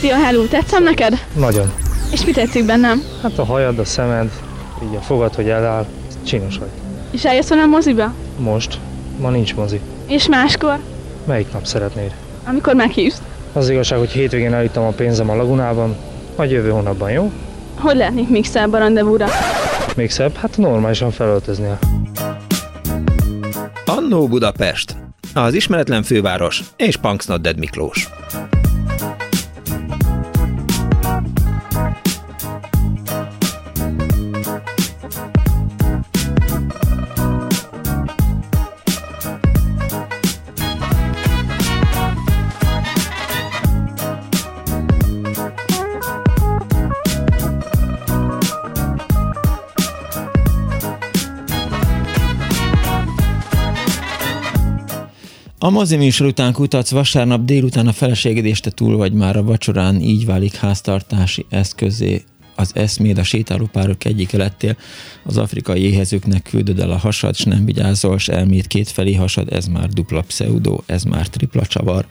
Szia, hello, tetszem neked? Nagyon. És mi tetszik bennem? Hát a hajad, a szemed, így a fogad, hogy eláll, csinos vagy. És eljössz velem moziba? Most. Ma nincs mozi. És máskor? Melyik nap szeretnéd? Amikor meghívsz. Az igazság, hogy hétvégén elittem a pénzem a lagunában, majd jövő hónapban, jó? Hogy lehetnék mixelbe a rendezvúra? Még szebb, hát normálisan felöltöznél. Annó Budapest, az ismeretlen főváros és Punksnodded Miklós. A mozi műsor után kutatsz, vasárnap délután a feleségedéste túl vagy már a vacsorán, így válik háztartási eszközé. Az eszméd, a sétálópárok egyike lettél, az afrikai éhezőknek küldöd el a hasad, s nem vigyázol, s elmét kétfelé hasad, ez már dupla pseudo, ez már tripla csavar.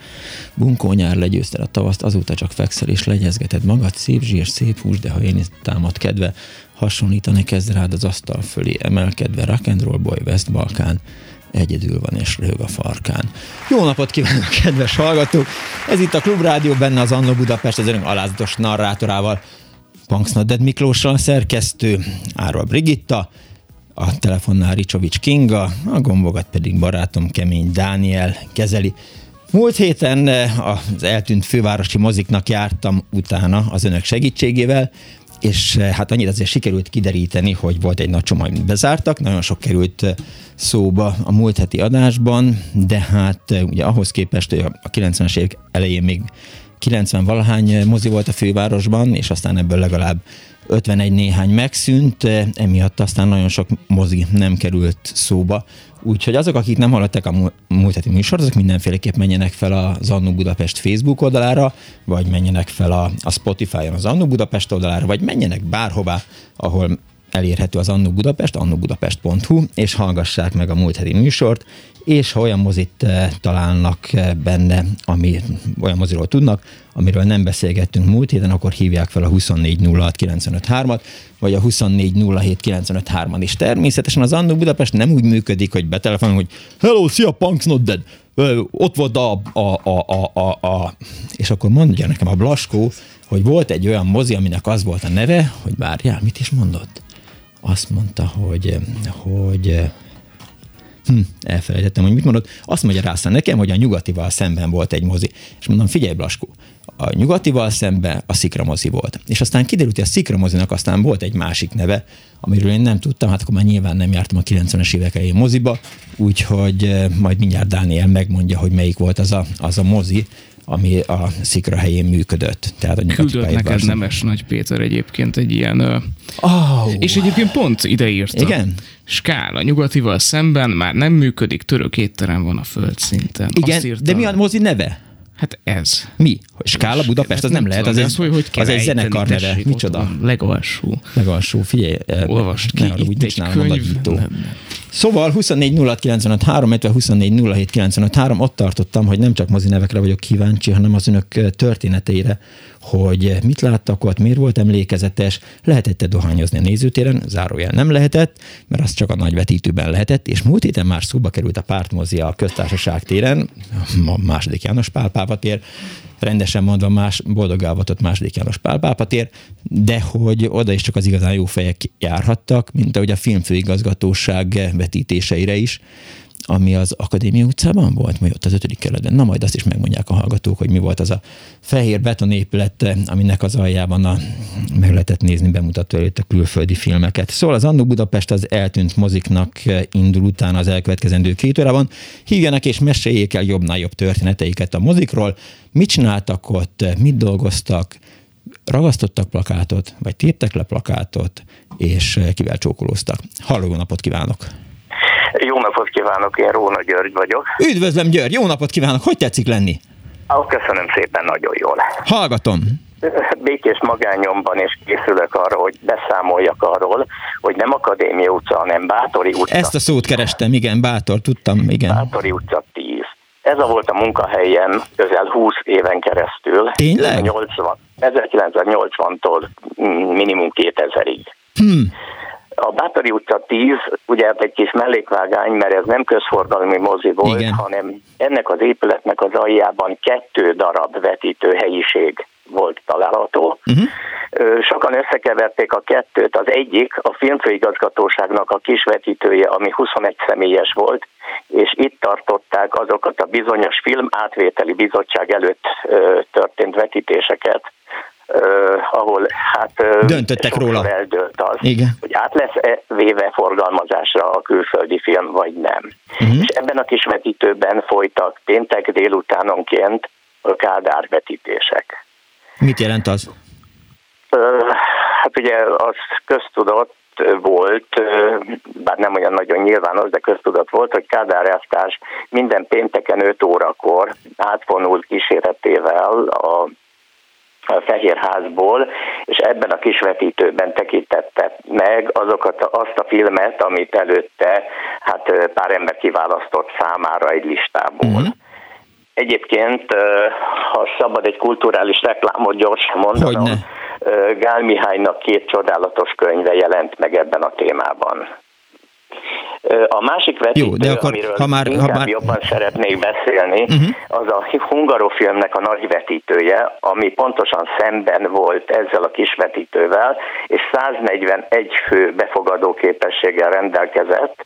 Bunkó nyár legyőzted a tavaszt, azóta csak fekszel és legyezgeted magad, szép zsír, szép hús, de ha én támad kedve, hasonlítani kezd rád az asztal fölé, emelkedve, rock and roll boy, West Balkán, egyedül van és röhög a farkán. Jó napot kívánok, kedves hallgatók! Ez itt a Klubrádió, benne az Annó Budapest, az önök alázatos narrátorával, Punksnodded Miklóssal, a szerkesztő Árva Brigitta, a telefonnál Ricsovics Kinga, a gombogat pedig barátom Kemény Dániel kezeli. Múlt héten az eltűnt fővárosi moziknak jártam utána az önök segítségével, és hát annyit azért sikerült kideríteni, hogy volt egy nagy csomag, amit bezártak, nagyon sok került szóba a múlt heti adásban, de hát ugye ahhoz képest, hogy a 90-es évek elején még 90 valahány mozi volt a fővárosban, és aztán ebből legalább 51 néhány megszűnt, emiatt aztán nagyon sok mozi nem került szóba. Úgyhogy azok, akik nem hallották a múlt heti műsor, azok mindenféleképp menjenek fel az Annó Budapest Facebook oldalára, vagy menjenek fel a, a Spotify-on az Annó Budapest oldalára, vagy menjenek bárhová, ahol elérhető az Annó Budapest, annobudapest.hu, és hallgassák meg a múlt heti műsort, és ha olyan mozit eh, találnak eh, benne, ami olyan moziról tudnak, amiről nem beszélgettünk múlt héten, akkor hívják fel a 2406953-at, vagy a 2407953-an is. Természetesen az Annó Budapest nem úgy működik, hogy betelefonál, hogy Hello, szia, Punks Not Dead! Ö, ott volt a, a, a, a, a, a, és akkor mondja nekem a Blaskó, hogy volt egy olyan mozi, aminek az volt a neve, hogy várjál, mit is mondott? Azt mondta, hogy, hogy hm, elfelejtettem, hogy mit mondott, azt magyarázta nekem, hogy a nyugatival szemben volt egy mozi. És mondom, figyelj Blaskó, a nyugatival szemben a Szikra mozi volt. És aztán kiderült, hogy a Szikra mozinak aztán volt egy másik neve, amiről én nem tudtam, hát akkor már nyilván nem jártam a 90-es évek elején moziba, úgyhogy eh, majd mindjárt Dániel megmondja, hogy melyik volt az a, az a mozi, ami a szikra helyén működött. Tehát a Küldött neked Nemes Nagy Péter egyébként egy ilyen... Oh, és egyébként pont ide írta. Igen? Skál a nyugatival szemben már nem működik, török étterem van a földszinten. Igen, de mi a mozi neve? Hát ez. Mi? Skála Budapest, az nem, nem lehet, az, az, hogy, hogy az egy zenekar neve. Micsoda? Legalsó. Legalsó, figyelj. Olvast ki, ne, itt egy könyv. Szóval 24 06 95 3, 24 07 95 3, ott tartottam, hogy nem csak mozi nevekre vagyok kíváncsi, hanem az önök történeteire, hogy mit láttak ott, miért volt emlékezetes, lehetett-e dohányozni a nézőtéren, zárójel nem lehetett, mert az csak a nagy vetítőben lehetett, és múlt héten már szóba került a pártmozi a köztársaság téren, a második János Pál Pápa rendesen mondva más, boldog álvatott második János Pál Pápa de hogy oda is csak az igazán jó fejek járhattak, mint ahogy a filmfőigazgatóság vetítéseire is, ami az Akadémia utcában volt, vagy ott az ötödik kerületben. Na majd azt is megmondják a hallgatók, hogy mi volt az a fehér betonépület, aminek az aljában a, meg lehetett nézni bemutató előtt a külföldi filmeket. Szóval az Annó Budapest az eltűnt moziknak indul utána az elkövetkezendő két órában. Hívjanak és meséljék el jobbnál jobb történeteiket a mozikról. Mit csináltak ott, mit dolgoztak, ragasztottak plakátot, vagy téptek le plakátot, és kivel csókolóztak. Halló napot kívánok! Jó napot kívánok, én Róna György vagyok. Üdvözlöm György, jó napot kívánok, hogy tetszik lenni? Ah, köszönöm szépen, nagyon jól. Hallgatom. Békés magányomban és készülök arra, hogy beszámoljak arról, hogy nem Akadémia utca, hanem Bátori utca. Ezt a szót kerestem, igen, Bátor, tudtam, igen. Bátori utca 10. Ez a volt a munkahelyem közel 20 éven keresztül. Tényleg? 80, 1980-tól minimum 2000-ig. Hmm. A Bátori utca 10, ugye egy kis mellékvágány, mert ez nem közforgalmi mozi volt, Igen. hanem ennek az épületnek az aljában kettő darab vetítő helyiség volt található. Uh-huh. Sokan összekeverték a kettőt. Az egyik a filmfőigazgatóságnak a kisvetítője, ami 21 személyes volt, és itt tartották azokat a bizonyos film átvételi bizottság előtt történt vetítéseket, ahol hát Döntöttek róla. eldőlt az, Igen. hogy át lesz-e véve forgalmazásra a külföldi film, vagy nem. Uh-huh. És ebben a kisvetítőben folytak péntek délutánonként a Kádár vetítések. Mit jelent az? Hát ugye az köztudott volt, bár nem olyan nagyon nyilvános, de köztudott volt, hogy Kádár elvtárs minden pénteken 5 órakor átvonult kíséretével a a Fehérházból, és ebben a kisvetítőben tekintette meg azokat, azt a filmet, amit előtte hát pár ember kiválasztott számára egy listából. Mhm. Egyébként, ha szabad egy kulturális reklámot gyorsan mondanom, Hogyne. Gál Mihálynak két csodálatos könyve jelent meg ebben a témában. A másik vetítő, Jó, de akkor, amiről ha már- ha már- jobban szeretnék beszélni, Mhm. az a hungarofilmnek a nagy vetítője, ami pontosan szemben volt ezzel a kis vetítővel, és 141 fő befogadó képességgel rendelkezett.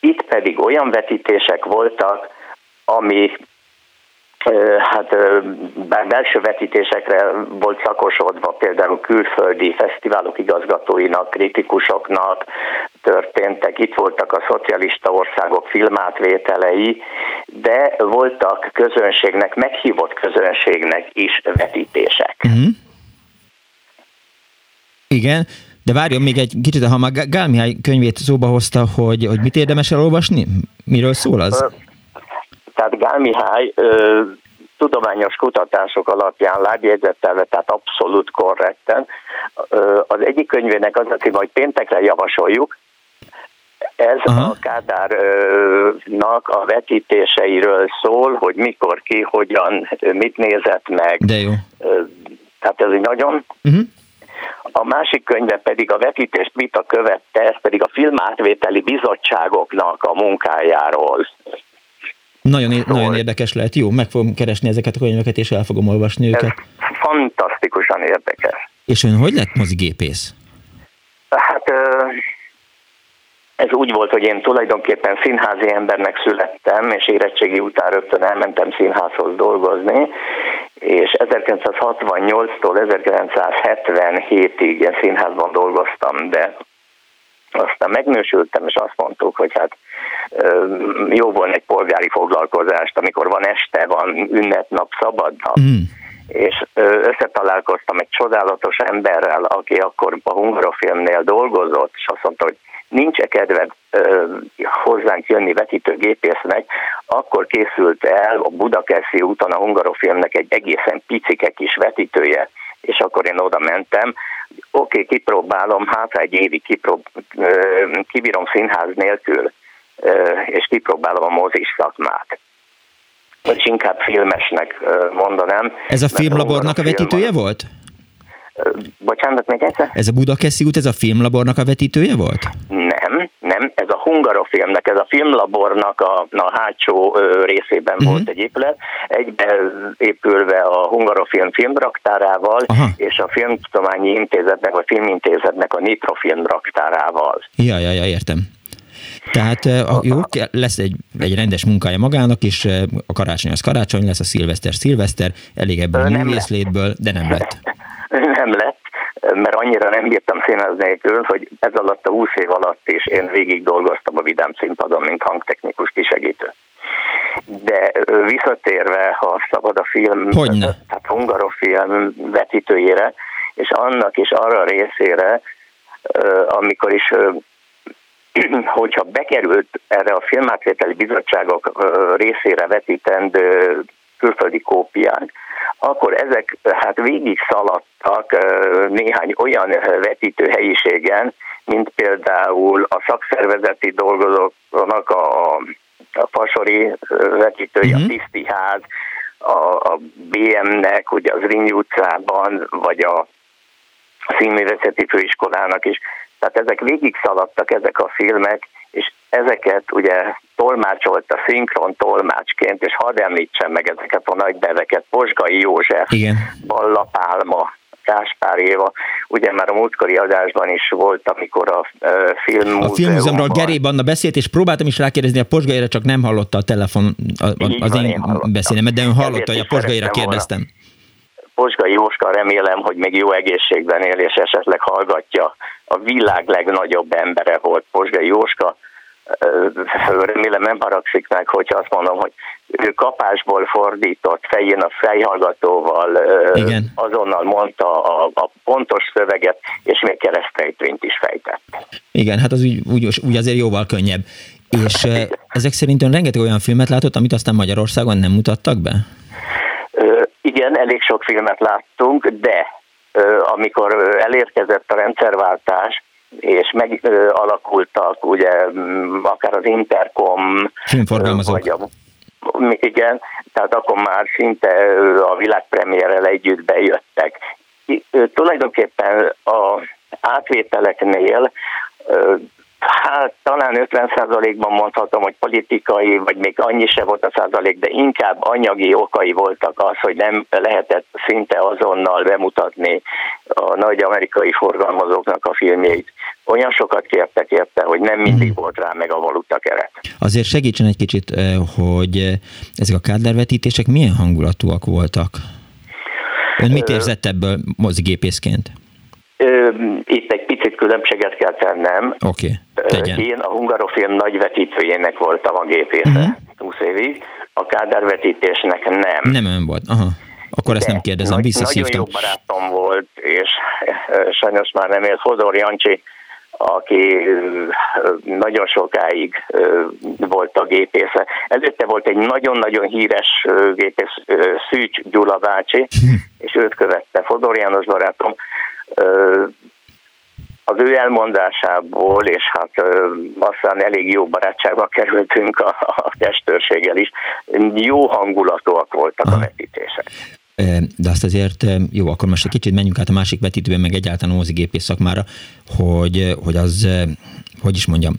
Itt pedig olyan vetítések voltak, ami hát bár belső vetítésekre volt szakosodva, például külföldi fesztiválok igazgatóinak, kritikusoknak történtek, itt voltak a szocialista országok filmátvételei, de voltak közönségnek, meghívott közönségnek is vetítések. Uh-huh. Igen, de várjon még egy kicsit, ha már Gál- Mihály könyvét szóba hozta, hogy, hogy mit érdemes elolvasni? Miről szól az? Tehát Gál Mihály ö, tudományos kutatások alapján lábjegyzettelve, tehát abszolút korrekten. Ö, az egyik könyvének az a cím, hogy péntekre javasoljuk. Ez Aha. a Kádárnak a vetítéseiről szól, hogy mikor, ki, hogyan, mit nézett meg. De jó. Tehát ez egy nagyon Uh-huh. a másik könyve pedig a vetítést vita követte, ez pedig a filmátvételi bizottságoknak a munkájáról. Nagyon, é- Szól. nagyon érdekes lehet. Jó, meg fogom keresni ezeket a könyveket, és el fogom olvasni Ez őket. fantasztikusan érdekes. És ön hogy lett mozigépész? Hát ez úgy volt, hogy én tulajdonképpen színházi embernek születtem, és érettségi után rögtön elmentem színházhoz dolgozni, és 1968-tól 1977-ig én színházban dolgoztam, de aztán megnősültem, és azt mondtuk, hogy hát jó volna egy polgári foglalkozást, amikor van este, van ünnepnap, szabadnap, Mm. És összetalálkoztam egy csodálatos emberrel, aki akkor a Hungarofilmnél dolgozott, és azt mondta, hogy nincs-e kedved ö, hozzánk jönni vetítőgépésznek, akkor készült el a Budakeszi úton a Hungarofilmnek egy egészen picike kis vetítője, és akkor én oda mentem, oké, okay, kipróbálom, hát egy évig kiprób- ö, kibírom színház nélkül, ö, és kipróbálom a mozis szakmát. Vagy inkább filmesnek mondanám. Ez a filmlabornak a vetítője az- volt? Bocsánat, még egyszer? Ez a Budakeszi út, ez a filmlabornak a vetítője volt? Nem, nem, ez a Hungarofilmnek, ez a filmlabornak a, a hátsó részében Mhm. volt egy épület, egybe épülve a Hungarofilm filmraktárával, Aha. és a Filmtudományi Intézetnek, vagy Filmintézetnek a Nitro filmraktárával. Ja, ja, ja, értem. Tehát eh, a, jó, lesz egy, egy rendes munkája magának, és eh, a karácsony az karácsony lesz, a szilveszter szilveszter, elég ebből a művészlétből, de nem lett. Nem lett, mert annyira nem bírtam színház nélkül, hogy ez alatt a 20 év alatt is én végig dolgoztam a Vidám színpadon, mint hangtechnikus kisegítő. De visszatérve, ha szabad a film, Hogyne. tehát hungarofilm vetítőjére, és annak is arra a részére, amikor is hogyha bekerült erre a filmátvételi bizottságok részére vetítendő külföldi kópiák, akkor ezek hát végig szaladtak néhány olyan ö, vetítőhelyiségen, mint például a szakszervezeti dolgozóknak a a Fasori vetítője, uh-huh. a Tiszti Ház, a, a BM-nek, ugye az Rinyi utcában, vagy a színművészeti főiskolának is. Tehát ezek végig szaladtak ezek a filmek, és ezeket ugye tolmácsolta szinkron tolmácsként, és hadd említsem meg ezeket a nagy neveket, Posgai József, Igen. Balla Pálma, Gáspár Éva, ugye már a múltkori adásban is volt, amikor a uh, film A filmmúzeumról Geré Banna beszélt, és próbáltam is rákérdezni a Posgaira, csak nem hallotta a telefon a, a, az én, én beszélemet, de ön hallotta, hogy a Posgaira kérdeztem. Volna. Posgai Jóska remélem, hogy még jó egészségben él, és esetleg hallgatja. A világ legnagyobb embere volt Posgai Jóska. Remélem nem haragszik meg, hogyha azt mondom, hogy ő kapásból fordított fején a fejhallgatóval, Igen. azonnal mondta a, a pontos szöveget, és még keresztrejtvényt is fejtett. Igen, hát az úgy, úgy, úgy azért jóval könnyebb. És ezek szerint ön rengeteg olyan filmet látott, amit aztán Magyarországon nem mutattak be? Igen, elég sok filmet láttunk, de amikor elérkezett a rendszerváltás, és megalakultak ugye akár az Intercom, vagy a, igen, tehát akkor már szinte a világpremierrel együtt bejöttek. Tulajdonképpen a átvételeknél Hát talán 50%-ban mondhatom, hogy politikai, vagy még annyi se volt a százalék, de inkább anyagi okai voltak az, hogy nem lehetett szinte azonnal bemutatni a nagy amerikai forgalmazóknak a filmjeit. Olyan sokat kértek érte, hogy nem mindig mhm. volt rá meg a valuta keret. Azért segítsen egy kicsit, eh, hogy eh, ezek a kádlervetítések milyen hangulatúak voltak? Ön mit érzett ebből mozigépészként? Itt egy különbséget kell tennem. Oké, okay, Én a Hungarofilm nagy vetítőjének voltam a gépésze uh-huh. Mhm. 20 évig, a Kádár vetítésnek nem. Nem ön volt, aha. Akkor ezt De nem kérdezem, nagy, Nagyon jó barátom volt, és sajnos már nem élt Fodor Jancsi, aki nagyon sokáig volt a gépésze. Előtte volt egy nagyon-nagyon híres gépész, Szűcs Gyula bácsi, hm. és őt követte Fodor János barátom az ő elmondásából, és hát aztán elég jó barátságba kerültünk a, a testőrséggel is, jó hangulatúak voltak Aha. a vetítések. De azt azért, jó, akkor most egy kicsit menjünk át a másik vetítőben, meg egyáltalán a mozigépész szakmára, hogy, hogy az, hogy is mondjam,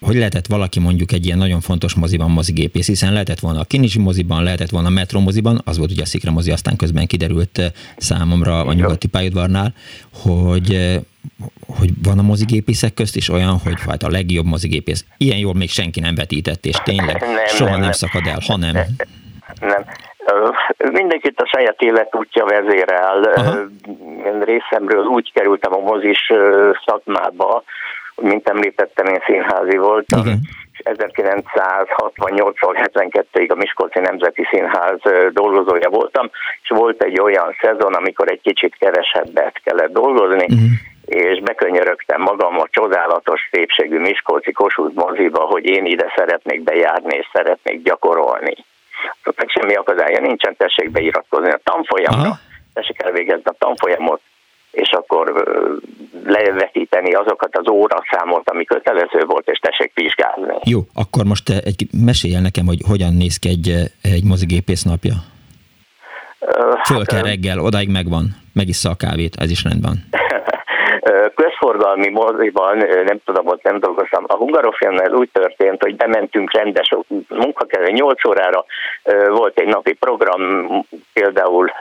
hogy lehetett valaki mondjuk egy ilyen nagyon fontos moziban mozigépész, hiszen lehetett volna a Kinizsi moziban, lehetett volna a Metro moziban, az volt ugye a Szikra mozi, aztán közben kiderült számomra a nyugati pályaudvarnál, hogy hogy van a mozigépészek közt is olyan, hogy hát a legjobb mozigépész. Ilyen jól még senki nem vetített, és tényleg nem, soha nem, nem szakad el, hanem... Nem. Mindenkit a saját életútja vezérel. Aha. Részemről úgy kerültem a mozis szakmába, mint említettem, én színházi voltam. Igen. 1968-tól 72-ig a Miskolci Nemzeti Színház dolgozója voltam, és volt egy olyan szezon, amikor egy kicsit kevesebbet kellett dolgozni, uh-huh. és bekönyörögtem magam a csodálatos szépségű Miskolci Kossuth moziba, hogy én ide szeretnék bejárni, és szeretnék gyakorolni. Szóval semmi akadálya nincsen, tessék beiratkozni a tanfolyamra, uh-huh. tessék elvégezni a tanfolyamot, és akkor levetíteni azokat az óraszámot, ami kötelező volt, és tessék vizsgálni. Jó, akkor most egy, mesélj nekem, hogy hogyan néz ki egy, egy mozigépész napja. Föl kell reggel, odáig megvan, megissza a kávét, ez is rendben. közforgalmi moziban, nem tudom, ott nem dolgoztam, a Hungarofilmnál úgy történt, hogy bementünk rendes munkakerül 8 órára, volt egy napi program, például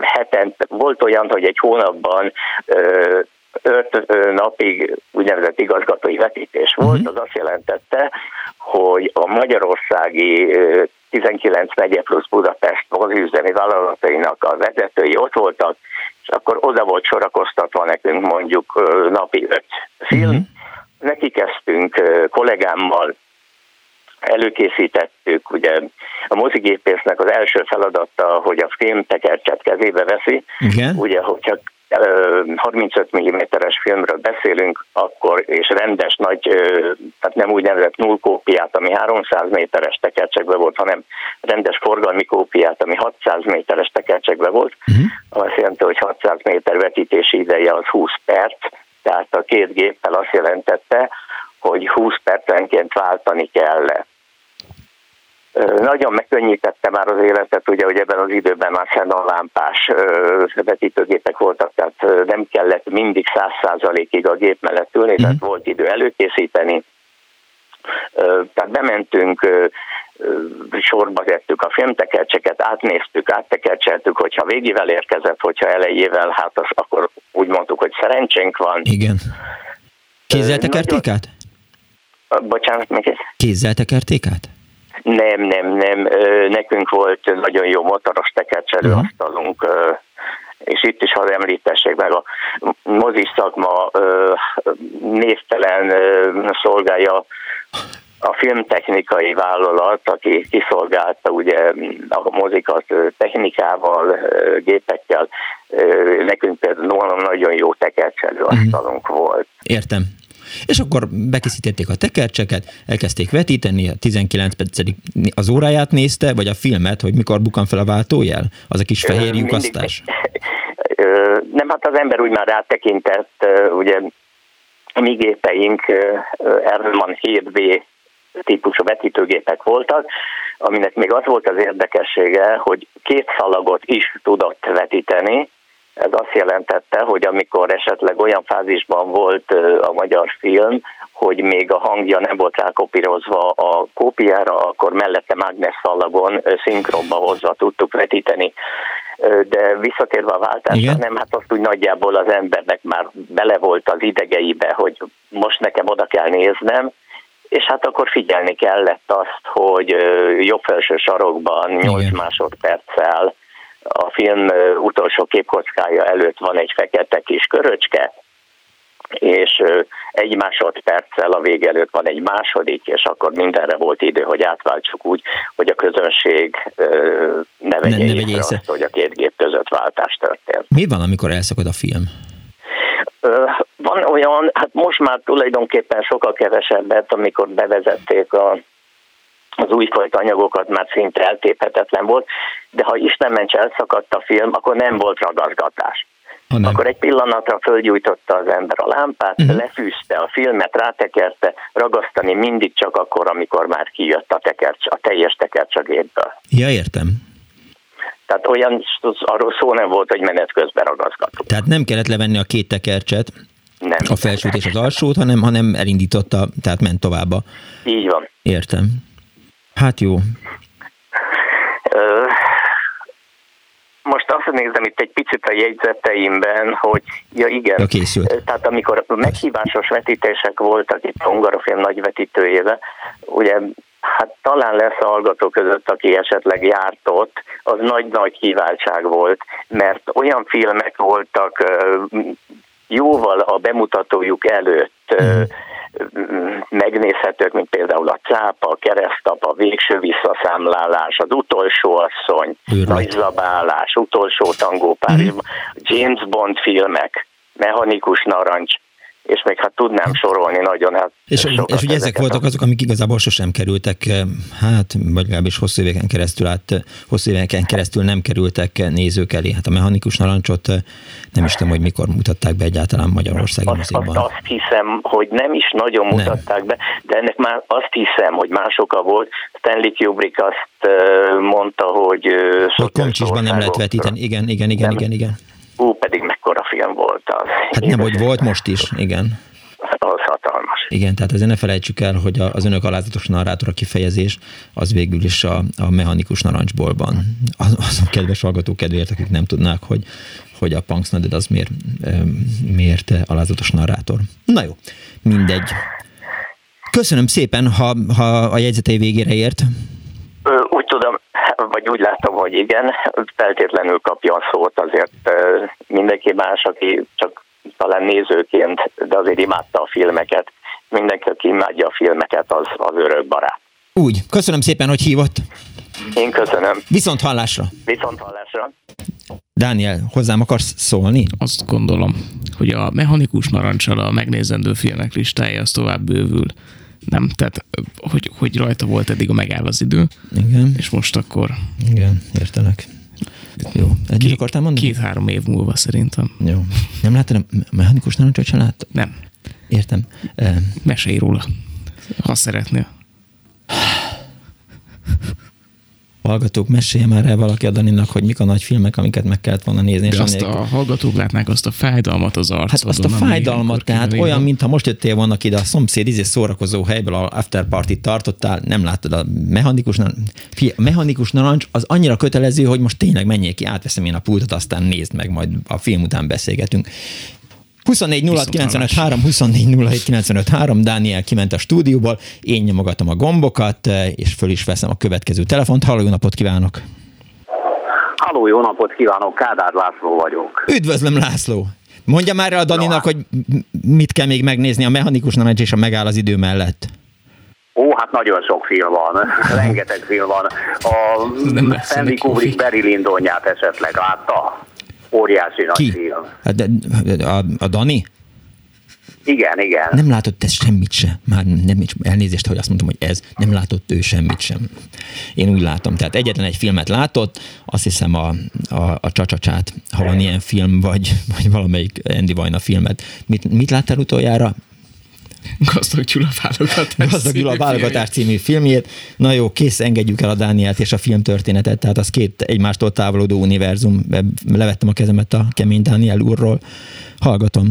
hetent, volt olyan, hogy egy hónapban öt napig úgynevezett igazgatói vetítés volt, uh-huh. az azt jelentette, hogy a magyarországi 19 megye plusz Budapest mozgőzemi vállalatainak a vezetői ott voltak, és akkor oda volt sorakoztatva nekünk mondjuk napi öt film. Uh-huh. Neki kezdtünk kollégámmal, előkészítettük, ugye a mozigépésznek az első feladata, hogy a filmtekercset kezébe veszi, Igen. ugye, hogyha 35 mm-es filmről beszélünk, akkor és rendes nagy, tehát nem úgynevezett null kópiát, ami 300 méteres tekercsekbe volt, hanem rendes forgalmi kópiát, ami 600 méteres tekercsekbe volt. Uh-huh. Azt jelenti, hogy 600 méter vetítési ideje az 20 perc, tehát a két géppel azt jelentette, hogy 20 percenként váltani kell Nagyon megkönnyítette már az életet, ugye, hogy ebben az időben már lámpás vetítőgépek voltak, tehát nem kellett mindig száz százalékig a gép mellett ülni, mm. tehát volt idő előkészíteni. Tehát bementünk, sorba vettük a filmtekercseket, átnéztük, áttekercseltük, hogyha végével érkezett, hogyha elejével, hát az, akkor úgy mondtuk, hogy szerencsénk van. Igen. Kézzel tekerték át? Bocsánat, még Kézzel tekerték át? Nem, nem, nem. Nekünk volt nagyon jó motoros tekercselő uh-huh. asztalunk, és itt is hadd említessék meg, a mozis szakma névtelen szolgálja a filmtechnikai vállalat, aki kiszolgálta ugye a mozikat technikával, gépekkel, nekünk például nagyon jó tekercselő mhm. asztalunk uh-huh. volt. Értem. És akkor bekészítették a tekercseket, elkezdték vetíteni, a 19 percedig az óráját nézte, vagy a filmet, hogy mikor bukan fel a váltójel? Az a kis fehér lyukasztás? Nem, hát az ember úgy már rátekintett, ugye a mi gépeink Erman 7B típusú vetítőgépek voltak, aminek még az volt az érdekessége, hogy két szalagot is tudott vetíteni, ez azt jelentette, hogy amikor esetleg olyan fázisban volt a magyar film, hogy még a hangja nem volt rákopírozva a kópiára, akkor mellette mágnes szinkronba hozva tudtuk vetíteni. De visszatérve a váltásra, Igen? nem, hát azt úgy nagyjából az embernek már bele volt az idegeibe, hogy most nekem oda kell néznem, és hát akkor figyelni kellett azt, hogy jobb felső sarokban 8 Igen. másodperccel a film utolsó képkockája előtt van egy fekete kis köröcske, és egy másodperccel a vége előtt van egy második, és akkor mindenre volt idő, hogy átváltsuk úgy, hogy a közönség ne vegye, ne, ne vegye észre, azt, hogy a két gép között váltás történt. Mi van, amikor elszakad a film? Van olyan, hát most már tulajdonképpen sokkal kevesebbet, amikor bevezették a az újfajta anyagokat már szinte eltéphetetlen volt, de ha Isten ments elszakadt a film, akkor nem volt ragazgatás. Ha Akkor egy pillanatra fölgyújtotta az ember a lámpát, uh-huh. lefűzte a filmet, rátekerte, ragasztani mindig csak akkor, amikor már kijött a, tekercs, a teljes tekercs a gépből. Ja, értem. Tehát olyan, arról szó nem volt, hogy menet közben ragaszgatunk. Tehát nem kellett levenni a két tekercset, nem. a felsőt és az alsót, hanem, hanem elindította, tehát ment tovább. Így van. Értem. Hát jó. Most azt nézem itt egy picit a jegyzeteimben, hogy ja igen, ja, tehát amikor meghívásos vetítések voltak itt a Hungarofilm nagy vetítőjébe, ugye hát talán lesz a hallgató között, aki esetleg járt ott, az nagy-nagy kiváltság volt, mert olyan filmek voltak jóval a bemutatójuk előtt, mm megnézhetők, mint például a cápa, a keresztap, a végső visszaszámlálás, az utolsó asszony, nagyzabálás, utolsó tangó Párizsban, mm. James Bond filmek, mechanikus narancs, és még hát tudnám sorolni nagyon. Hát és, és ugye ezek voltak azok, amik igazából sosem kerültek, eh, hát vagy legalábbis hosszú éveken keresztül át, eh, hosszú éveken keresztül nem kerültek nézők elé. Hát a mechanikus narancsot eh, nem is tudom, hogy mikor mutatták be egyáltalán Magyarországi azt, azt, azt hiszem, hogy nem is nagyon mutatták nem. be, de ennek már azt hiszem, hogy más oka volt. Stanley Kubrick azt mondta, hogy... Hogy Komcsisban nem lehet vetíteni, igen, igen, igen, igen, igen. Ú, pedig mekkora film volt az. Hát nem, hogy volt most is, igen. Az hatalmas. Igen, tehát azért ne felejtsük el, hogy az önök alázatos narrátora kifejezés az végül is a, a mechanikus narancsbolban. Az, azon kedves hallgatók kedvéért, akik nem tudnák, hogy, hogy a Punks az miért, miért alázatos narrátor. Na jó, mindegy. Köszönöm szépen, ha, ha a jegyzetei végére ért. Vagy úgy látom, hogy igen, feltétlenül kapja a szót azért mindenki más, aki csak talán nézőként, de azért imádta a filmeket. Mindenki, aki imádja a filmeket, az, az örök barát. Úgy. Köszönöm szépen, hogy hívott. Én köszönöm. Viszont hallásra. Viszont hallásra. Dániel, hozzám akarsz szólni? Azt gondolom, hogy a mechanikus narancsal a megnézendő filmek listája az tovább bővül nem, tehát hogy, hogy rajta volt eddig a megáll az idő. Igen. És most akkor... Igen, értelek. Jó. Együtt Két, akartál mondani? Két-három év múlva szerintem. Jó. Nem láttad a mechanikus narancsot? Nem. Értem. Mesélj róla, ha szeretnél. hallgatók, mesélje már el valaki a Daninak, hogy mik a nagy filmek, amiket meg kellett volna nézni. De és azt annélkül- a hallgatók látnák azt a fájdalmat az arcodon. Hát azt a fájdalmat, tehát kiderül. olyan, mintha most jöttél volna ide a szomszéd izé szórakozó helyből, a after party tartottál, nem láttad a mechanikus, narancs. Figyelj, a mechanikus narancs az annyira kötelező, hogy most tényleg menjél ki, átveszem én a pultot, aztán nézd meg, majd a film után beszélgetünk. 24 06 95 3, 24 07 95 3, Dániel kiment a stúdióból, én nyomogatom a gombokat, és föl is veszem a következő telefont. Halló, jó napot kívánok! Halló, jó napot kívánok, Kádár László vagyok. Üdvözlöm, László! Mondja már a Daninak, hogy mit kell még megnézni a mechanikus narancs és a megáll az idő mellett. Ó, hát nagyon sok film van, rengeteg film van. A nem Stanley Kubrick. Barry Lindonját esetleg látta? Óriási nagy Ki? film. Hát de, a, a Dani? Igen, igen. Nem látott ez semmit se. Már nem, elnézést, hogy azt mondtam, hogy ez. Nem látott ő semmit sem. Én úgy látom. Tehát egyetlen egy filmet látott, azt hiszem a, a, a Csacsacsát, ha van ilyen film, vagy, vagy valamelyik Andy Vajna filmet. Mit, mit láttál utoljára? Gazdag Gyula válogatás. Gazdag Gyula című válogatás című filmjét. Na jó, kész, engedjük el a Dánielt és a filmtörténetet, tehát az két egymástól távolodó univerzum. Levettem a kezemet a kemény Dániel úrról. Hallgatom.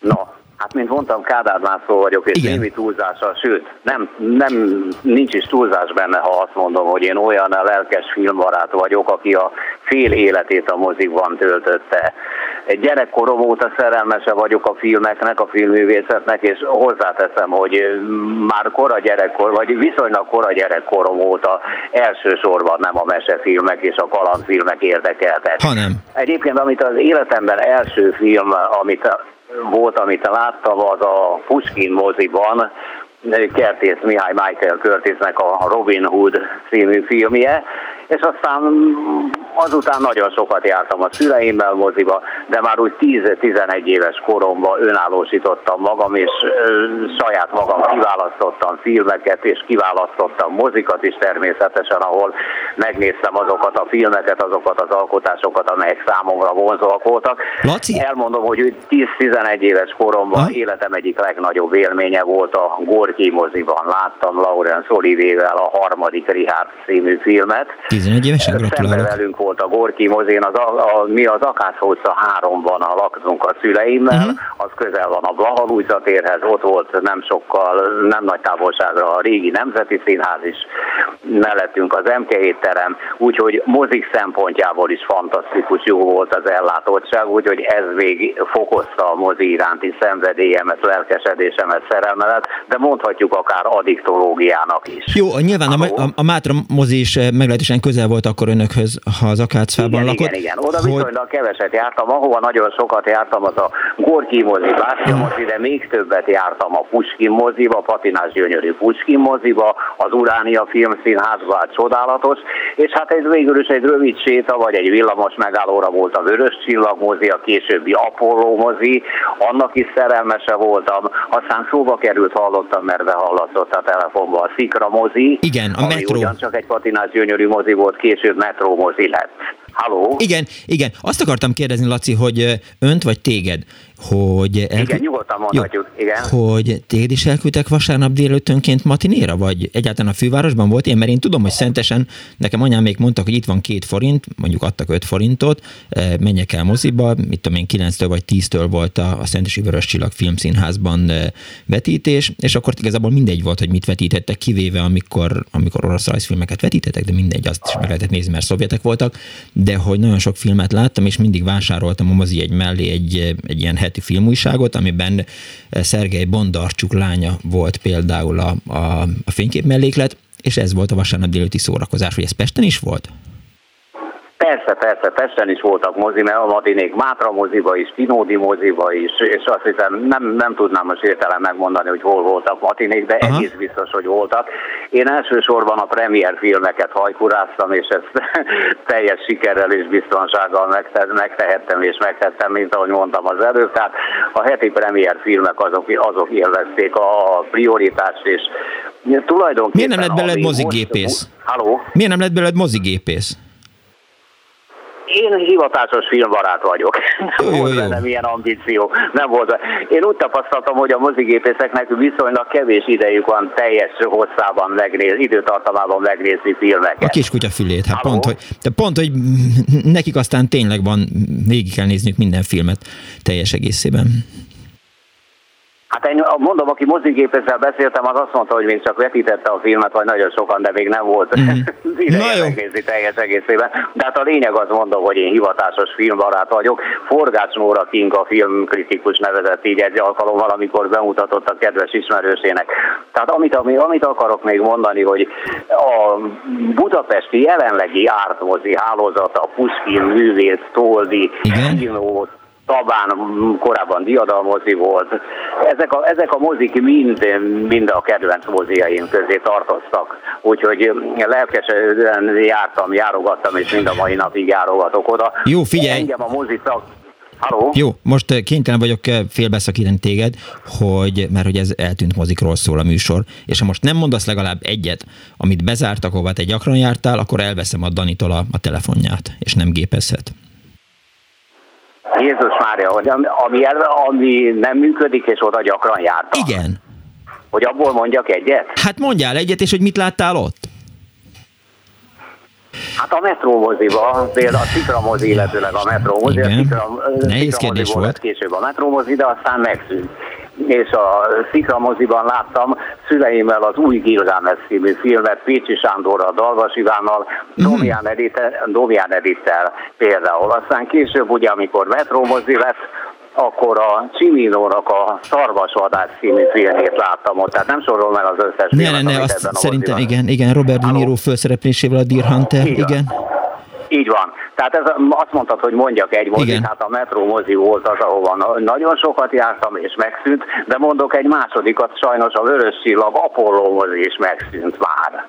No, hát mint mondtam, Kádár László vagyok, és Igen. némi túlzással, sőt, nem, nem, nincs is túlzás benne, ha azt mondom, hogy én olyan lelkes filmbarát vagyok, aki a fél életét a mozikban töltötte. Egy gyerekkorom óta szerelmese vagyok a filmeknek, a filmművészetnek, és hozzáteszem, hogy már kora gyerekkor, vagy viszonylag kora gyerekkorom óta elsősorban nem a mesefilmek és a kalandfilmek érdekeltek. Hanem. Egyébként, amit az életemben első film, amit volt, amit láttam, az a Puskin moziban, Kertész Mihály Michael Curtisnek a Robin Hood című filmje, és aztán azután nagyon sokat jártam a szüleimmel moziba, de már úgy 10-11 éves koromban önállósítottam magam, és saját magam kiválasztottam filmeket, és kiválasztottam mozikat is természetesen, ahol megnéztem azokat a filmeket, azokat az alkotásokat, amelyek számomra vonzóak voltak. Laci? Elmondom, hogy úgy 10-11 éves koromban Ha? életem egyik legnagyobb élménye volt a Gorki moziban. Láttam Laurence Olivével a harmadik Richard című filmet. 11 évesen gratulálok. velünk volt a Gorki mozén, az a, a, mi az Akász utca 3-ban a laktunk a szüleimmel, uh-huh. az közel van a Blaha Lujza térhez, ott volt nem sokkal, nem nagy távolságra a régi Nemzeti Színház is, mellettünk az MK étterem, úgyhogy mozik szempontjából is fantasztikus jó volt az ellátottság, úgyhogy ez még fokozta a mozi iránti szenvedélyemet, lelkesedésemet, szerelmemet, de mondhatjuk akár addiktológiának is. Jó, nyilván a, a, a Mátra mozi is eh, meglehetősen közel volt akkor önökhöz, ha az Akácfában igen, lakott. Igen, igen, oda hogy- viszonylag keveset jártam, ahova nagyon sokat jártam, az a Gorki mozi, Bástya mozi, de még többet jártam a Puskin moziba, Patinás gyönyörű Puskin moziba, az Uránia filmszínházba, hát csodálatos, és hát ez végül is egy rövid séta, vagy egy villamos megállóra volt a Vörös Csillag mozi, a későbbi Apollo mozi, annak is szerelmese voltam, aztán szóba került, hallottam, mert behallatszott a telefonba a Szikra mozi, Igen, a ami Metro. ugyancsak egy Patinás gyönyörű mozi volt, később Metro mozi lett. Halló? Igen, igen. Azt akartam kérdezni, Laci, hogy önt vagy téged, hogy... Igen, nyugodtan mondhatjuk, igen. Hogy téged is elküldtek vasárnap délelőttönként matinéra, vagy egyáltalán a fővárosban volt ilyen? Mert én tudom, hogy szentesen nekem anyám még mondtak, hogy itt van két forint, mondjuk adtak öt forintot, eh, menjek el moziba, mit tudom én, 9-től vagy 10-től volt a, a Szentesi Vörös Csillag filmszínházban eh, vetítés, és akkor igazából mindegy volt, hogy mit vetítettek, kivéve amikor, amikor orosz rajzfilmeket vetítettek, de mindegy, azt is meg lehetett nézni, mert szovjetek voltak, de hogy nagyon sok filmet láttam, és mindig vásároltam a mozi egy mellé egy, egy ilyen heti filmújságot, amiben Szergej Bondarcsuk lánya volt például a, a, a fénykép melléklet, és ez volt a vasárnap délőtti szórakozás, hogy ez Pesten is volt? Persze, persze, Pesten is voltak mozi, mert a matinék Mátra moziba is, Pinódi moziba is, és azt hiszem nem, nem tudnám most értelem megmondani, hogy hol voltak matinék, de Aha. egész biztos, hogy voltak. Én elsősorban a premier filmeket hajkuráztam, és ezt teljes sikerrel és biztonsággal megte- megtehettem és megtettem, mint ahogy mondtam az előbb. Tehát a heti premier filmek azok, azok élvezték a prioritást, és tulajdonképpen... Miért nem lett belőled mozigépész? most- Halló? Miért nem lett belőled mozigépész? Én hivatásos filmbarát vagyok. Jó, jó, volt jó. bennem ilyen ambíció. Nem volt. Én úgy tapasztaltam, hogy a mozigépészeknek viszonylag kevés idejük van teljes hosszában megnézni, időtartamában megnézni filmeket. A kiskutya fülét, hát Halló? pont hogy, de pont, hogy nekik aztán tényleg van, végig kell nézniük minden filmet teljes egészében. Hát én mondom, aki mozigépésszel beszéltem, az azt mondta, hogy még csak vetítette a filmet, vagy nagyon sokan, de még nem volt Mhm. ideje megnézni teljes egészében. De hát a lényeg az mondom, hogy én hivatásos filmbarát vagyok. Forgács Nóra Kinga filmkritikus nevezett így egy alkalommal, amikor bemutatott a kedves ismerősének. Tehát amit, ami, amit akarok még mondani, hogy a budapesti jelenlegi ártmozi hálózata, a Puskin, Művész, Toldi, Igen. Tabán korábban diadalmozi volt. Ezek a, ezek a mozik mind, mind a kedvenc moziaim közé tartoztak. Úgyhogy lelkesen jártam, járogattam, és mind a mai napig járogatok oda. Jó, figyelj! Engem a mozi szak... Halló? Jó, most eh, kénytelen vagyok eh, félbeszakítani téged, hogy, mert hogy ez eltűnt mozikról szól a műsor, és ha most nem mondasz legalább egyet, amit bezártak, hova te gyakran jártál, akkor elveszem a Danitól a, a telefonját, és nem gépezhet. Jézus Mária, hogy ami, ami, el, ami nem működik, és oda gyakran jártam. Igen. Hogy abból mondjak egyet? Hát mondjál egyet, és hogy mit láttál ott? Hát a metrómoziba, például a Szikramozi, illetőleg a metrómozi, a Igen. Szikra, Nehéz Szikramozi kérdés volt. később a metrómozi, de aztán megszűnt. És a Szikramoziban láttam szüleimmel az új Gilgámes című filmet, Pécsi Sándorral, Dalvas Ivánnal, Mhm. Domján Edittel, Domján Edittel például. Aztán később ugye, amikor metrómozi lett, akkor a Csiminónak a Szarvasvadász című filmét láttam ott, tehát nem sorolom el az összes Ne, ne, filmet, ne, amit azt szerintem moziban- igen, igen, Robert De? Niro felszereplésével a Deer Hunter, van. igen. Így van. Tehát ez, azt mondtad, hogy mondjak egy mozit, hát a metró mozi volt az, ahova na- nagyon sokat jártam és megszűnt, de mondok egy másodikat, sajnos a Vörös Csillag Apollo mozi is megszűnt már.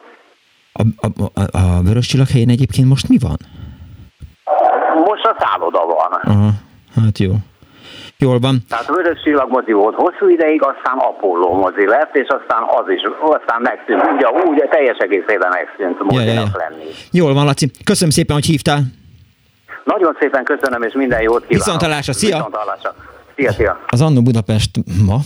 A, a, a, a Vörös Csillag helyén egyébként most mi van? Most a szálloda van. Aha, hát jó. Jól van. Tehát a Vörös Csillag mozi volt hosszú ideig, aztán Apollo mozi lett, és aztán az is, aztán megszűnt. Ugye, úgy teljes egészében megszűnt Ja, ja, mozinak ja. lenni. Jól van, Laci. Köszönöm szépen, hogy hívtál. Nagyon szépen köszönöm, és minden jót kívánok. Viszonthallásra, szia! Viszonthallásra. Szia, szia! Az Annó Budapest ma,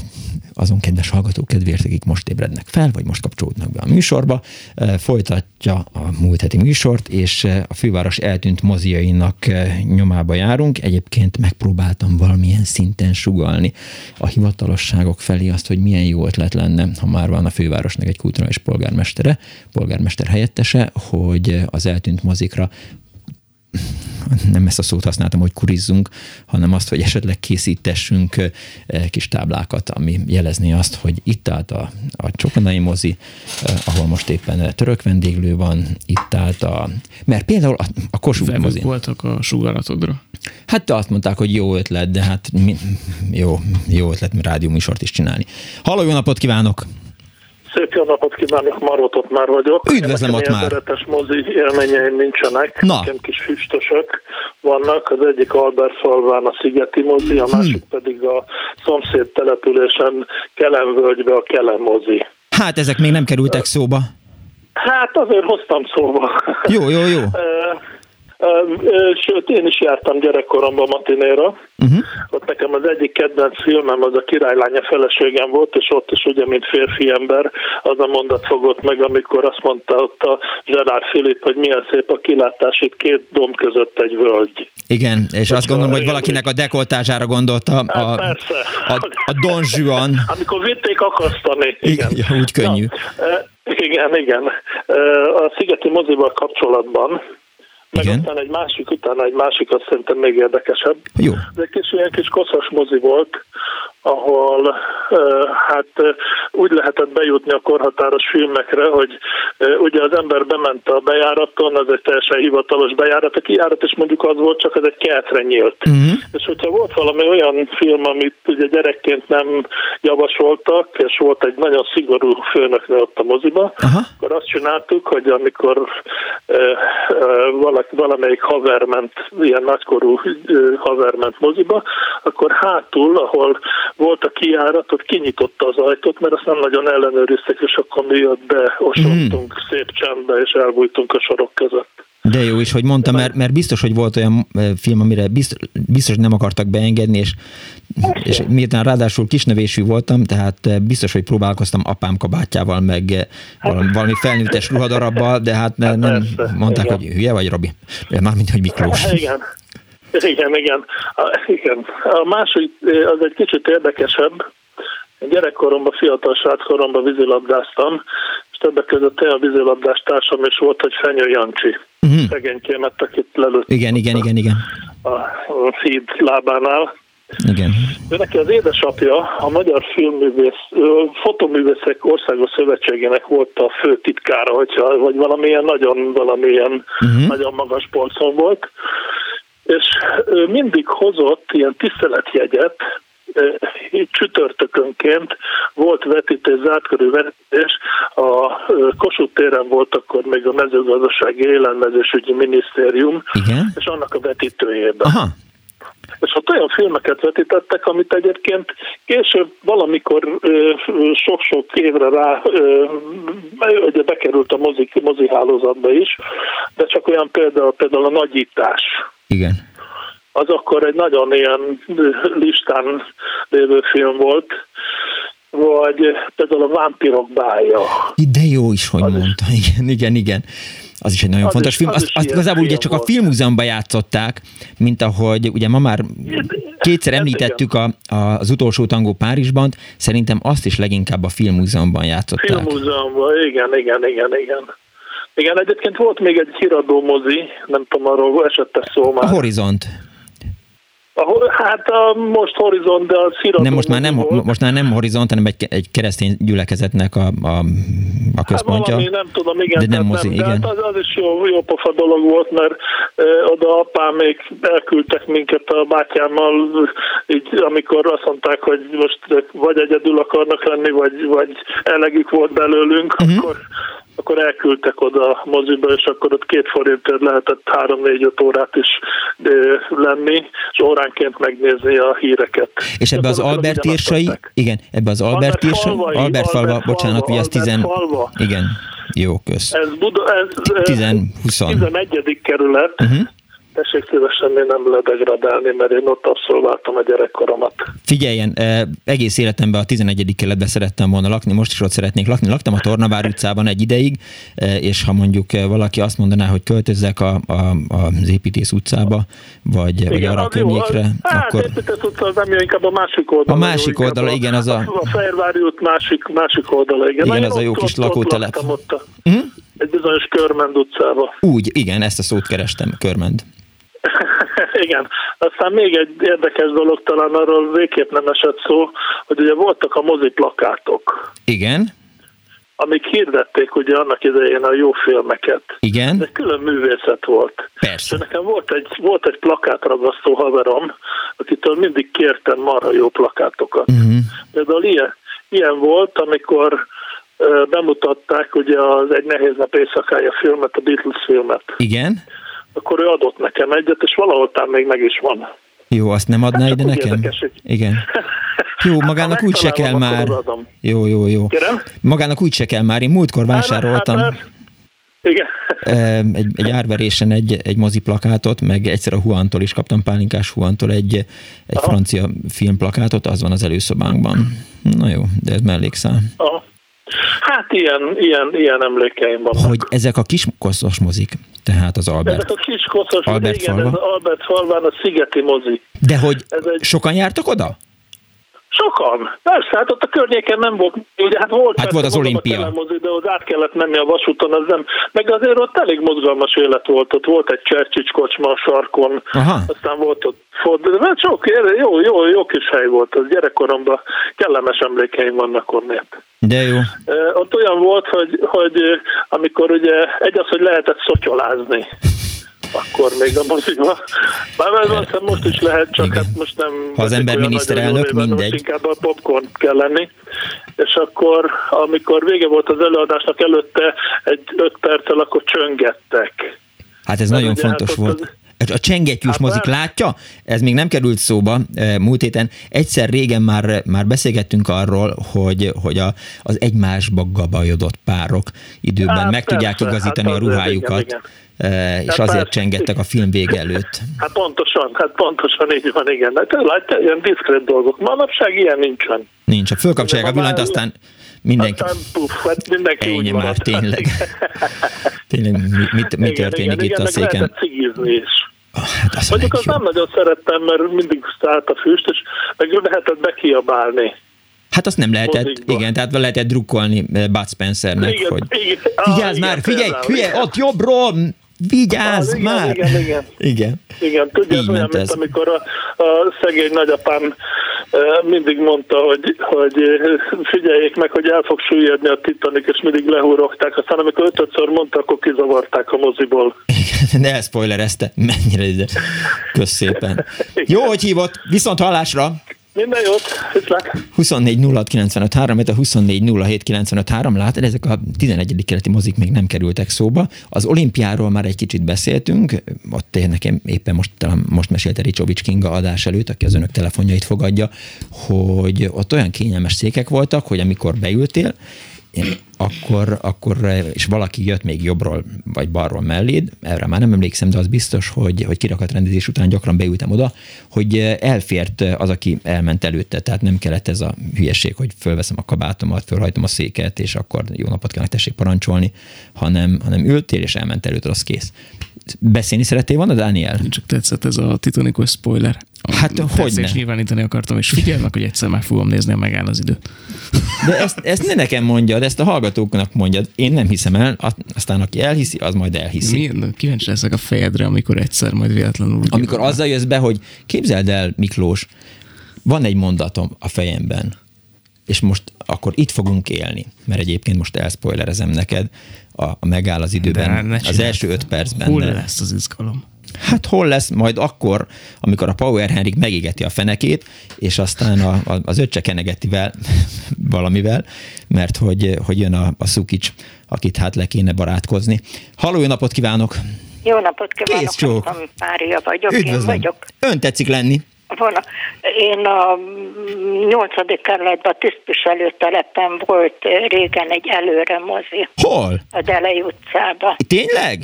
azon kedves hallgatók kedvéért, akik most ébrednek fel, vagy most kapcsolódnak be a műsorba, eh, folytatja a múlt heti műsort, és eh, a főváros eltűnt moziainak eh, nyomába járunk. Egyébként megpróbáltam valamilyen szinten sugalni a hivatalosságok felé azt, hogy milyen jó ötlet lenne, ha már van a fővárosnak egy kulturális polgármestere, polgármester helyettese, hogy az eltűnt mozikra nem ezt a szót használtam, hogy kurizzunk, hanem azt, hogy esetleg készítessünk eh, kis táblákat, ami jelezné azt, hogy itt állt a, a Csokonai mozi, eh, ahol most éppen török vendéglő van, itt állt a... Mert például a, a Kossuth mozi. Vevők voltak a sugaratodra. Hát azt mondták, hogy jó ötlet, de hát mi, jó, jó ötlet rádióműsort is csinálni. Halló, jó napot kívánok! Szép jó napot kívánok, Marót ott már vagyok. Üdvözlöm, ott már. szeretes mozi élményeim nincsenek. Na. Nekem kis füstösök vannak. Az egyik Albert falván a Szigeti mozi, a másik pedig a szomszéd településen Kelemvölgybe a Kelem mozi. Hát ezek még nem kerültek szóba. Hát azért hoztam szóba. Jó, jó, jó. Sőt, én is jártam gyerekkoromban matinéra. Uh-huh. Ott nekem az egyik kedvenc filmem az a királylánya feleségem volt, és ott is ugye, mint férfi ember, az a mondat fogott meg, amikor azt mondta ott a Gerard Philip, hogy milyen szép a kilátás, itt két domb között egy völgy. Igen, és azt gondolom, hogy valakinek a dekoltázsára gondolta a, Hát a, a Don Juan. Amikor vitték akasztani. Igen, ja, úgy könnyű. Na, igen, igen. A Szigeti mozival kapcsolatban, meg Igen. aztán egy másik, utána egy másik, azt szerintem még érdekesebb. Jó. Ez egy kis ilyen kis koszos mozi volt, ahol hát úgy lehetett bejutni a korhatáros filmekre, hogy ugye az ember bement a bejáraton, az egy teljesen hivatalos bejárat, a kijárat is mondjuk az volt, csak ez egy kertre nyílt. Uh-huh. És hogyha volt valami olyan film, amit ugye gyerekként nem javasoltak, és volt egy nagyon szigorú főnökne ott a moziba, Aha. akkor azt csináltuk, hogy amikor valaki, valamelyik haver ment, ilyen nagykorú haver ment moziba, akkor hátul, ahol volt a kijárat, ott kinyitotta az ajtót, mert azt nem nagyon ellenőriztek, és akkor mi ott beosontunk Mhm. szép csendbe, és elbújtunk a sorok között. De jó is, hogy mondta, mert, mert biztos, hogy volt olyan film, amire biztos, biztos hogy nem akartak beengedni, és, és miután ráadásul kisnevésű voltam, tehát biztos, hogy próbálkoztam apám kabátjával, meg valami, valami felnőttes ruhadarabbal, de hát ne, nem Persze, mondták, hogy hülye vagy, Robi. Mármint, hogy Miklós. Igen. Igen, igen. A, igen. A másik, az egy kicsit érdekesebb. Gyerekkoromban, fiatal sráckoromban vízilabdáztam, és többek között olyan vízilabdás társam is volt, hogy Fenyő Jancsi. Mhm. Szegénykémet, akit lelőtt Igen, igen, igen, igen. a, a híd lábánál. Igen. Ő neki az édesapja a Magyar Filmművész, Fotoművészek Országos Szövetségének volt a főtitkára, hogyha, vagy valamilyen nagyon, valamilyen Mhm. nagyon magas polcon volt, és ő mindig hozott ilyen tiszteletjegyet, csütörtökönként volt vetítés, zártkörű vetítés, a Kossuth téren volt akkor még a mezőgazdasági élelmezésügyi minisztérium, Igen? és annak a vetítőjében. Aha, és ott olyan filmeket vetítettek, amit egyébként később valamikor sok-sok évre rá ugye bekerült a mozi, mozi hálózatba is, de csak olyan például, például a nagyítás. igen. Az akkor egy nagyon ilyen listán lévő film volt, vagy például a Vámpirok bája. De jó is, hogy Az mondta. Igen, igen, igen. Az is egy nagyon Az fontos is- film. az Azt, azt igazából ugye csak a volt. filmmúzeumban játszották, mint ahogy ugye ma már kétszer Hát említettük a, a, az utolsó tangó Párizsban, szerintem azt is leginkább a filmmúzeumban játszották. Filmmúzeumban, igen, igen, igen, igen. Igen, egyébként volt még egy híradó mozi, nem tudom, arról esett szó A már. Horizont. Ahol, hát a, most Horizon, de a híradó Nem, most már nem, volt. most már nem Horizont, hanem egy, egy keresztény gyülekezetnek a, a, a Hát központja. valami, nem tudom, igen. De nem tehát mozi, de igen. hát az, az is jó, jó pofa dolog volt, mert e, oda apámék elküldtek minket a bátyámmal, így, amikor azt mondták, hogy most vagy egyedül akarnak lenni, vagy, vagy elegük volt belőlünk, uh-huh. akkor akkor elküldtek oda a moziba, és akkor ott két forintért lehetett három-négy-öt órát is ö, lenni, és óránként megnézni a híreket. És ebbe az Akkor Albert írsai, igen, ebbe az Albert Albert írsai, falvai, Albert falva, Albert bocsánat, falva, ugye az Albert tizen, falva. igen, jó, kösz. Ez, Buda, ez ö, 10-20. 11. kerület. Uh-huh. Szívesen én nem ledegradálni, mert én ott abszolváltam a gyerekkoromat. Figyeljen, eh, egész életemben a 11. keletben szerettem volna lakni, most is ott szeretnék lakni. Laktam a Tornavár utcában egy ideig, eh, és ha mondjuk eh, valaki azt mondaná, hogy költözzek a, a, az építész utcába, vagy, vagy arra a jó, környékre, Hát, akkor épített utca az nem inkább a másik oldala. A másik jó, oldala, igen, az a- A Fejérvári út másik, másik oldala, igen. Igen, az a jó ott- kis ott- ott lakótelep. Ott Mhm. egy bizonyos Körmend utcába. úgy, igen, ezt a szót kerestem, körmend. Igen. Aztán még egy érdekes dolog, talán arról végképp nem esett szó, hogy ugye voltak a mozi plakátok, Igen, amik hirdették ugye annak idején a jó filmeket. Igen, egy külön művészet volt. Persze. nekem volt egy, volt egy plakátragasztó haverom, akitől mindig kértem marha jó plakátokat. Például ilyen, ilyen volt, amikor ö, bemutatták ugye az Egy nehéz nap éjszakája filmet, a Beatles filmet. Igen, Akkor ő adott nekem egyet, és valahol talán még meg is van. jó, azt nem adná Hát ide nekem? érdekes, Igen. Jó, Hát, magának úgy se kell már. Jó, jó, jó. Kérem? Magának úgy se kell már. Én múltkor vásároltam Hát, hát, igen. egy, egy árverésen egy, egy mozi plakátot, meg egyszer a Huantól is kaptam, Pálinkás Huantól egy, egy Aha. francia filmplakátot, az van az előszobánkban. Na jó, de ez mellékszál. Aha. Hát ilyen, ilyen, ilyen emlékeim vannak. Hogy ezek a kis koszos mozik, tehát az Albert. Ezek a kis koszos, Albert igen, falva? ez Albert falván a Szigeti mozi. De hogy Ez egy- sokan jártak oda? Sokan. Persze, hát ott a környéken nem volt, ugye hát volt, Hát volt az olimpia. Telemozi, de ott át kellett menni a vasúton, az nem. Meg azért ott elég mozgalmas élet volt, ott volt egy Csercsics kocsma a sarkon, Aha. aztán volt ott ford, de sok, jó, jó, jó kis hely volt, az gyerekkoromban kellemes emlékeim vannak onnét. De jó. Ott olyan volt, hogy, hogy amikor ugye egy az, hogy lehetett szotyolázni, akkor még a moziba. Bár ez azt hiszem most is lehet, csak Igen. hát most nem... Ha az ember miniszterelnök, mindegy. Inkább a popcorn kell lenni. És akkor, amikor vége volt az előadásnak előtte, egy öt perccel akkor csöngettek. Hát ez Mert nagyon ugye fontos hát volt. az- A csengettyűs Hát mozik látja? Ez még nem került szóba eh, múlt héten. Egyszer régen már, már beszélgettünk arról, hogy, hogy a, az egymásba gabajodott párok időben Hát meg tudják persze, igazítani hát a ruhájukat, igen, eh, és Hát azért persze. csengettek a film vége előtt. Hát pontosan, hát pontosan így van, igen. Hát látja, ilyen diszkrét dolgok. Manapság ilyen nincsen. Nincs. Ha fölkapcsolják a már- villanyt, aztán mindenki... Aztán puf, hát mindenki úgy Ennyi már, marad. tényleg. Tényleg, mi, mit, mi történik igen, itt igen, a széken? cigizni is. Ah, Hát az Mondjuk azt nem nagyon szerettem, mert mindig szállt a füst, és meg lehetett bekiabálni. Hát azt nem lehetett, Mozikba. igen, tehát lehetett drukkolni eh, Bud Spencernek, Igen, hogy igen. vigyázz Ah, már, igen, figyelj, hülye, ott jobbról, vigyázz Ah, igen, már. igen, igen. igen. Igen, tudja, olyan, mint ez. amikor a, a szegény nagyapám mindig mondta, hogy, hogy figyeljék meg, hogy el fog süllyedni a Titanic, és mindig lehúrogták, aztán amikor ötödször mondta, akkor kizavarták a moziból. Igen, ne spoilerezte, mennyire ide. Kösz szépen. Jó, hogy hívott, viszont hallásra. Minden jót, viszlák! 24 06 95 3, a 24 07 95 3, látod, ezek a 11. keleti mozik még nem kerültek szóba. Az olimpiáról már egy kicsit beszéltünk, ott én nekem éppen most, talán most mesélte Ricsovics Kinga adás előtt, aki az önök telefonjait fogadja, hogy ott olyan kényelmes székek voltak, hogy amikor beültél, akkor, akkor, és valaki jött még jobbról vagy balról melléd, erre már nem emlékszem, de az biztos, hogy, hogy kirakat rendezés után gyakran beültem oda, hogy elfért az, aki elment előtte, tehát nem kellett ez a hülyeség, hogy fölveszem a kabátomat, fölhajtom a széket, és akkor jó napot kell, tessék parancsolni, hanem, hanem ültél, és elment előtt, az kész. Beszélni szerettél volna, Dániel? Csak tetszett ez a titanikos spoiler. Hát, hogyne. Tetszés nyilvánítani akartam, és figyelj meg, hogy egyszer már fogom nézni, megáll az idő. De ezt, ezt ne nekem mondjad, ezt a hallgatóknak mondjad. Én nem hiszem el, aztán aki elhiszi, az majd elhiszi. Mi, kíváncsi leszek a fejedre, amikor egyszer majd véletlenül... Amikor azzal jössz be, hogy képzeld el, Miklós, van egy mondatom a fejemben, és most akkor itt fogunk élni, mert egyébként most elspoilerezem neked, a, a megáll az időben, az első öt percben. Hol de- lesz az izgalom? Hát hol lesz majd akkor, amikor a Power Henrik megégeti a fenekét, és aztán a, a, az öccse kenegeti vel, valamivel, mert hogy, hogy jön a, a Szukics, akit hát le kéne barátkozni. Halló, jó napot kívánok! Jó napot kívánok, Kész csók. Mária vagyok, én Üdvözlöm! vagyok. Ön tetszik lenni? Van, én a nyolcadik kerületben tisztviselőtelepen volt régen egy előre mozi Hol? a Delei utcában. Tényleg?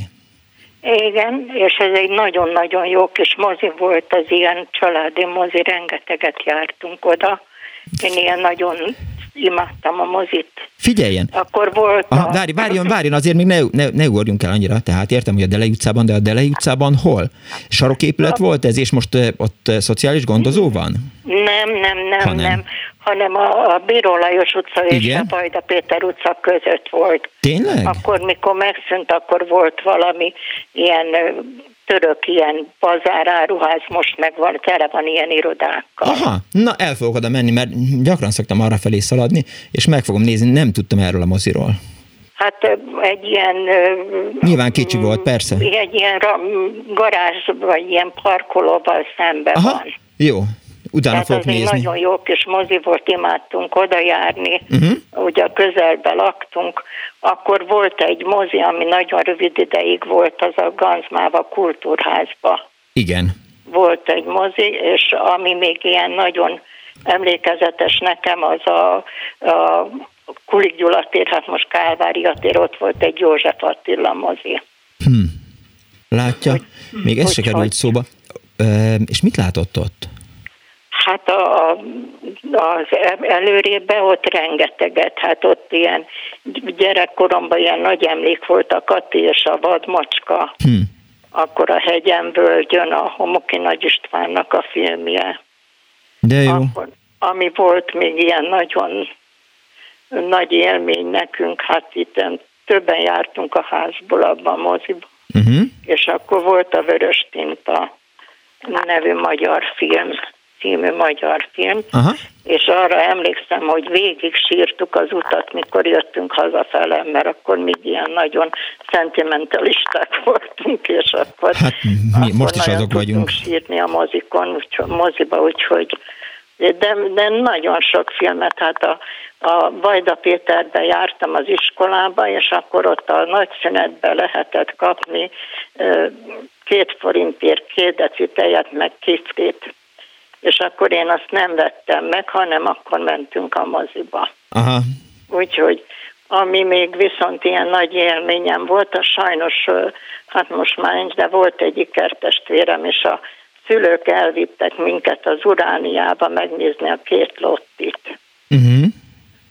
Igen, és ez egy nagyon-nagyon jó kis mozi volt, az ilyen családi mozi, rengeteget jártunk oda. Én ilyen nagyon imádtam a mozit. Figyeljen! Akkor volt Aha, a... várj, várjon, várjon, azért még ne, ne, ne ugorjunk el annyira. Tehát értem, hogy a Delei utcában, de a Delei utcában hol? Saroképület volt ez, és most eh, ott eh, szociális gondozó van? Nem, nem, nem, Ha nem. nem, hanem a, a Bíró Lajos utca és Igen? a Bajda Péter utca között volt. Tényleg? Akkor, mikor megszűnt, akkor volt valami ilyen ö, török, ilyen bazáráruház, most meg van, tele van ilyen irodákkal. Aha, na el fogok oda menni, mert gyakran szoktam arra felé szaladni, és meg fogom nézni, nem tudtam erről a moziról. Hát egy ilyen... Nyilván kicsi volt, persze. Egy ilyen garázs, vagy ilyen parkolóval szembe Aha, van. jó, utána Tehát fogok az nézni. nagyon jó kis mozi volt, imádtunk oda járni, Mhm. ugye közelbe laktunk. Akkor volt egy mozi, ami nagyon rövid ideig volt, az a Ganzmáva kultúrházba. Igen. Volt egy mozi, és ami még ilyen nagyon emlékezetes nekem, az a, a Kulik Gyula tér, hát most Kálvária tér, ott volt egy József Attila mozi. Hm. Látja, még ez se került szóba. Ö, és mit látott ott? Hát a, a, az előrébe ott rengeteget, hát ott ilyen gyerekkoromban ilyen nagy emlék volt a Kati és a vadmacska, Hm. akkor a hegyen völgyön a Homoki Nagy Istvánnak a filmje. De jó. Akkor, ami volt még ilyen nagyon nagy élmény nekünk, hát itt többen jártunk a házból abban a moziba, Uh-huh. és akkor volt a Vörös Tinta nevű magyar film, című magyar film, Aha. és arra emlékszem, hogy végig sírtuk az utat, mikor jöttünk hazafele, mert akkor még ilyen nagyon szentimentalisták voltunk, és akkor, Hát mi akkor most is azok vagyunk. sírni a mozikon, úgyhogy, moziba, úgyhogy de, de nagyon sok filmet, hát a, a Vajda Péterbe jártam az iskolába, és akkor ott a nagy szünetbe lehetett kapni két forintért két deci tejet, meg kiflét. És akkor én azt nem vettem meg, hanem akkor mentünk a moziba. Aha. Úgyhogy ami még viszont ilyen nagy élményem volt, a sajnos, hát most már nincs, de volt egy ikertestvérem, és a szülők elvittek minket az Urániába megnézni a két lottit. Uh-huh.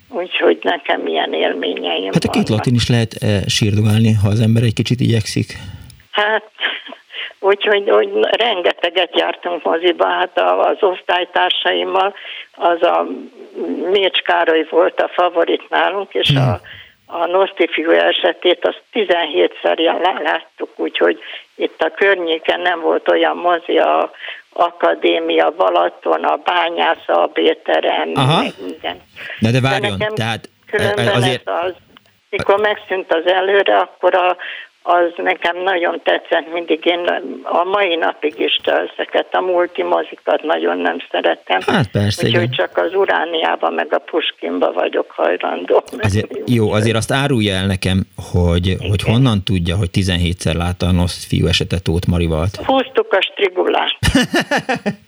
Úgyhogy nekem ilyen élményeim Hát a két lottin is lehet e, sírdogálni, ha az ember egy kicsit igyekszik. Hát, úgyhogy hogy rengeteget jártunk moziba, hát az osztálytársaimmal, az a Mécs Károly volt a favorit nálunk, és hmm. a a Noszti fiú esetét azt 17-szer láttuk, úgyhogy itt a környéken nem volt olyan mozi, a Akadémia, Balaton, a Bányásza, a Béterem, Aha. minden. De, de várjon, de tehát azért... Az, mikor megszűnt az előre, akkor a az nekem nagyon tetszett, mindig én a mai napig is ezeket a multimozikat nagyon nem szeretem. Hát persze, Úgyhogy csak az Urániában meg a Puskinba vagyok hajlandó. Azért, jó, azért azt árulja el nekem, hogy, hogy honnan tudja, hogy 17-szer látta a Nosz fiú esetet Tóth Marivalt. Húztuk a strigulást.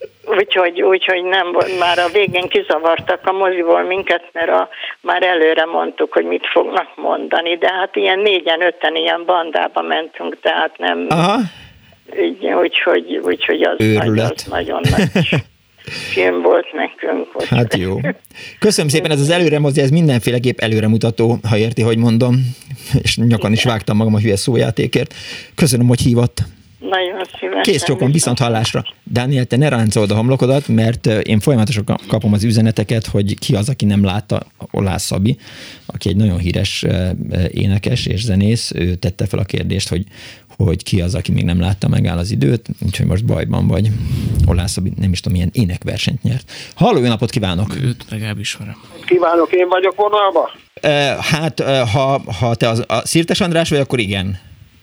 Úgyhogy, úgyhogy nem, már a végén kizavartak a moziból minket, mert a, már előre mondtuk, hogy mit fognak mondani, de hát ilyen négyen, öten ilyen bandába mentünk, tehát nem... Aha. Úgy, úgyhogy, úgyhogy az, nagy, az nagyon nagy film volt nekünk. Hogy hát jó. Köszönöm szépen, ez az előre mozi, ez mindenféleképp előremutató, ha érti, hogy mondom, és nyakan is vágtam magam a hülye szójátékért. Köszönöm, hogy hívott. Nagyon szívesen. Kész csokon, viszont hallásra. Dániel, te ne ráncold a homlokodat, mert én folyamatosan kapom az üzeneteket, hogy ki az, aki nem látta Olász Szabi, aki egy nagyon híres énekes és zenész. Ő tette fel a kérdést, hogy, hogy ki az, aki még nem látta, megáll az időt, úgyhogy most bajban vagy. Olász Szabi nem is tudom, milyen énekversenyt nyert. Halló, jó napot kívánok! Őt legalábbis ismerem. Kívánok, én vagyok vonalba? Hát, ha, ha te az, a Szirtes András vagy, akkor igen.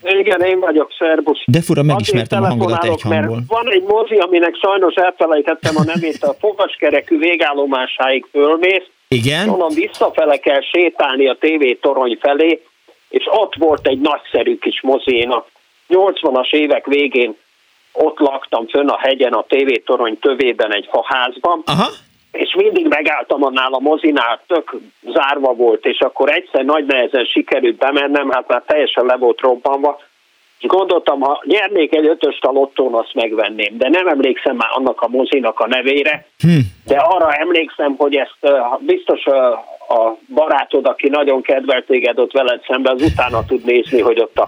Igen, én vagyok, szerbusz. De fura, megismertem a hangodat egy hangból. Van egy mozi, aminek sajnos elfelejtettem a nemét, a fogaskerekű végállomásáig fölmész. Igen. Onnan visszafele kell sétálni a TV torony felé, és ott volt egy nagyszerű kis mozi. Én a 80-as évek végén ott laktam fönn a hegyen a TV torony tövében egy faházban. Aha és mindig megálltam annál a mozinál, tök zárva volt, és akkor egyszer nagy nehezen sikerült bemennem, hát már teljesen le volt robbanva, és gondoltam, ha nyernék egy ötös a lottón, azt megvenném, de nem emlékszem már annak a mozinak a nevére, hm. de arra emlékszem, hogy ezt biztos a barátod, aki nagyon kedvelt téged ott veled szemben, az utána tud nézni, hogy ott a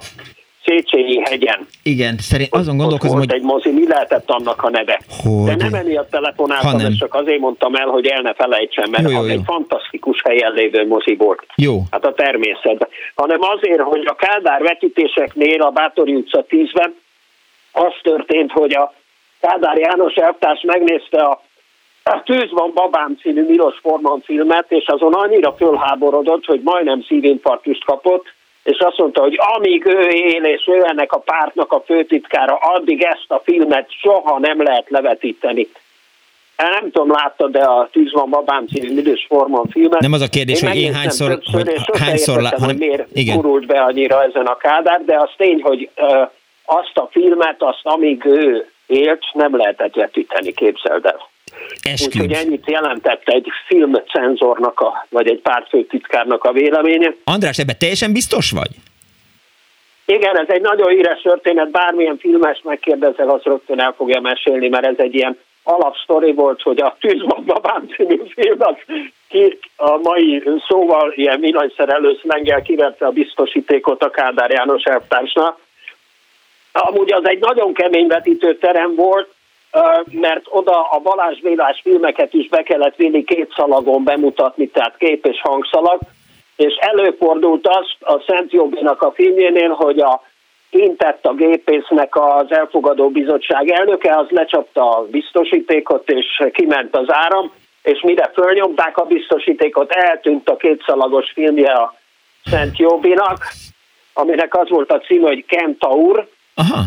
Széchenyi hegyen. Igen, szerint azon gondolkozom, hogy... egy mozi, mi lehetett annak a neve? Hogy... De nem emiatt telefonáltam, hanem... csak azért mondtam el, hogy el ne felejtsem, mert jó, jó, az jó. egy fantasztikus helyen lévő mozi volt. Jó. Hát a természetben. Hanem azért, hogy a Kádár vetítéseknél a Bátori utca 10-ben az történt, hogy a Kádár János elvtárs megnézte a a Tűz van babám című Milos Forman filmet, és azon annyira fölháborodott, hogy majdnem szívinfarktust kapott, és azt mondta, hogy amíg ő él, és ő ennek a pártnak a főtitkára, addig ezt a filmet soha nem lehet levetíteni. Nem tudom, látta, de a Tűz van babám című Midős Forman filmet. Nem az a kérdés, én hogy én hányszor, többször, hogy hányszor lá... hanem, hogy miért igen. kurult be annyira ezen a kádár, de az tény, hogy uh, azt a filmet, azt amíg ő élt, nem lehetett vetíteni, képzeld el. Esküd. Úgyhogy ennyit jelentett egy filmcenzornak, a, vagy egy pártfőtitkárnak a véleménye. András, ebben teljesen biztos vagy? Igen, ez egy nagyon híres történet, bármilyen filmes megkérdezel, az rögtön el fogja mesélni, mert ez egy ilyen alapsztori volt, hogy a Tűzban babám című film az ki a mai szóval ilyen villanyszerelő szlengel kiverte a biztosítékot a Kádár János elvtársnak. Amúgy az egy nagyon kemény vetítőterem volt, mert oda a Balázs Bélás filmeket is be kellett vinni két szalagon bemutatni, tehát kép és hangszalag, és előfordult az a Szent Jobbinak a filmjénél, hogy a intett a gépésznek az elfogadó bizottság elnöke, az lecsapta a biztosítékot, és kiment az áram, és mire fölnyomták a biztosítékot, eltűnt a kétszalagos filmje a Szent Jobbinak, aminek az volt a cím, hogy Kentaur, Aha.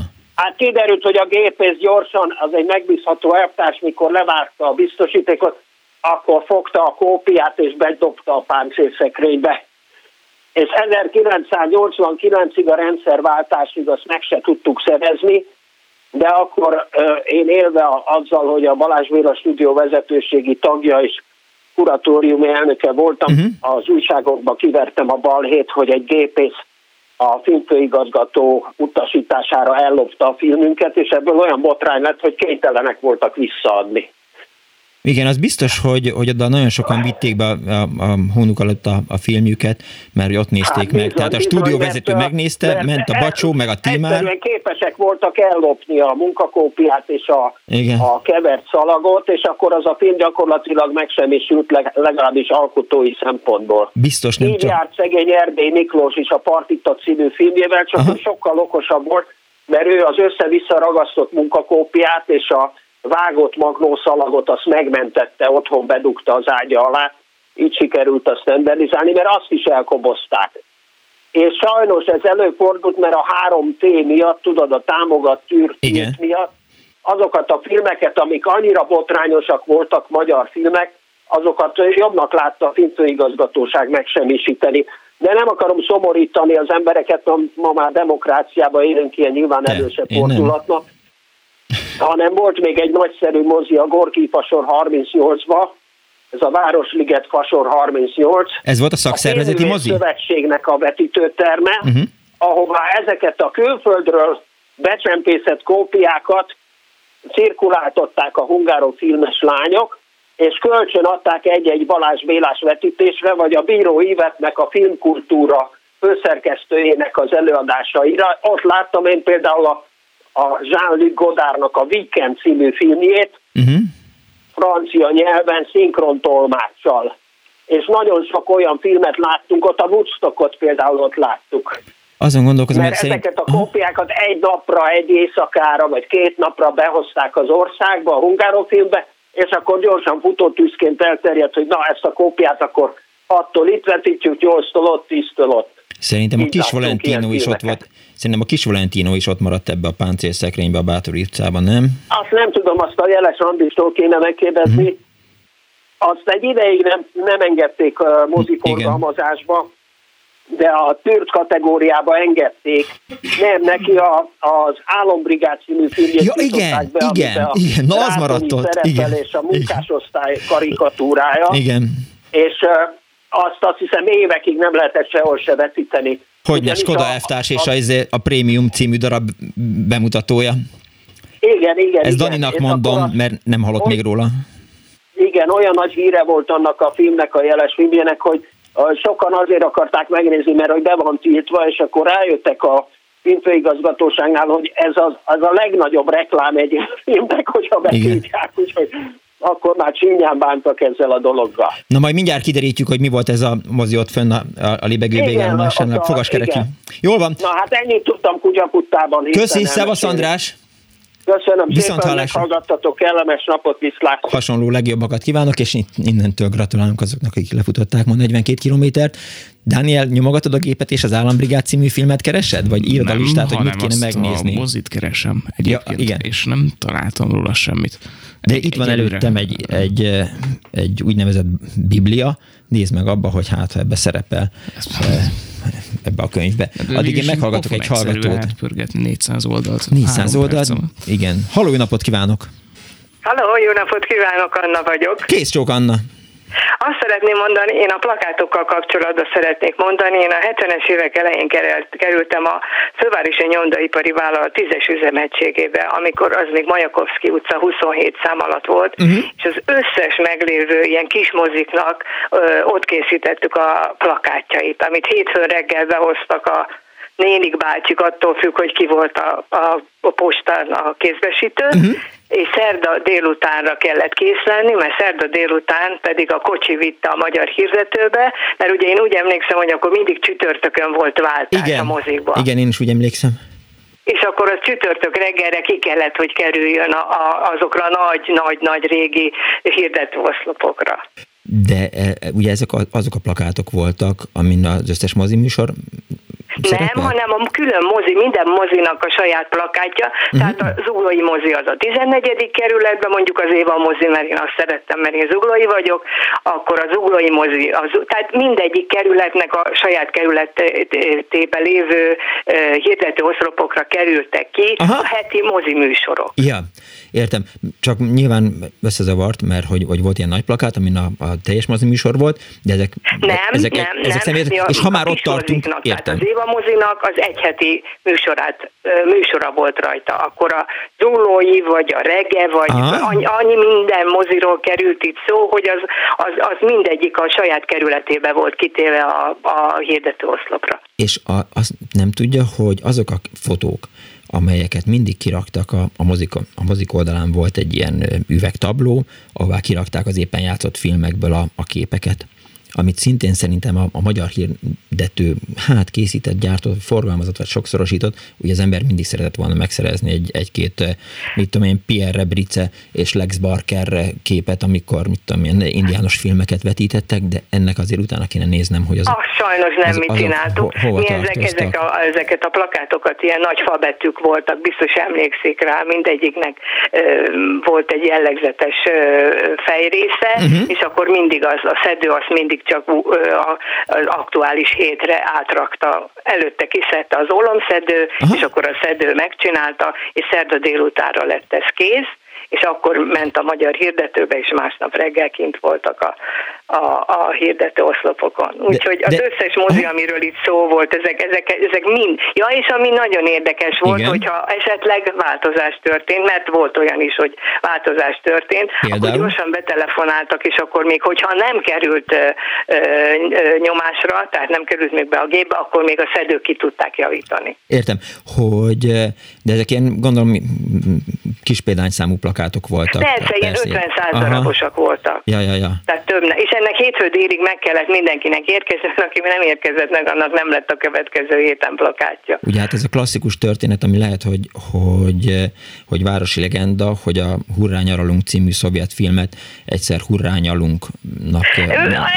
Hát kiderült, hogy a gépész gyorsan, az egy megbízható elvtárs, mikor levárta a biztosítékot, akkor fogta a kópiát és bedobta a páncélszekrénybe. És 1989-ig a rendszerváltásig azt meg se tudtuk szerezni, de akkor én élve azzal, hogy a Balázs Béla stúdió vezetőségi tagja és kuratóriumi elnöke voltam, uh-huh. az újságokba kivertem a balhét, hogy egy gépész a filmfőigazgató utasítására ellopta a filmünket, és ebből olyan botrány lett, hogy kénytelenek voltak visszaadni. Igen, az biztos, hogy, hogy oda nagyon sokan vitték be a, a, a hónuk alatt a, a filmjük,et mert ott nézték hát, meg. Bizony, Tehát a stúdióvezető megnézte, mert ment a Bacsó, meg a Tímár. képesek voltak ellopni a munkakópiát és a, a kevert szalagot, és akkor az a film gyakorlatilag megsemmisült legalábbis alkotói szempontból. Biztos nem Így csak... járt szegény Erdély Miklós is a Partita című filmjével, csak Aha. sokkal okosabb volt, mert ő az össze-vissza ragasztott munkakópiát és a vágott magnószalagot azt megmentette, otthon bedugta az ágya alá, így sikerült azt rendelizálni, mert azt is elkobozták. És sajnos ez előfordult, mert a 3T miatt, tudod, a támogat tűr miatt, azokat a filmeket, amik annyira botrányosak voltak, magyar filmek, azokat jobbnak látta a filmfőigazgatóság megsemmisíteni. De nem akarom szomorítani az embereket, ma már demokráciában élünk ilyen nyilván erősebb fordulatnak hanem volt még egy nagyszerű mozi a Gorki Fasor 38-ba, ez a Városliget Fasor 38. Ez volt a szakszervezeti a mozi? szövetségnek a vetítőterme, uh-huh. ahová ezeket a külföldről becsempészett kópiákat cirkuláltották a filmes lányok, és kölcsön adták egy-egy Balázs Bélás vetítésre, vagy a Bíró Ivetnek a filmkultúra főszerkesztőjének az előadásaira. Ott láttam én például a a Jean-Luc Godardnak a Weekend című filmjét, uh-huh. francia nyelven, szinkron tolmáccsal. És nagyon sok olyan filmet láttunk, ott a Woodstockot például ott láttuk. Azon gondolkozom, Mert ezeket szerint... a kópiákat egy napra, egy éjszakára, vagy két napra behozták az országba, a hungárofilmbe, és akkor gyorsan futótűzként elterjedt, hogy na ezt a kópiát akkor attól itt vetítjük, 8-tól ott, 10-től ott. Szerintem a kis Valentino is ott volt. Szerintem a kis Valentino is ott maradt ebbe a páncélszekrénybe a Bátori utcában, nem? Azt nem tudom, azt a Jeles Andistól kéne megkérdezni. Uh-huh. Azt egy ideig nem, nem engedték a moziforgalmazásba, de a tűrt kategóriába engedték. Nem, neki a, az Álombrigád című filmjét ja, igen, be, igen, a igen, na az maradt ott. Igen, és a munkásosztály karikatúrája. Igen. És azt azt hiszem évekig nem lehetett sehol se vetíteni. Hogy ne, Skoda F-társ és a, a, izé, a Prémium című darab bemutatója. Igen, igen. Ez igen. Daninak és mondom, mert nem hallott még róla. Igen, olyan nagy híre volt annak a filmnek, a jeles filmjének, hogy sokan azért akarták megnézni, mert hogy be van tiltva, és akkor rájöttek a filmfőigazgatóságnál, hogy ez az, az a legnagyobb reklám egy filmnek, hogyha betiltják, úgyhogy akkor már csinyán bántak ezzel a dologgal. Na majd mindjárt kiderítjük, hogy mi volt ez a mozi ott fönn a, a libegő végállomásán, a fogaskerekű. Jól van. Na hát ennyit tudtam kutyaputtában. Köszi, szevasz András! Köszönöm Viszont szépen, meghallgattatok, kellemes napot, viszlát! Hasonló legjobbakat kívánok, és innentől gratulálunk azoknak, akik lefutották ma 42 kilométert. Dániel, nyomogatod a gépet és az Állambrigád című filmet keresed? Vagy írod nem, a listát, hogy mit kéne megnézni? a mozit keresem egyébként, ja, igen. és nem találtam róla semmit. De egy, itt van előttem egy, egy, egy úgynevezett biblia, nézd meg abba, hogy hát ebbe szerepel ebbe a könyvbe. De Addig én meghallgatok egy hallgatót. Hát pörgetni 400 oldalt. 400 oldalt? Igen. Halló, jó napot kívánok! Halló, jó napot kívánok, Anna vagyok. Kész csók, Anna. Azt szeretném mondani, én a plakátokkal kapcsolatban szeretnék mondani. Én a 70-es évek elején kerültem a Fővárosi Nyomdaipari Vállalat 10-es üzemegységébe, amikor az még Majakovszki utca 27 szám alatt volt, uh-huh. és az összes meglévő ilyen kis moziknak ö, ott készítettük a plakátjait, amit hétfőn reggel behoztak a nénik bácsik, attól függ, hogy ki volt a, a, a postán a kézbesítő, uh-huh és szerda délutánra kellett kész lenni, mert szerda délután pedig a kocsi vitte a magyar hirdetőbe, mert ugye én úgy emlékszem, hogy akkor mindig csütörtökön volt váltás igen, a mozikban. Igen, én is úgy emlékszem. És akkor az csütörtök reggelre ki kellett, hogy kerüljön a, a, azokra a nagy-nagy-nagy régi hirdető oszlopokra. De e, ugye ezek a, azok a plakátok voltak, amin az összes moziműsor Nem, hanem a külön mozi, minden mozinak a saját plakátja, uh-huh. tehát a zuglói mozi az a 14. kerületben, mondjuk az Éva mozi, mert én azt szerettem, mert én zuglói vagyok, akkor a zuglói mozi, az, tehát mindegyik kerületnek a saját kerületébe lévő uh, hirdető oszlopokra kerültek ki Aha. a heti mozi műsorok. Ja, értem. Csak nyilván összezavart, mert hogy, hogy volt ilyen nagy plakát, amin a, a teljes mozi műsor volt, de ezek, nem, ezek, nem, ezek nem. személyek, és ha már ott tartunk, értem. az Éva mozinak az egyheti műsorát, műsora volt rajta, akkor a Zullói, vagy a Rege, vagy annyi, annyi minden moziról került itt szó, hogy az, az, az mindegyik a saját kerületébe volt kitéve a, a hirdető oszlopra. És a, azt nem tudja, hogy azok a fotók, amelyeket mindig kiraktak a, a, mozik, a mozik oldalán volt egy ilyen üvegtabló, ahová kirakták az éppen játszott filmekből a, a képeket amit szintén szerintem a, a magyar hirdető hát készített, gyártott, forgalmazott vagy sokszorosított, ugye az ember mindig szeretett volna megszerezni egy, egy-két, mit tudom én, Pierre Brice és Lex Barker képet, amikor, mit tudom én, indiános filmeket vetítettek, de ennek azért utána kéne néznem, hogy az... Ah, sajnos nem az, mit csináltuk. Ho, Mi ezek, ezek a, ezeket a plakátokat ilyen nagy fabetűk voltak, biztos emlékszik rá, mindegyiknek ö, volt egy jellegzetes ö, fejrésze, uh-huh. és akkor mindig az, a szedő azt mindig mindig csak az aktuális hétre átrakta. Előtte kiszedte az olomszedő, Aha. és akkor a szedő megcsinálta, és szerda délutánra lett ez kész, és akkor ment a magyar hirdetőbe, és másnap reggel kint voltak a, a, a hirdető oszlopokon. Úgyhogy az de, összes mozi, amiről itt szó volt, ezek, ezek, ezek mind. Ja, és ami nagyon érdekes volt, Igen. hogyha esetleg változás történt, mert volt olyan is, hogy változás történt, Például? akkor gyorsan betelefonáltak, és akkor még, hogyha nem került ö, ö, ö, nyomásra, tehát nem került még be a gépbe, akkor még a szedők ki tudták javítani. Értem, hogy de ezek ilyen, gondolom, kis példányszámú plakátok voltak. Persze, ilyen 50 százalékosak voltak. Ja, ja, ja. Tehát több, és ennek hétfő délig meg kellett mindenkinek érkezni, aki nem érkezett meg, annak nem lett a következő héten plakátja. Ugye hát ez a klasszikus történet, ami lehet, hogy, hogy, hogy városi legenda, hogy a Hurrá nyaralunk című szovjet filmet egyszer Hurrá nyalunknak...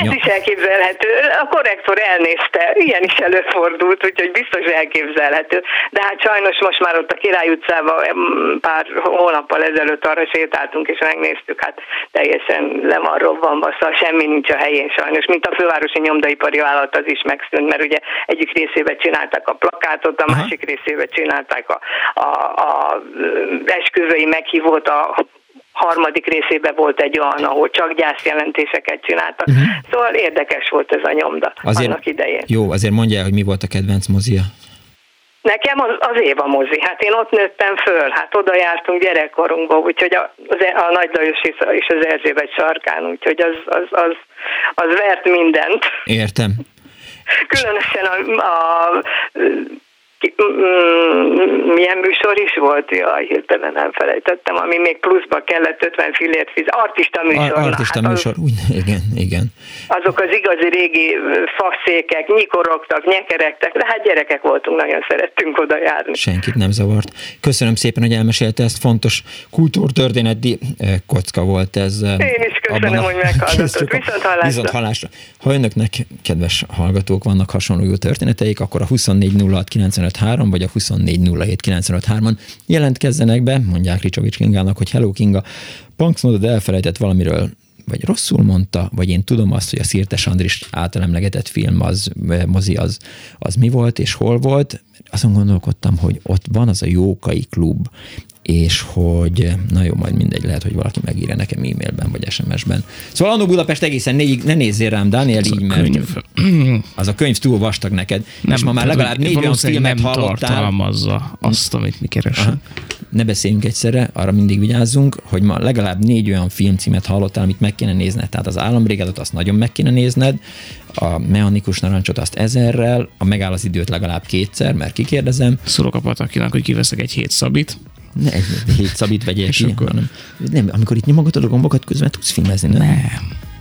Ez is elképzelhető. A korrektor elnézte. Ilyen is előfordult, úgyhogy biztos elképzelhető. De hát sajnos most már ott a Király utcában pár hónappal ezelőtt arra sétáltunk és megnéztük, hát teljesen le van robbanva, szóval semmi nincs a helyén sajnos, mint a fővárosi nyomdaipari vállalat az is megszűnt, mert ugye egyik részébe csinálták a plakátot, a Aha. másik részébe csinálták a, a, a esküvői meghívót, a harmadik részében volt egy olyan, ahol csak gyászjelentéseket csináltak. Uh-huh. Szóval érdekes volt ez a nyomda azért, annak idején. Jó, azért mondja, hogy mi volt a kedvenc mozia? Nekem az, az Éva mozi, hát én ott nőttem föl, hát oda jártunk gyerekkorunkban, úgyhogy a, a Nagy Lajos és az Erzsébet sarkán, úgyhogy az, az, az, az vert mindent. Értem. Különösen a, a milyen műsor is volt, jaj, hirtelen nem felejtettem, ami még pluszba kellett 50 fillért fiz, artista műsor. Ar- artista hát műsor, az, úgy, igen, igen. Azok az igazi régi faszékek, nyikorogtak, nyekeregtek, de hát gyerekek voltunk, nagyon szerettünk oda járni. Senkit nem zavart. Köszönöm szépen, hogy elmesélte ezt, fontos kultúrtörténeti kocka volt ez. Én is köszönöm, a... hogy meghallgatott. Viszont hallásra. Viszont hallásra. Ha önöknek, kedves hallgatók, vannak hasonló jó történeteik, akkor a 24 953 vagy a 2407953-on jelentkezzenek be, mondják Ricsovics Kingának, hogy Hello Kinga, Punksnodod elfelejtett valamiről vagy rosszul mondta, vagy én tudom azt, hogy a Szirtes Andris által emlegetett film, az, mozi, az, az mi volt és hol volt. Azon gondolkodtam, hogy ott van az a Jókai Klub, és hogy na jó, majd mindegy, lehet, hogy valaki megírja nekem e-mailben vagy SMS-ben. Szóval Annó Budapest egészen négyig, ne nézzél rám, Daniel, az így, mert könyv. az a könyv túl vastag neked. Nem, és ma már legalább négy olyan filmet nem hallottál. tartalmazza azt, amit mi keresünk. Ne beszéljünk egyszerre, arra mindig vigyázzunk, hogy ma legalább négy olyan filmcímet hallottál, amit meg kéne nézned. Tehát az állambrigádot azt nagyon meg kéne nézned, a mechanikus narancsot azt ezerrel, a megáll az időt legalább kétszer, mert kikérdezem. Szólok a patakinak, hogy kiveszek egy hét szabit ne hét szabít vegyél ki, akkor... hanem nem, amikor itt nyomogatod a gombokat, közben tudsz filmezni, nem? Nem.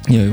Jó, jó.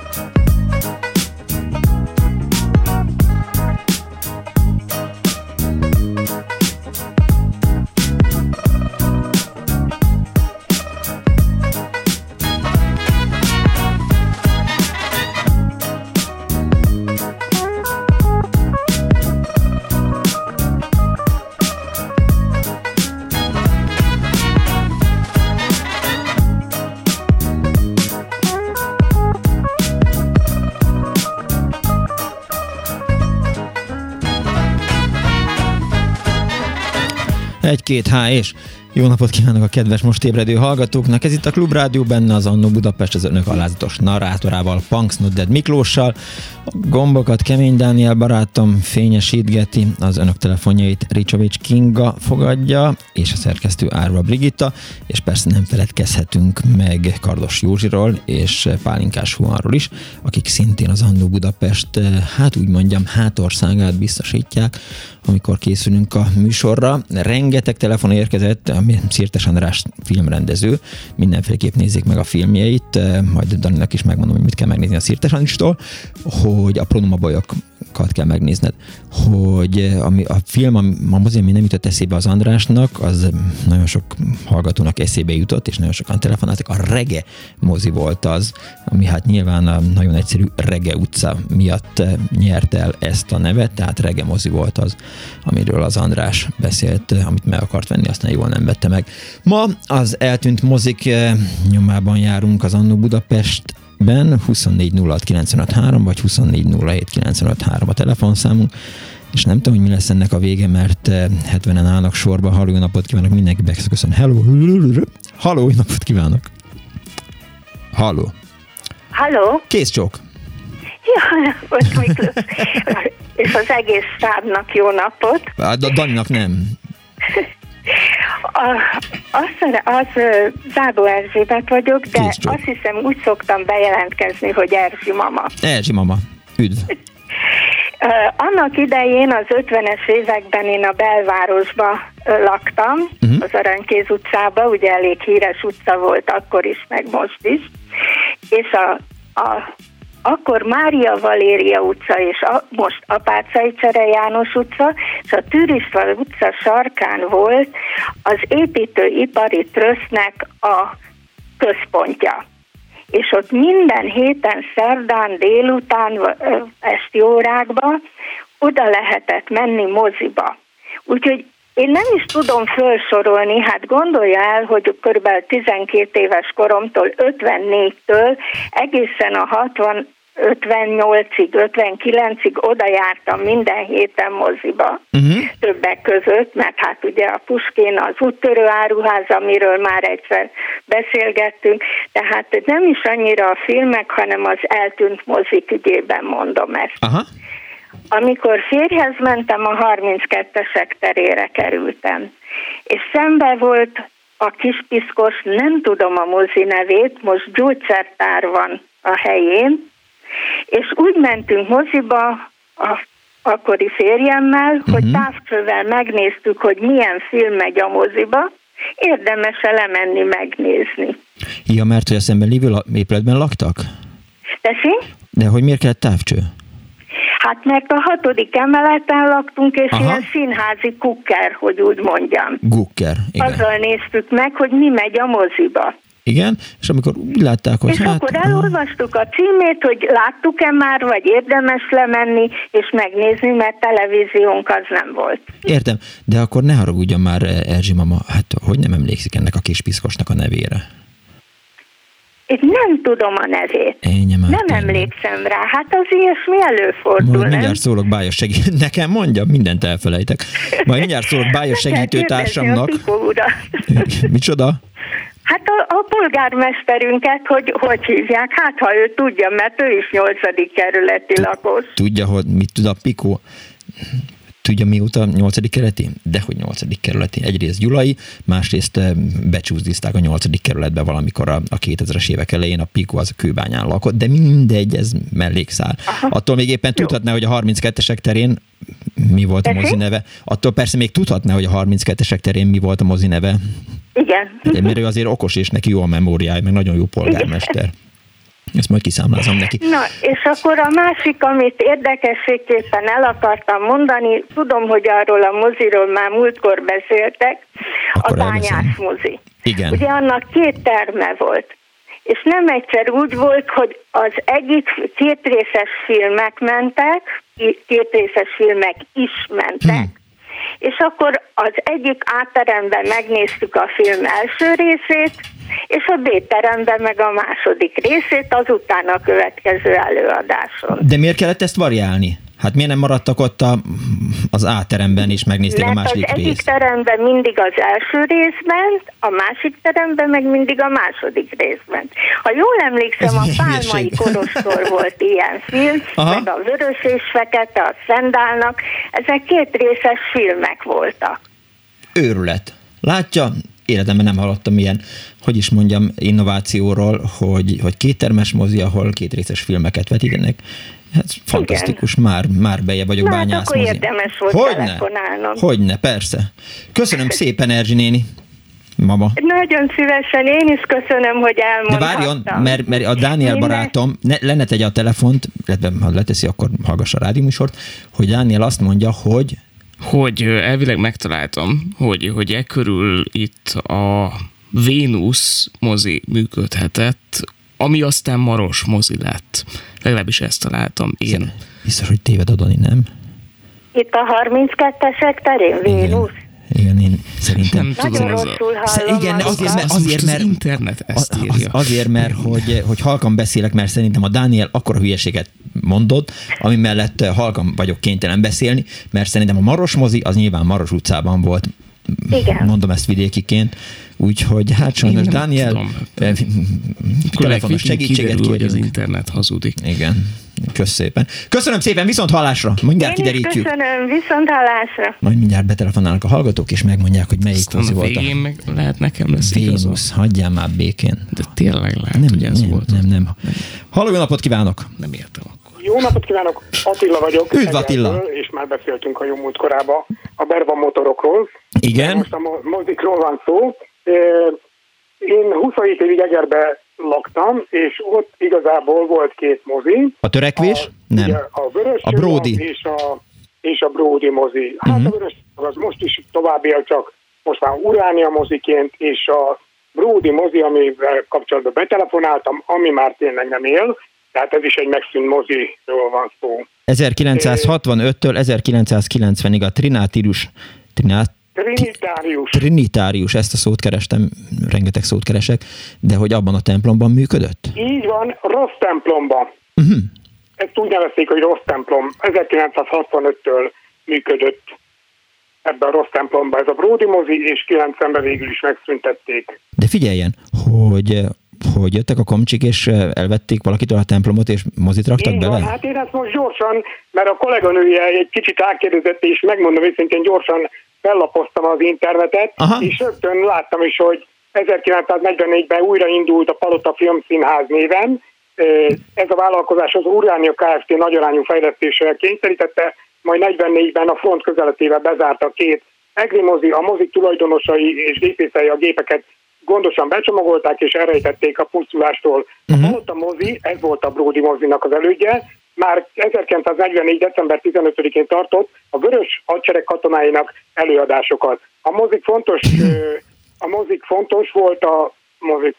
Egy-két H és jó napot kívánok a kedves most ébredő hallgatóknak. Ez itt a Klubrádió, benne az Annó Budapest az önök alázatos narrátorával, Punks Nodded Miklóssal. A gombokat Kemény Dániel barátom fényesítgeti, az önök telefonjait Ricsovics Kinga fogadja, és a szerkesztő Árva Brigitta, és persze nem feledkezhetünk meg Kardos Józsiról és Pálinkás Huanról is, akik szintén az Annó Budapest, hát úgy mondjam, hátországát biztosítják, amikor készülünk a műsorra. Rengeteg telefon érkezett, Szirtes András filmrendező, mindenféleképp nézzék meg a filmjeit, majd Daninak is megmondom, hogy mit kell megnézni a Szirtes Andristól, hogy a pronomabolyokat kell megnézned, hogy ami, a film, ami azért mi nem jutott eszébe az Andrásnak, az nagyon sok hallgatónak eszébe jutott, és nagyon sokan telefonáltak, a Rege mozi volt az, ami hát nyilván a nagyon egyszerű Rege utca miatt nyert el ezt a nevet, tehát Rege mozi volt az, amiről az András beszélt, amit meg akart venni, aztán jól nem vette meg. Ma az eltűnt mozik nyomában járunk az Annó Budapest ben 24 06 vagy 24 a telefonszámunk, és nem tudom, hogy mi lesz ennek a vége, mert 70-en állnak sorba. Halló, napot kívánok, mindenki köszön. Hello, halló, napot kívánok. Halló. Halló. Kész csók. Jó napot, Miklós. és az egész stábnak jó napot. A Daninak nem. A, az, az Zábó Erzsébet vagyok, de azt hiszem úgy szoktam bejelentkezni, hogy Erzsi mama. Erzsi mama, üdv. Annak idején az 50-es években én a belvárosba laktam, uh-huh. az Aranykéz utcába, ugye elég híres utca volt akkor is, meg most is, és a, a akkor Mária Valéria utca és a, most Apácai Csere János utca, és a Tűrisval utca sarkán volt az építőipari trösznek a központja. És ott minden héten, szerdán, délután, esti órákba oda lehetett menni moziba. Úgyhogy én nem is tudom felsorolni, hát gondolja el, hogy kb. 12 éves koromtól 54-től egészen a 60 58-ig, 59-ig oda jártam minden héten moziba, uh-huh. többek között, mert hát ugye a Puskén az úttörő áruház, amiről már egyszer beszélgettünk, tehát nem is annyira a filmek, hanem az eltűnt mozik ügyében mondom ezt. Uh-huh. Amikor férjhez mentem, a 32-esek terére kerültem, és szembe volt a kispiszkos, nem tudom a mozi nevét, most gyógyszertár van a helyén, és úgy mentünk moziba a akkori férjemmel, uh-huh. hogy távcsővel megnéztük, hogy milyen film megy a moziba, érdemes lemenni megnézni. Ja, mert hogy a szemben lévő épületben laktak? Tessék? De hogy miért kellett távcső? Hát mert a hatodik emeleten laktunk, és Aha. ilyen színházi kukker, hogy úgy mondjam. Gukker, igen. Azzal néztük meg, hogy mi megy a moziba. Igen, és amikor úgy látták, hogy és hát... akkor elolvastuk a címét, hogy láttuk-e már, vagy érdemes lemenni, és megnézni, mert televíziónk az nem volt. Értem, de akkor ne haragudjon már, Erzsi mama, hát hogy nem emlékszik ennek a kis piszkosnak a nevére? Én nem tudom a nevét. Már nem tényleg. emlékszem rá. Hát az ilyesmi előfordul, Majd mindjárt szólok bájos segítő. Nekem mondja, mindent elfelejtek. Majd mindjárt szólok bájos segítőtársamnak. Micsoda? Hát a, a polgármesterünket, hogy hogy hívják, hát ha ő tudja, mert ő is nyolcadik kerületi lakos. Tudja, hogy mit tud a Pikó? Tudja mióta 8. kerületi? Dehogy 8. kerületi. Egyrészt Gyulai, másrészt eh, becsúzdízták a 8. kerületbe valamikor a, a 2000-es évek elején, a Pico az a kőbányán lakott, de mindegy, ez mellékszál. Attól még éppen tudhatná, hogy a 32-esek terén mi volt a mozi neve. Attól persze még tudhatná, hogy a 32-esek terén mi volt a mozi neve. Igen. Mert ő azért okos, és neki jó a memóriája, meg nagyon jó polgármester. Ezt majd kiszámlázom neki. Na, és akkor a másik, amit érdekességképpen el akartam mondani, tudom, hogy arról a moziról már múltkor beszéltek, Akkor a elveszem. bányás mozi. Igen. Ugye annak két terme volt. És nem egyszer úgy volt, hogy az egyik kétrészes filmek mentek, kétrészes filmek is mentek, Hmm. és akkor az egyik A-teremben megnéztük a film első részét, és a B-teremben meg a második részét, azután a következő előadáson. De miért kellett ezt variálni? Hát miért nem maradtak ott a, az A-teremben és megnézték a Mert az második egyik részt? teremben mindig az első részben, a másik teremben meg mindig a második részben. Ha jól emlékszem, Ez a Pálmai. Korostor volt ilyen film, Aha. meg a Vörös és Fekete, a Szendálnak, ezek két részes filmek voltak. Őrület. Látja, életemben nem hallottam ilyen, hogy is mondjam, innovációról, hogy, hogy kéttermes mozi, ahol két részes filmeket vetítenek. Hát fantasztikus, már, már beje vagyok Na hát bányász akkor mozi. érdemes volt Hogyne? Hogyne, persze. Köszönöm szépen, Erzsi néni. Mama. Nagyon szívesen, én is köszönöm, hogy De elmondhattam. várjon, mert, mert a Dániel Minden- barátom ne, lenne tegye a telefont, illetve ha leteszi, akkor hallgassa a rádióműsort, hogy Dániel azt mondja, hogy hogy elvileg megtaláltam, hogy, hogy e körül itt a Vénusz mozi működhetett, ami aztán Maros mozi lett. Legalábbis ezt találtam én. biztos, hogy téved Adani, nem? Itt a 32-esek terén, Vénusz. Igen, én szerintem. Nem tudom, az rosszul hallom igen, azért, mert, Az azért, most az mert internet ezt az, írja. azért, mert hogy, hogy halkan beszélek, mert szerintem a Dániel akkora hülyeséget mondott, ami mellett halkan vagyok kénytelen beszélni, mert szerintem a Maros mozi az nyilván Maros utcában volt. Igen. Mondom ezt vidékiként. Úgyhogy hát sajnos Dániel tudom. eh, telefonos segítséget kiderül, hogy az internet hazudik. Igen. Kösz szépen. Köszönöm szépen, viszont hallásra. Mindjárt Én kiderítjük. köszönöm, viszont hallásra. Majd mindjárt betelefonálnak a hallgatók, és megmondják, hogy melyik Aztán volt végén meg lehet nekem lesz. Vénusz. Hagyjál már békén. De tényleg lehet, Nem, hogy ez nem, volt. nem, nem. Halló, jó napot kívánok! Nem értem akkor. Jó napot kívánok, Attila vagyok. Üdv, Attila. És már beszéltünk a jó múlt korába a Berva motorokról. Igen? Most a mo- mozikról van szó. Én 27 évig Egerbe laktam, és ott igazából volt két mozi. A törekvés? Nem. Ugye a Vörös A Brody. És a, és a Brody mozi. Hát Mhm. a Vörös Csillag az most is tovább él, csak most már Uránia moziként, és a Brody mozi, amivel kapcsolatban betelefonáltam, ami már tényleg nem él, tehát ez is egy megszűnt moziról van szó. 1965-től 1990-ig a Trinitárius, Trinát, Trinitárius. Trinitárius, ezt a szót kerestem, rengeteg szót keresek, de hogy abban a templomban működött? Így van, rossz templomba. Uh-huh. Ezt úgy nevezték, hogy rossz templom. 1965-től működött ebben a rossz templomban ez a Brody mozi, és 90-ben végül is megszüntették. De figyeljen, hogy, hogy jöttek a komcsik, és elvették valakitől a templomot, és mozit raktak bele? van, hát én ezt most gyorsan, mert a kolléganője egy kicsit átkérdezett, és megmondom őszintén gyorsan fellapoztam az internetet, Aha. és rögtön láttam is, hogy 1944-ben újraindult a Palota Filmszínház néven. Ez a vállalkozás az Uránia Kft. nagyarányú fejlesztésre kényszerítette, majd 44-ben a front közeletével bezárta a két Egri mozi, a mozik tulajdonosai és gépészei a gépeket gondosan becsomagolták és elrejtették a pusztulástól. A Palota mozi, ez volt a Brody mozinak az elődje, már 1944. december 15-én tartott a Vörös Hadsereg katonáinak előadásokat. A mozik fontos, a mozik fontos volt a mozik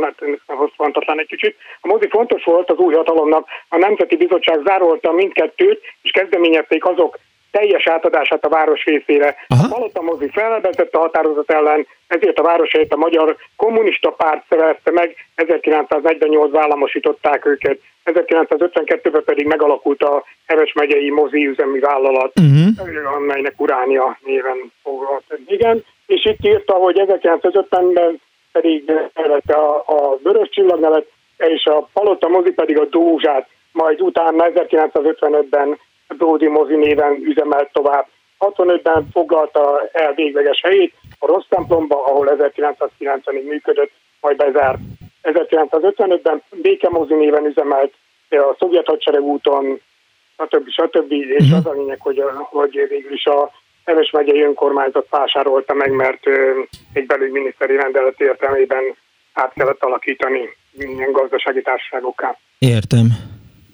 hát hosszantatlan egy kicsit. A mozi fontos volt az új hatalomnak. A Nemzeti Bizottság zárolta mindkettőt, és kezdeményezték azok teljes átadását a város részére. A Palota mozi felvezette a határozat ellen, ezért a város helyett a Magyar Kommunista Párt szerezte meg, 1948-ban államosították őket, 1952-ben pedig megalakult a Heves megyei mozi üzemi vállalat, uh-huh. amelynek Uránia néven foglalt. Igen, és itt írta, hogy 1950-ben pedig elvette a, a Vörös Csillag nevet, és a Palota mozi pedig a Dózsát, majd utána 1955-ben Brody mozi néven üzemelt tovább. 65-ben foglalta el végleges helyét a rossz templomba, ahol 1990-ig működött, majd bezárt. 1955-ben Békemozi néven üzemelt a szovjet hadsereg úton, stb. stb. És Mhm. az a lényeg, hogy, hogy végül is a Neves megyei önkormányzat vásárolta meg, mert egy belügyminiszteri rendelet értelmében át kellett alakítani minden gazdasági társaságokká. Értem.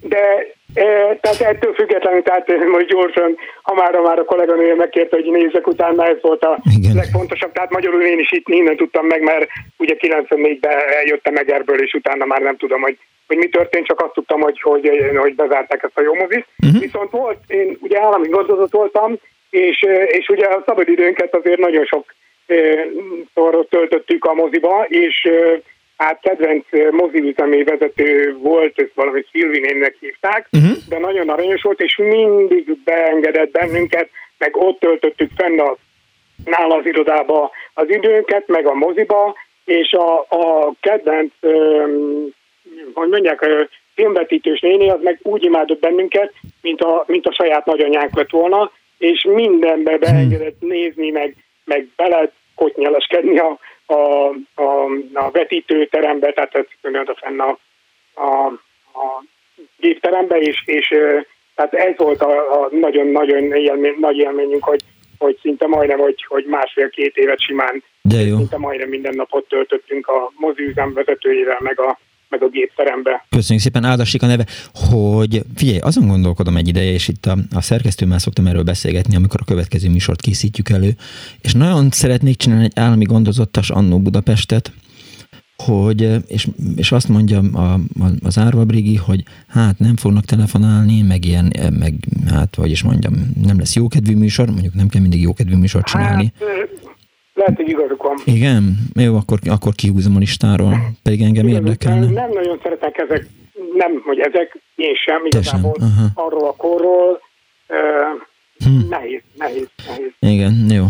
De e, tehát ettől függetlenül, tehát eh, most gyorsan, ha már, ha már a kolléganője megkérte, hogy nézzek utána, ez volt a Igen. legfontosabb. Tehát magyarul én is itt innen tudtam meg, mert ugye 94-ben eljöttem Egerből, és utána már nem tudom, hogy, hogy mi történt, csak azt tudtam, hogy, hogy, hogy bezárták ezt a jó mozit. Uh-huh. Viszont volt, én ugye állami gondozat voltam, és, és ugye a szabadidőnket azért nagyon sok eh, szor töltöttük a moziba, és hát kedvenc eh, moziüzemi vezető volt, ezt valami Szilvinénnek hívták, uh-huh. de nagyon aranyos volt, és mindig beengedett bennünket, meg ott töltöttük fenn a, nála az irodába az időnket, meg a moziba, és a, a kedvenc, öm, hogy mondják, filmvetítős néni, az meg úgy imádott bennünket, mint a, mint a saját nagyanyánk lett volna, és mindenbe beengedett nézni, meg, meg bele kotnyeleskedni a, a, a, a vetítőterembe, tehát ez a fenn a, a, a gépterembe, és, és tehát ez volt a nagyon-nagyon élmény, nagy élményünk, hogy, hogy szinte majdnem, hogy, hogy másfél-két évet simán, De jó. szinte majdnem minden napot töltöttünk a moziüzem vezetőjével, meg a, meg a gépterembe. Köszönjük szépen, áldassék a neve, hogy figyelj, azon gondolkodom egy ideje, és itt a, a szerkesztőmmel szoktam erről beszélgetni, amikor a következő műsort készítjük elő, és nagyon szeretnék csinálni egy állami gondozottas Annó Budapestet, hogy, és, és azt mondja a, a, az Árva Brigi, hogy hát nem fognak telefonálni, meg ilyen, meg hát, hogy is mondjam, nem lesz jókedvű műsor, mondjuk nem kell mindig jókedvű műsort csinálni. Hát, lehet, hogy igazuk van. Igen? Jó, akkor, akkor kihúzom a listáról, pedig engem érdekelne. Nem nagyon szeretek ezek, nem, hogy ezek, én sem Te sem, igazából aha. arról a korról. Ö, Hm. Nehéz, nehéz, nehéz. Igen, jó.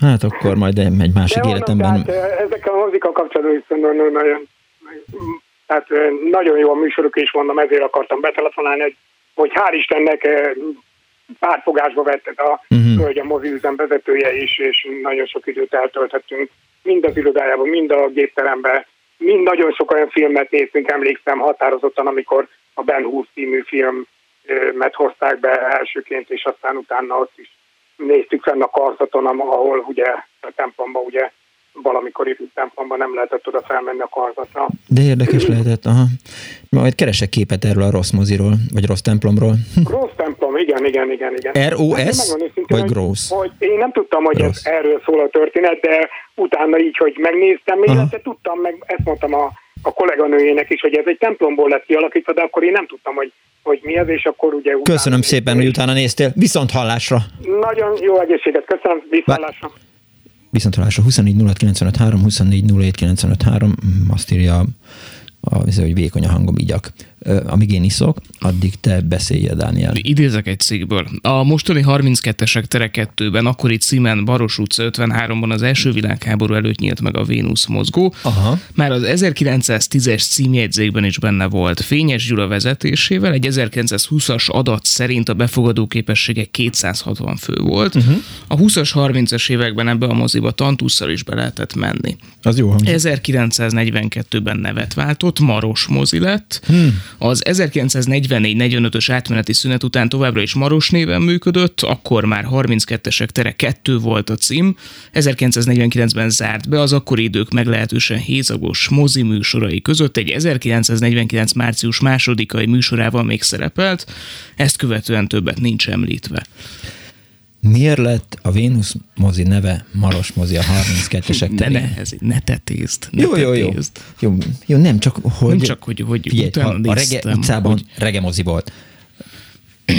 Hát akkor majd egy másik De életemben... vannak, tehát, ezekkel a mozika kapcsolatban is nagyon, nagyon, tehát nagyon jó a műsoruk, és mondom, ezért akartam betelefonálni, hogy, hogy hál' Istennek ö, pártfogásba vett ez a Mhm. hölgy, a moziüzem vezetője is, és nagyon sok időt eltölthettünk, mind az irodájában, mind a gépteremben, mind nagyon sok olyan filmet néztünk, emlékszem határozottan, amikor a Ben Hur című filmet hozták be elsőként, és aztán utána ott is néztük fenn a karzaton, ahol ugye a templomba ugye valamikor itt templomban nem lehetett oda felmenni a karzatra. De érdekes lehetett, aha. Majd keresek képet erről a rossz moziról, vagy rossz templomról. Rossz templom, igen, igen, igen, igen. R.O.S. Vagy hogy- Gross? Hogy én nem tudtam, hogy ez erről szól a történet, de utána így, hogy megnéztem, illetve tudtam, meg ezt mondtam a, a kolléganőjének is, hogy ez egy templomból lett kialakítva, de akkor én nem tudtam, hogy, hogy mi ez, és akkor ugye utána Köszönöm szépen, hogy utána néztél. Viszont hallásra! Nagyon jó egészséget, köszönöm. Viszont hallásra 24 06 95 3, 24 07 95 3, mm, azt írja a, a, ez, hogy vékony a hangom, igyak. Amíg én iszok, addig te beszélj, Dániel. Idézek egy cikkből. A mostani 32-esek tere 2-ben, akkori címen Baros utca 53-ban az első világháború előtt nyílt meg a Vénusz mozgó. Aha. Már az 1910-es címjegyzékben is benne volt. Fényes Gyula vezetésével egy 1920-as adat szerint a befogadó képessége 260 fő volt. Uh-huh. A 20-as, 30-as években ebbe a moziba tantusszal is be lehetett menni. Az jó hangzik. 1942-ben nevet váltott, Maros mozi lett. Hmm. Az 1944-45-ös átmeneti szünet után továbbra is Maros néven működött, akkor már 32-esek tere 2 volt a cím. 1949-ben zárt be az akkori idők meglehetősen hézagos mozi műsorai között egy 1949. március másodikai műsorával még szerepelt, ezt követően többet nincs említve. Miért lett a Vénusz mozi neve Maros mozi a 32-esek Ne, terén? ne, ez, ne tetézd, ne Jó, jó, jó. jó. Jó, nem csak, hogy... Nem csak, hogy- hogy figyelj, utána ha a Rege utcában hogy- Rege mozi volt.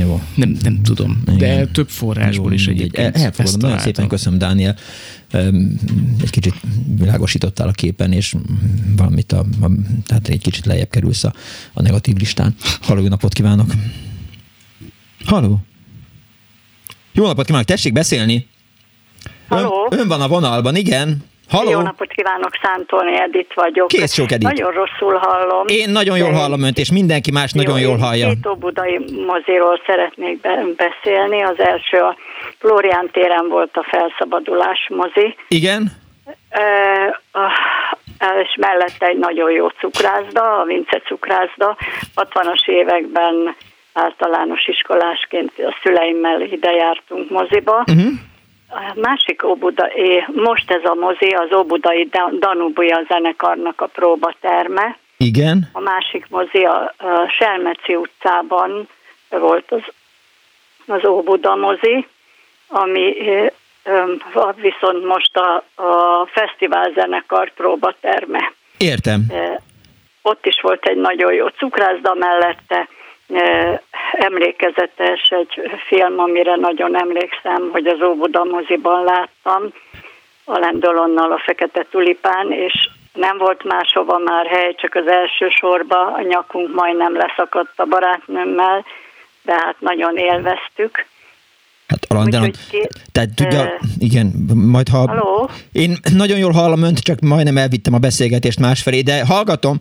Jó. Nem, nem tudom, de több forrásból is mindegy. egyébként. El- Elfogadom, nagyon szépen köszönöm, Dániel. Egy kicsit világosítottál a képen, és valamit a, a tehát egy kicsit lejjebb kerülsz a, a negatív listán. Halló, jó napot kívánok! Halló! Jó napot kívánok, tessék beszélni! Halló? Ön, ön van a vonalban, igen? Halló? Jó napot kívánok, Szántolni Edith vagyok. Kész sok, Edith. Nagyon rosszul hallom. Én nagyon jól hallom önt, és mindenki más nagyon Jó, jól én hallja. Két óbudai moziról szeretnék be- beszélni. Az első a Florián téren volt a felszabadulás mozi, Igen? e, a- és mellette egy nagyon jó cukrászda, a Vince cukrászda. 60-as években általános iskolásként a szüleimmel ide jártunk moziba. Uh-huh. A másik Óbuda, é, most ez a mozi az Óbudai Dan- Danubuja zenekarnak a próbaterme. Igen? A másik mozi a, a Selmeci utcában volt az, az Óbuda mozi, ami viszont most a, a fesztivál zenekar próbaterme. Értem. Ott is volt egy nagyon jó cukrászda mellette, emlékezetes egy film, amire nagyon emlékszem, hogy az Óbuda moziban láttam, a Lendolonnal a Fekete Tulipán, és nem volt máshova már hely, csak az első sorba a nyakunk majdnem leszakadt a barátnőmmel, de hát nagyon élveztük. Hát ki- tehát tudja, igen, majd ha... Halló? Én nagyon jól hallom önt, csak majdnem elvittem a beszélgetést másfelé, de hallgatom.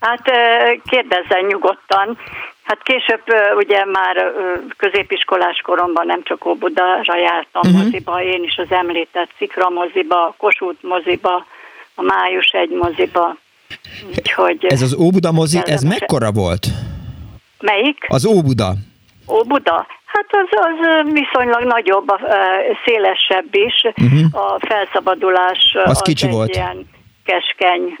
Hát kérdezzen nyugodtan. Hát később ugye már középiskolás koromban nem csak Óbudára jártam uh-huh. moziba, én is az említett Szikra moziba, a Kossuth moziba, a Május egy moziba. Úgyhogy Ez az Óbuda mozi, ez mekkora volt? Melyik? Az Óbuda. Óbuda? Hát az, az viszonylag nagyobb, szélesebb is. Mhm. A felszabadulás ö, Az kicsi egy volt. ilyen keskeny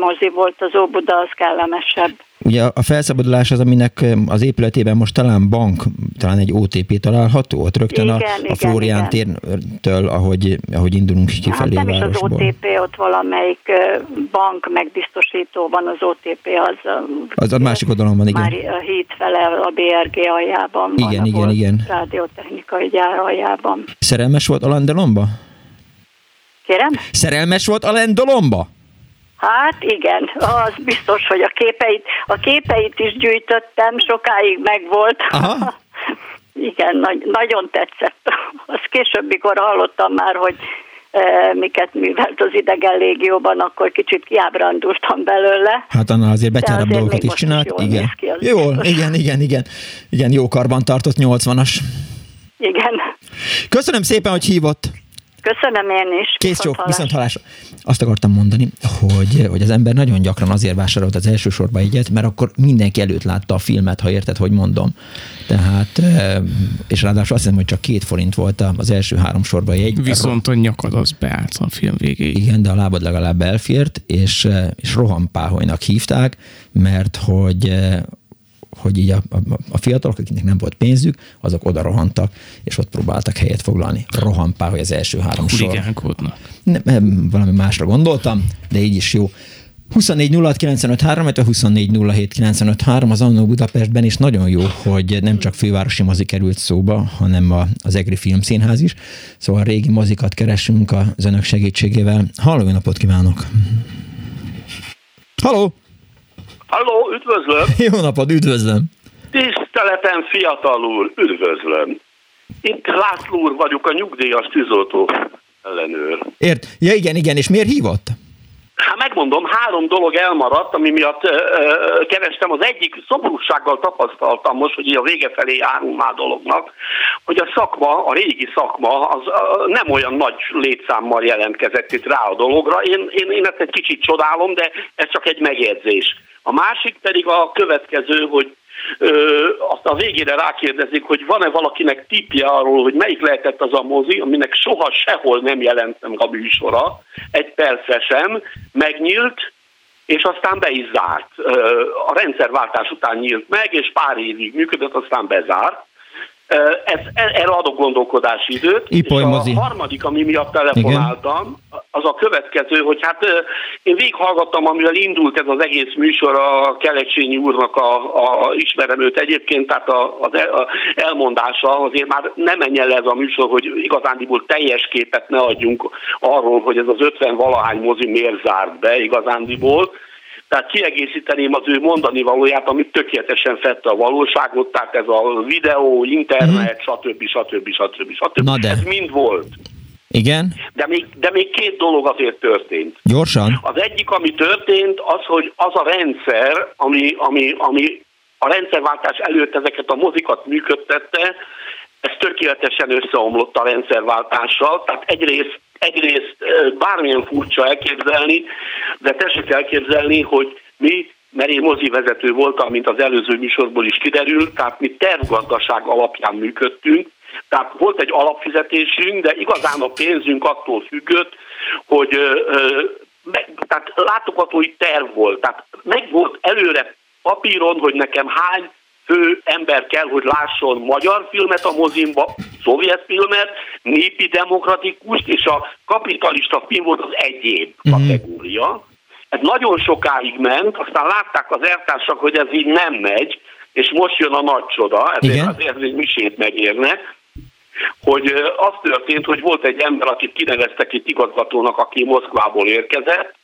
mozi volt, az Óbuda az kellemesebb. Ugye a felszabadulás az, aminek az épületében most talán bank, talán egy OTP található, ott rögtön a, Igen, a igen, Flórián tértől, ahogy, ahogy indulunk Hát kifelé nem a is az városból. OTP, ott valamelyik bank megbiztosító van, az OTP az Az a másik oldalon van, igen. már a híd fele a BRG aljában van, Igen, a igen, igen. rádiótechnikai gyár aljában. Szerelmes volt Alain Delomba? Kérem? Szerelmes volt Alain Delomba? Hát igen, az biztos, hogy a képeit, a képeit is gyűjtöttem, sokáig megvolt. Aha. igen, nagy, nagyon tetszett. Azt később, mikor hallottam már, hogy e, miket művelt az idegen légióban, akkor kicsit kiábrándultam belőle. Hát annál azért azért dolgokat is csinált. jól igen. ki, az Jól, biztos. igen, igen, igen. Igen, jó karban tartott 80-as. Igen. Köszönöm szépen, hogy hívott. Köszönöm én is. Kész jó, Viszont hallásra. Azt akartam mondani, hogy, hogy az ember nagyon gyakran azért vásárolt az első sorba egyet, mert akkor mindenki előtt látta a filmet, ha érted, hogy mondom. Tehát, eh, és ráadásul azt hiszem, hogy csak két forint volt az első három sorba egy. Viszont a nyakad az beállt a film végéig. Igen, de a lábad legalább elfért, és, és rohampáholynak hívták, mert hogy hogy így a, a, a fiatalok, akiknek nem volt pénzük, azok oda rohantak, és ott próbáltak helyet foglalni. Rohampáholy az első három sor. Nem, nem, valami másra gondoltam, de így is jó. 24 06 95 3, illetve 24 07 95 3 az Annó Budapestben is nagyon jó, hogy nem csak fővárosi mozi került szóba, hanem a, az EGRI Filmszínház is. Szóval régi mozikat keresünk az önök segítségével. Halló, napot kívánok! Halló! Halló, üdvözlöm! Jó napot, üdvözlöm! Tiszteletem, fiatal úr, üdvözlöm! Itt László úr vagyok, a nyugdíjas tűzoltó ellenőr. Ért? Ja igen, igen, és miért hívott? Hát megmondom, három dolog elmaradt, ami miatt ö, ö, kerestem. Az egyik szomorúsággal tapasztaltam most, hogy a vége felé járunk már dolognak, hogy a szakma, a régi szakma az ö, nem olyan nagy létszámmal jelentkezett itt rá a dologra. Én, én, én ezt egy kicsit csodálom, de ez csak egy megjegyzés. A másik pedig a következő, hogy Ö, azt a végére rákérdezik, hogy van-e valakinek tipje arról, hogy melyik lehetett az a mozi, aminek soha sehol nem jelent meg a műsora, egy perce sem, megnyílt, és aztán be is zárt. A rendszerváltás után nyílt meg, és pár évig működött, aztán bezárt. Ez, erre adok gondolkodási időt. Ipoly és a mozi. harmadik, ami miatt telefonáltam, az a következő, hogy hát én végighallgattam, amivel indult ez az egész műsor a Kelecsényi úrnak a, a ismerem őt egyébként, tehát a, az el, a elmondása azért már nem menjen le ez a műsor, hogy igazándiból teljes képet ne adjunk arról, hogy ez az 50 valahány mozi miért zárt be igazándiból. Tehát kiegészíteném az ő mondani valóját, amit tökéletesen fette a valóságot, tehát ez a videó, internet, stb. stb. stb. stb. Na de. Ez mind volt. Igen? De még, de még két dolog azért történt. Gyorsan? Az egyik, ami történt, az, hogy az a rendszer, ami, ami, ami a rendszerváltás előtt ezeket a mozikat működtette, ez tökéletesen összeomlott a rendszerváltással. Tehát egyrészt, egyrészt bármilyen furcsa elképzelni, de tessék elképzelni, hogy mi mert én mozivezető voltam, mint az előző műsorból is kiderült, tehát mi tervgazdaság alapján működtünk, tehát volt egy alapfizetésünk, de igazán a pénzünk attól függött, hogy ö, meg, tehát látogatói terv volt. Tehát meg volt előre papíron, hogy nekem hány fő ember kell, hogy lásson magyar filmet a mozimba, szovjet filmet, népi demokratikus, és a kapitalista film volt az egyéb kategória. Mm-hmm. Ez nagyon sokáig ment, aztán látták az eltársak, hogy ez így nem megy, és most jön a nagy csoda, ezért Igen. azért egy misét megérne, hogy az történt, hogy volt egy ember, akit kineveztek itt igazgatónak, aki Moszkvából érkezett,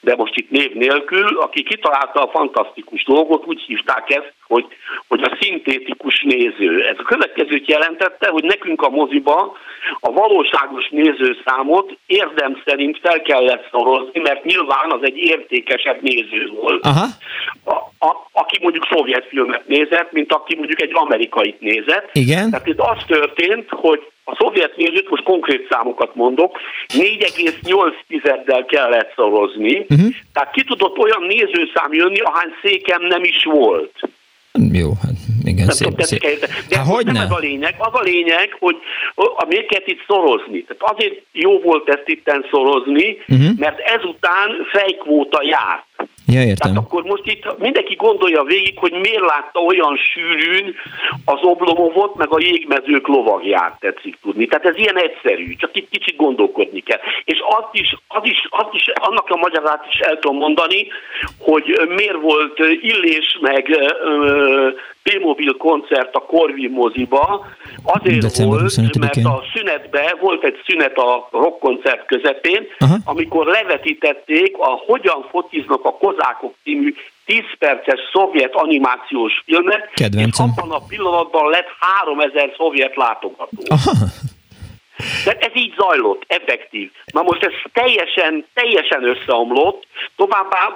de most itt név nélkül, aki kitalálta a fantasztikus dolgot, úgy hívták ezt, hogy, hogy a szintétikus néző. Ez a következőt jelentette, hogy nekünk a moziba a valóságos nézőszámot érdem szerint fel kellett szorozni, mert nyilván az egy értékesebb néző volt. Aha. A, a, aki mondjuk szovjet filmet nézett, mint aki mondjuk egy amerikait nézett. Igen. Tehát itt az történt, hogy a szovjet nézőt, most konkrét számokat mondok, 4,8-del kellett szorozni, uh-huh. tehát ki tudott olyan nézőszám jönni, ahány székem nem is volt. Jó, hát igen, nem szép, szép. De hát hogy nem ez a lényeg. Az a lényeg, hogy a miért kellett itt szorozni. Tehát azért jó volt ezt itten szorozni, uh-huh. mert ezután fejkvóta járt. Ja, értem. Tehát akkor most itt mindenki gondolja végig, hogy miért látta olyan sűrűn az oblomovot, meg a jégmezők lovagját tetszik tudni. Tehát ez ilyen egyszerű, csak itt kicsit gondolkodni kell. És azt is, az is, azt is annak a magyarát is el tudom mondani, hogy miért volt Illés meg P-Mobil koncert a Corvi moziba, azért December volt, mert a szünetben volt egy szünet a rockkoncert közepén, Aha. amikor levetítették a Hogyan fociznak a kozákok című 10 perces szovjet animációs filmet, Kedvencem. és abban a pillanatban lett 3000 szovjet látogató. Aha. De ez így zajlott, effektív. Na most ez teljesen, teljesen összeomlott, továbbá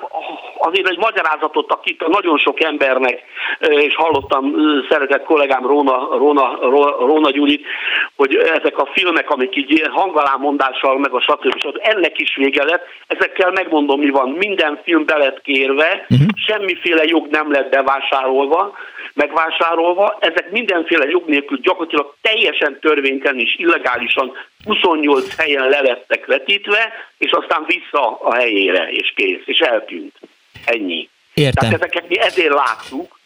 azért egy magyarázatot, akit nagyon sok embernek, és hallottam szeretett kollégám Róna, Róna, Róna Gyurit, hogy ezek a filmek, amik így hangalámondással, meg a stb. stb. ennek is vége lett, ezekkel megmondom, mi van. Minden film be lett kérve, uh-huh. semmiféle jog nem lett bevásárolva, megvásárolva, ezek mindenféle jog nélkül gyakorlatilag teljesen törvénytelen és illegálisan 28 helyen lelettek vetítve, és aztán vissza a helyére, és kész, és eltűnt. Ennyi. Értem. Tehát ezeket mi ezért láttuk,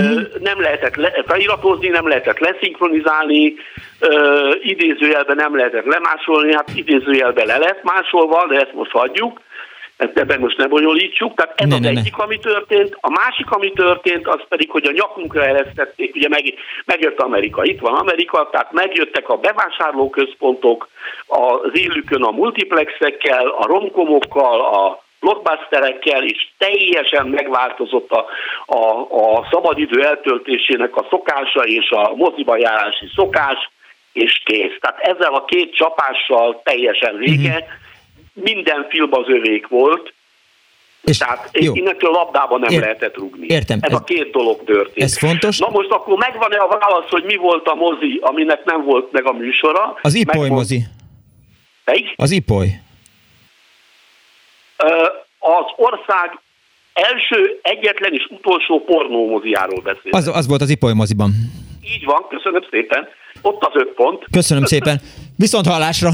mm. nem lehetett le, feliratozni, nem lehetett leszinkronizálni, idézőjelben nem lehetett lemásolni, hát idézőjelben le lett másolva, de ezt most hagyjuk, ezt ebben most ne bonyolítsuk. Tehát ez ne, az ne, egyik, ne. ami történt. A másik, ami történt, az pedig, hogy a nyakunkra eresztették, ugye meg, megjött Amerika, itt van Amerika, tehát megjöttek a bevásárlóközpontok, az élükön a multiplexekkel, a romkomokkal, a blockbusterekkel, és teljesen megváltozott a, a, a szabadidő eltöltésének a szokása és a moziba járási szokás, és kész. Tehát ezzel a két csapással teljesen vége. Mm-hmm minden film az övék volt, és Tehát jó. innentől labdában nem Ér, lehetett rugni. Értem. Ez, ez a két dolog történt. Ez fontos. Na most akkor megvan-e a válasz, hogy mi volt a mozi, aminek nem volt meg a műsora? Az Ipoly meg mozi. Melyik? Az Ipoly. Az ország első, egyetlen és utolsó pornómoziáról beszél. Az, az volt az Ipoly moziban. Így van, köszönöm szépen. Ott az öt pont. Köszönöm szépen. Viszont hallásra.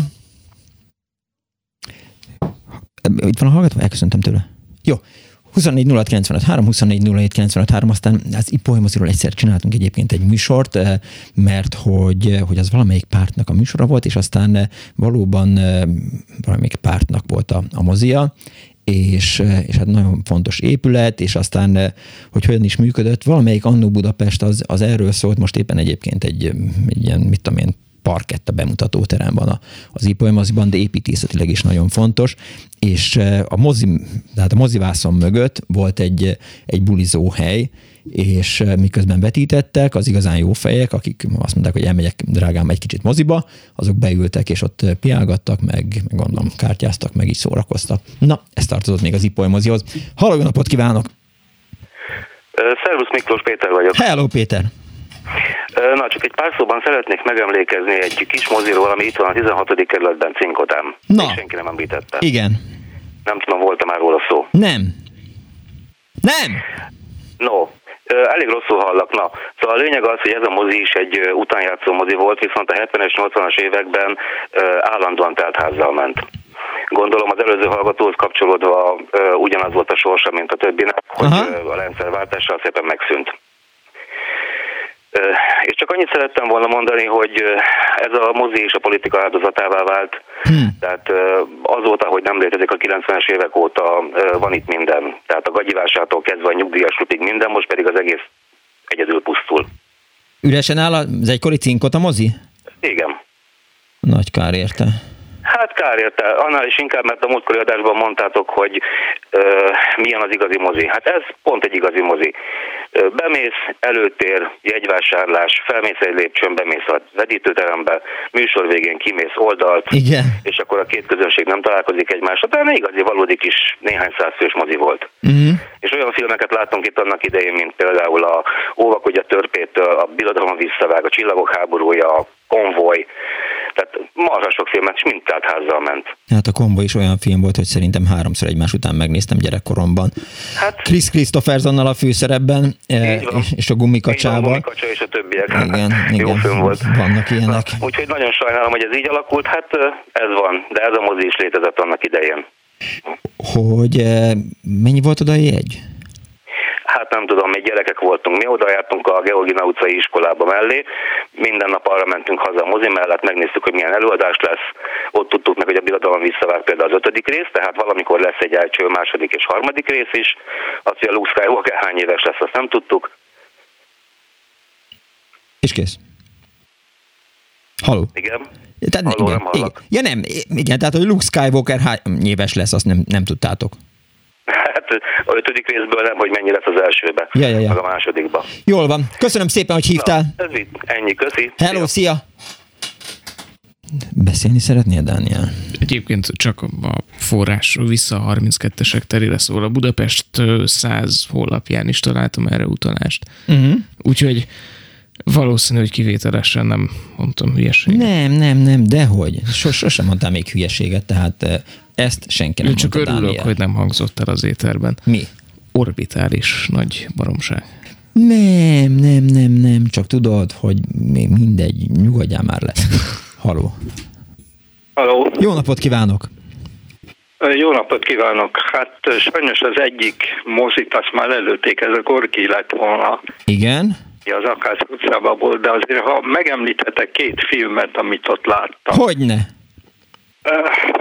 Itt van a hallgató? Elköszöntem tőle. Jó. 24 06 95 3, 24 07 95 3, aztán az Ipolymoziról egyszer csináltunk egyébként egy műsort, eh, mert hogy, eh, hogy az valamelyik pártnak a műsora volt, és aztán eh, valóban valamelyik pártnak volt a, a mozia, és, és hát nagyon fontos épület, és aztán, hogy hogyan is működött, valamelyik Annó Budapest az, az erről szólt, most éppen egyébként egy, egy ilyen, mit tudom én, parkett a bemutatóterem van az Ipoly moziban, de építészetileg is nagyon fontos, és a mozi, tehát a mozivászon mögött volt egy, egy bulizó hely, és miközben vetítettek, az igazán jó fejek, akik azt mondták, hogy elmegyek drágám egy kicsit moziba, azok beültek, és ott piálgattak, meg, meg gondolom kártyáztak, meg így szórakoztak. Na, ez tartozott még az Ipoly mozihoz. Halló, napot kívánok! Szervusz Miklós Péter vagyok. Hello Péter! Na, csak egy pár szóban szeretnék megemlékezni egy kis moziról, ami itt van a 16. kerületben Cinkotám. Na. Még senki nem említette. Igen. Nem tudom, volt-e már róla szó. Nem. Nem! No, elég rosszul hallak. Na, szóval a lényeg az, hogy ez a mozi is egy utánjátszó mozi volt, viszont a 70-es, 80-as években állandóan teltházzal ment. Gondolom az előző hallgatóhoz kapcsolódva ugyanaz volt a sorsa, mint a többinek, hogy Aha. a rendszerváltással szépen megszűnt. És csak annyit szerettem volna mondani, hogy ez a mozi és a politika áldozatává vált. Hmm. Tehát azóta, hogy nem létezik a 90-es évek óta, van itt minden. Tehát a gagyivásától kezdve a nyugdíjaslutig minden, most pedig az egész egyedül pusztul. Üresen áll az egykori cinkot a mozi? Igen. Nagy kár érte. Hát kár érte, annál is inkább, mert a múltkori adásban mondtátok, hogy ö, milyen az igazi mozi. Hát ez pont egy igazi mozi. Ö, bemész, előtér, jegyvásárlás, felmész egy lépcsőn, bemész a vedítőterembe, műsor végén kimész oldalt, Igen. és akkor a két közönség nem találkozik egymással, de egy igazi valódi kis néhány százfős mozi volt. Uh-huh. És olyan filmeket láttunk itt annak idején, mint például a Óvakodja törpétől, a Birodalom visszavág, a Csillagok háborúja, a Konvoj, tehát marha sok filmet, és mind házzal ment. Hát a kombo is olyan film volt, hogy szerintem háromszor egymás után megnéztem gyerekkoromban. Hát, Chris Christophers a főszerepben, és a gumikacsával. a gumikacsa és a többiek. Igen, Jó igen, film volt. Vannak ilyenek. Na, úgyhogy nagyon sajnálom, hogy ez így alakult, hát ez van, de ez a mozi is létezett annak idején. Hogy mennyi volt oda a jegy? Nem tudom, mi gyerekek voltunk, mi oda jártunk a Georgina utcai iskolába mellé, minden nap arra mentünk haza a mozi mellett, megnéztük, hogy milyen előadás lesz, ott tudtuk meg, hogy a birodalom visszavág például az ötödik rész, tehát valamikor lesz egy első, második és harmadik rész is, azt, hogy a Luke Skywalker hány éves lesz, azt nem tudtuk. És kész. Halló. Igen. Tehát Halló, igen, nem igen. Ja nem, igen, tehát hogy Luke Skywalker hány éves lesz, azt nem, nem tudtátok. Hát a ötödik részből nem, hogy mennyi lesz az elsőbe, ja, ja, ja. meg a másodikba. Jól van. Köszönöm szépen, hogy hívtál. Na, ez itt. Ennyi, köszi. Hello, szia. szia. Beszélni szeretnél, Dániel? Egyébként csak a forrásról vissza a 32-esek terére szól. A Budapest 100 honlapján is találtam erre utalást. Uh-huh. Úgyhogy valószínű, hogy kivételesen nem mondtam hülyeséget. Nem, nem, nem, dehogy. Sos, sosem mondtam még hülyeséget, tehát ezt senki nem Én csak mondta, örülök, Dániel. hogy nem hangzott el az éterben. Mi? Orbitális nagy baromság. Nem, nem, nem, nem, csak tudod, hogy még mindegy, nyugodjál már le. Haló. Haló. Jó napot kívánok! Jó napot kívánok! Hát sajnos az egyik mozit azt már előtték, ez a Gorki lett volna. Igen? Az Akász utcában volt, de azért ha megemlíthetek két filmet, amit ott láttam. Hogyne?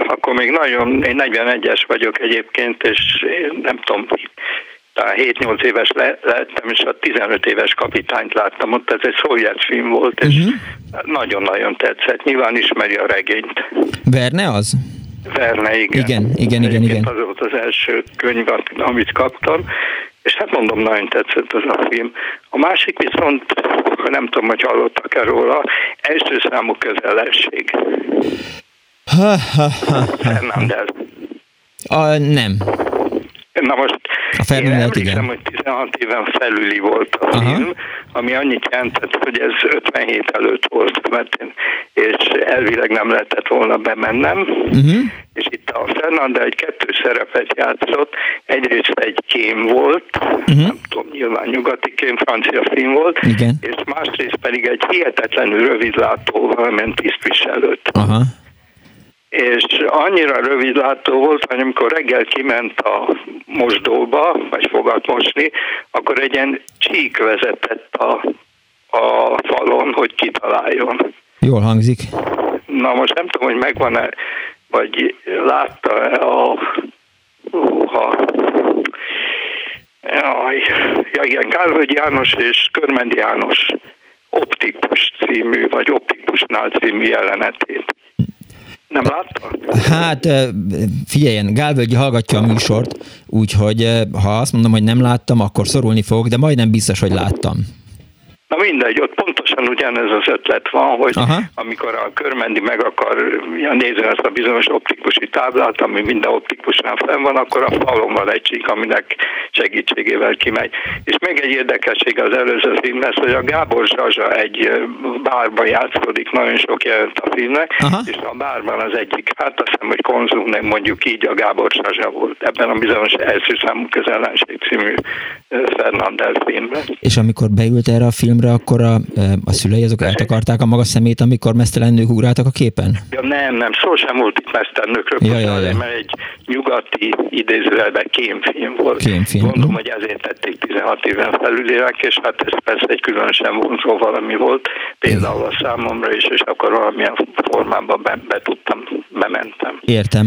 Akkor még nagyon, én 41-es vagyok egyébként, és én nem tudom, talán 7-8 éves le, lettem, és a 15 éves kapitányt láttam ott, ez egy szovjet film volt, és uh-huh. nagyon-nagyon tetszett. Nyilván ismeri a regényt. Verne az? Verne, igen. Igen, igen, igen. igen. Az volt az első könyv, amit kaptam, és hát mondom, nagyon tetszett az a film. A másik viszont, nem tudom, hogy hallottak-e róla, első számú közellenség. Ha, ha, ha, Fernandez. A, nem. Na most a én emlékszem, hogy 16 éven felüli volt a Aha. film, ami annyit jelentett, hogy ez 57 előtt volt, mert én, és elvileg nem lehetett volna bemennem, uh-huh. és itt a Fernanda egy kettő szerepet játszott, egyrészt egy kém volt, uh-huh. nem tudom, nyilván nyugati kém, francia film volt, Igen. és másrészt pedig egy hihetetlenül rövidlátó valamint tisztviselőt. Aha és annyira rövidlátó volt, hogy amikor reggel kiment a mosdóba, vagy fogat mosni, akkor egy ilyen csík vezetett a, a falon, hogy kitaláljon. Jól hangzik. Na most nem tudom, hogy megvan-e, vagy látta-e a ha, Jaj, ja igen, Kálvögy János és Körmendi János optikus című, vagy Optikusnál című jelenetét. Nem látta? Hát figyeljen, Gálvölgyi hallgatja a műsort, úgyhogy ha azt mondom, hogy nem láttam, akkor szorulni fogok, de majdnem biztos, hogy láttam. Na mindegy, ott pontosan ugyanez az ötlet van, hogy Aha. amikor a körmendi meg akar ja, nézni ezt a bizonyos optikusi táblát, ami minden optikusnál fenn van, akkor a falon van egy csík, aminek segítségével kimegy. És még egy érdekesség az előző film lesz, hogy a Gábor Zsazsa egy bárban játszódik, nagyon sok jelent a filmnek, Aha. és a bárban az egyik, hát azt hiszem, hogy konzum, nem mondjuk így a Gábor Zsazsa volt. Ebben a bizonyos első számú közellenség című Fernandel filmben. És amikor beült erre a filmre, akkor a, a szülei azok eltakarták a maga szemét, amikor mesztelen nők ugráltak a képen? Ja, nem, nem, sosem volt itt mesztelen nőkről, ja, ja, ja. mert egy nyugati idézőjelben kémfilm volt. Kémfilm. Gondolom, uh-huh. hogy ezért tették 16 éven felülérek, és hát ez persze egy különösen vonzó valami volt, például a számomra is, és akkor valamilyen formában be, be tudtam, bementem. Értem.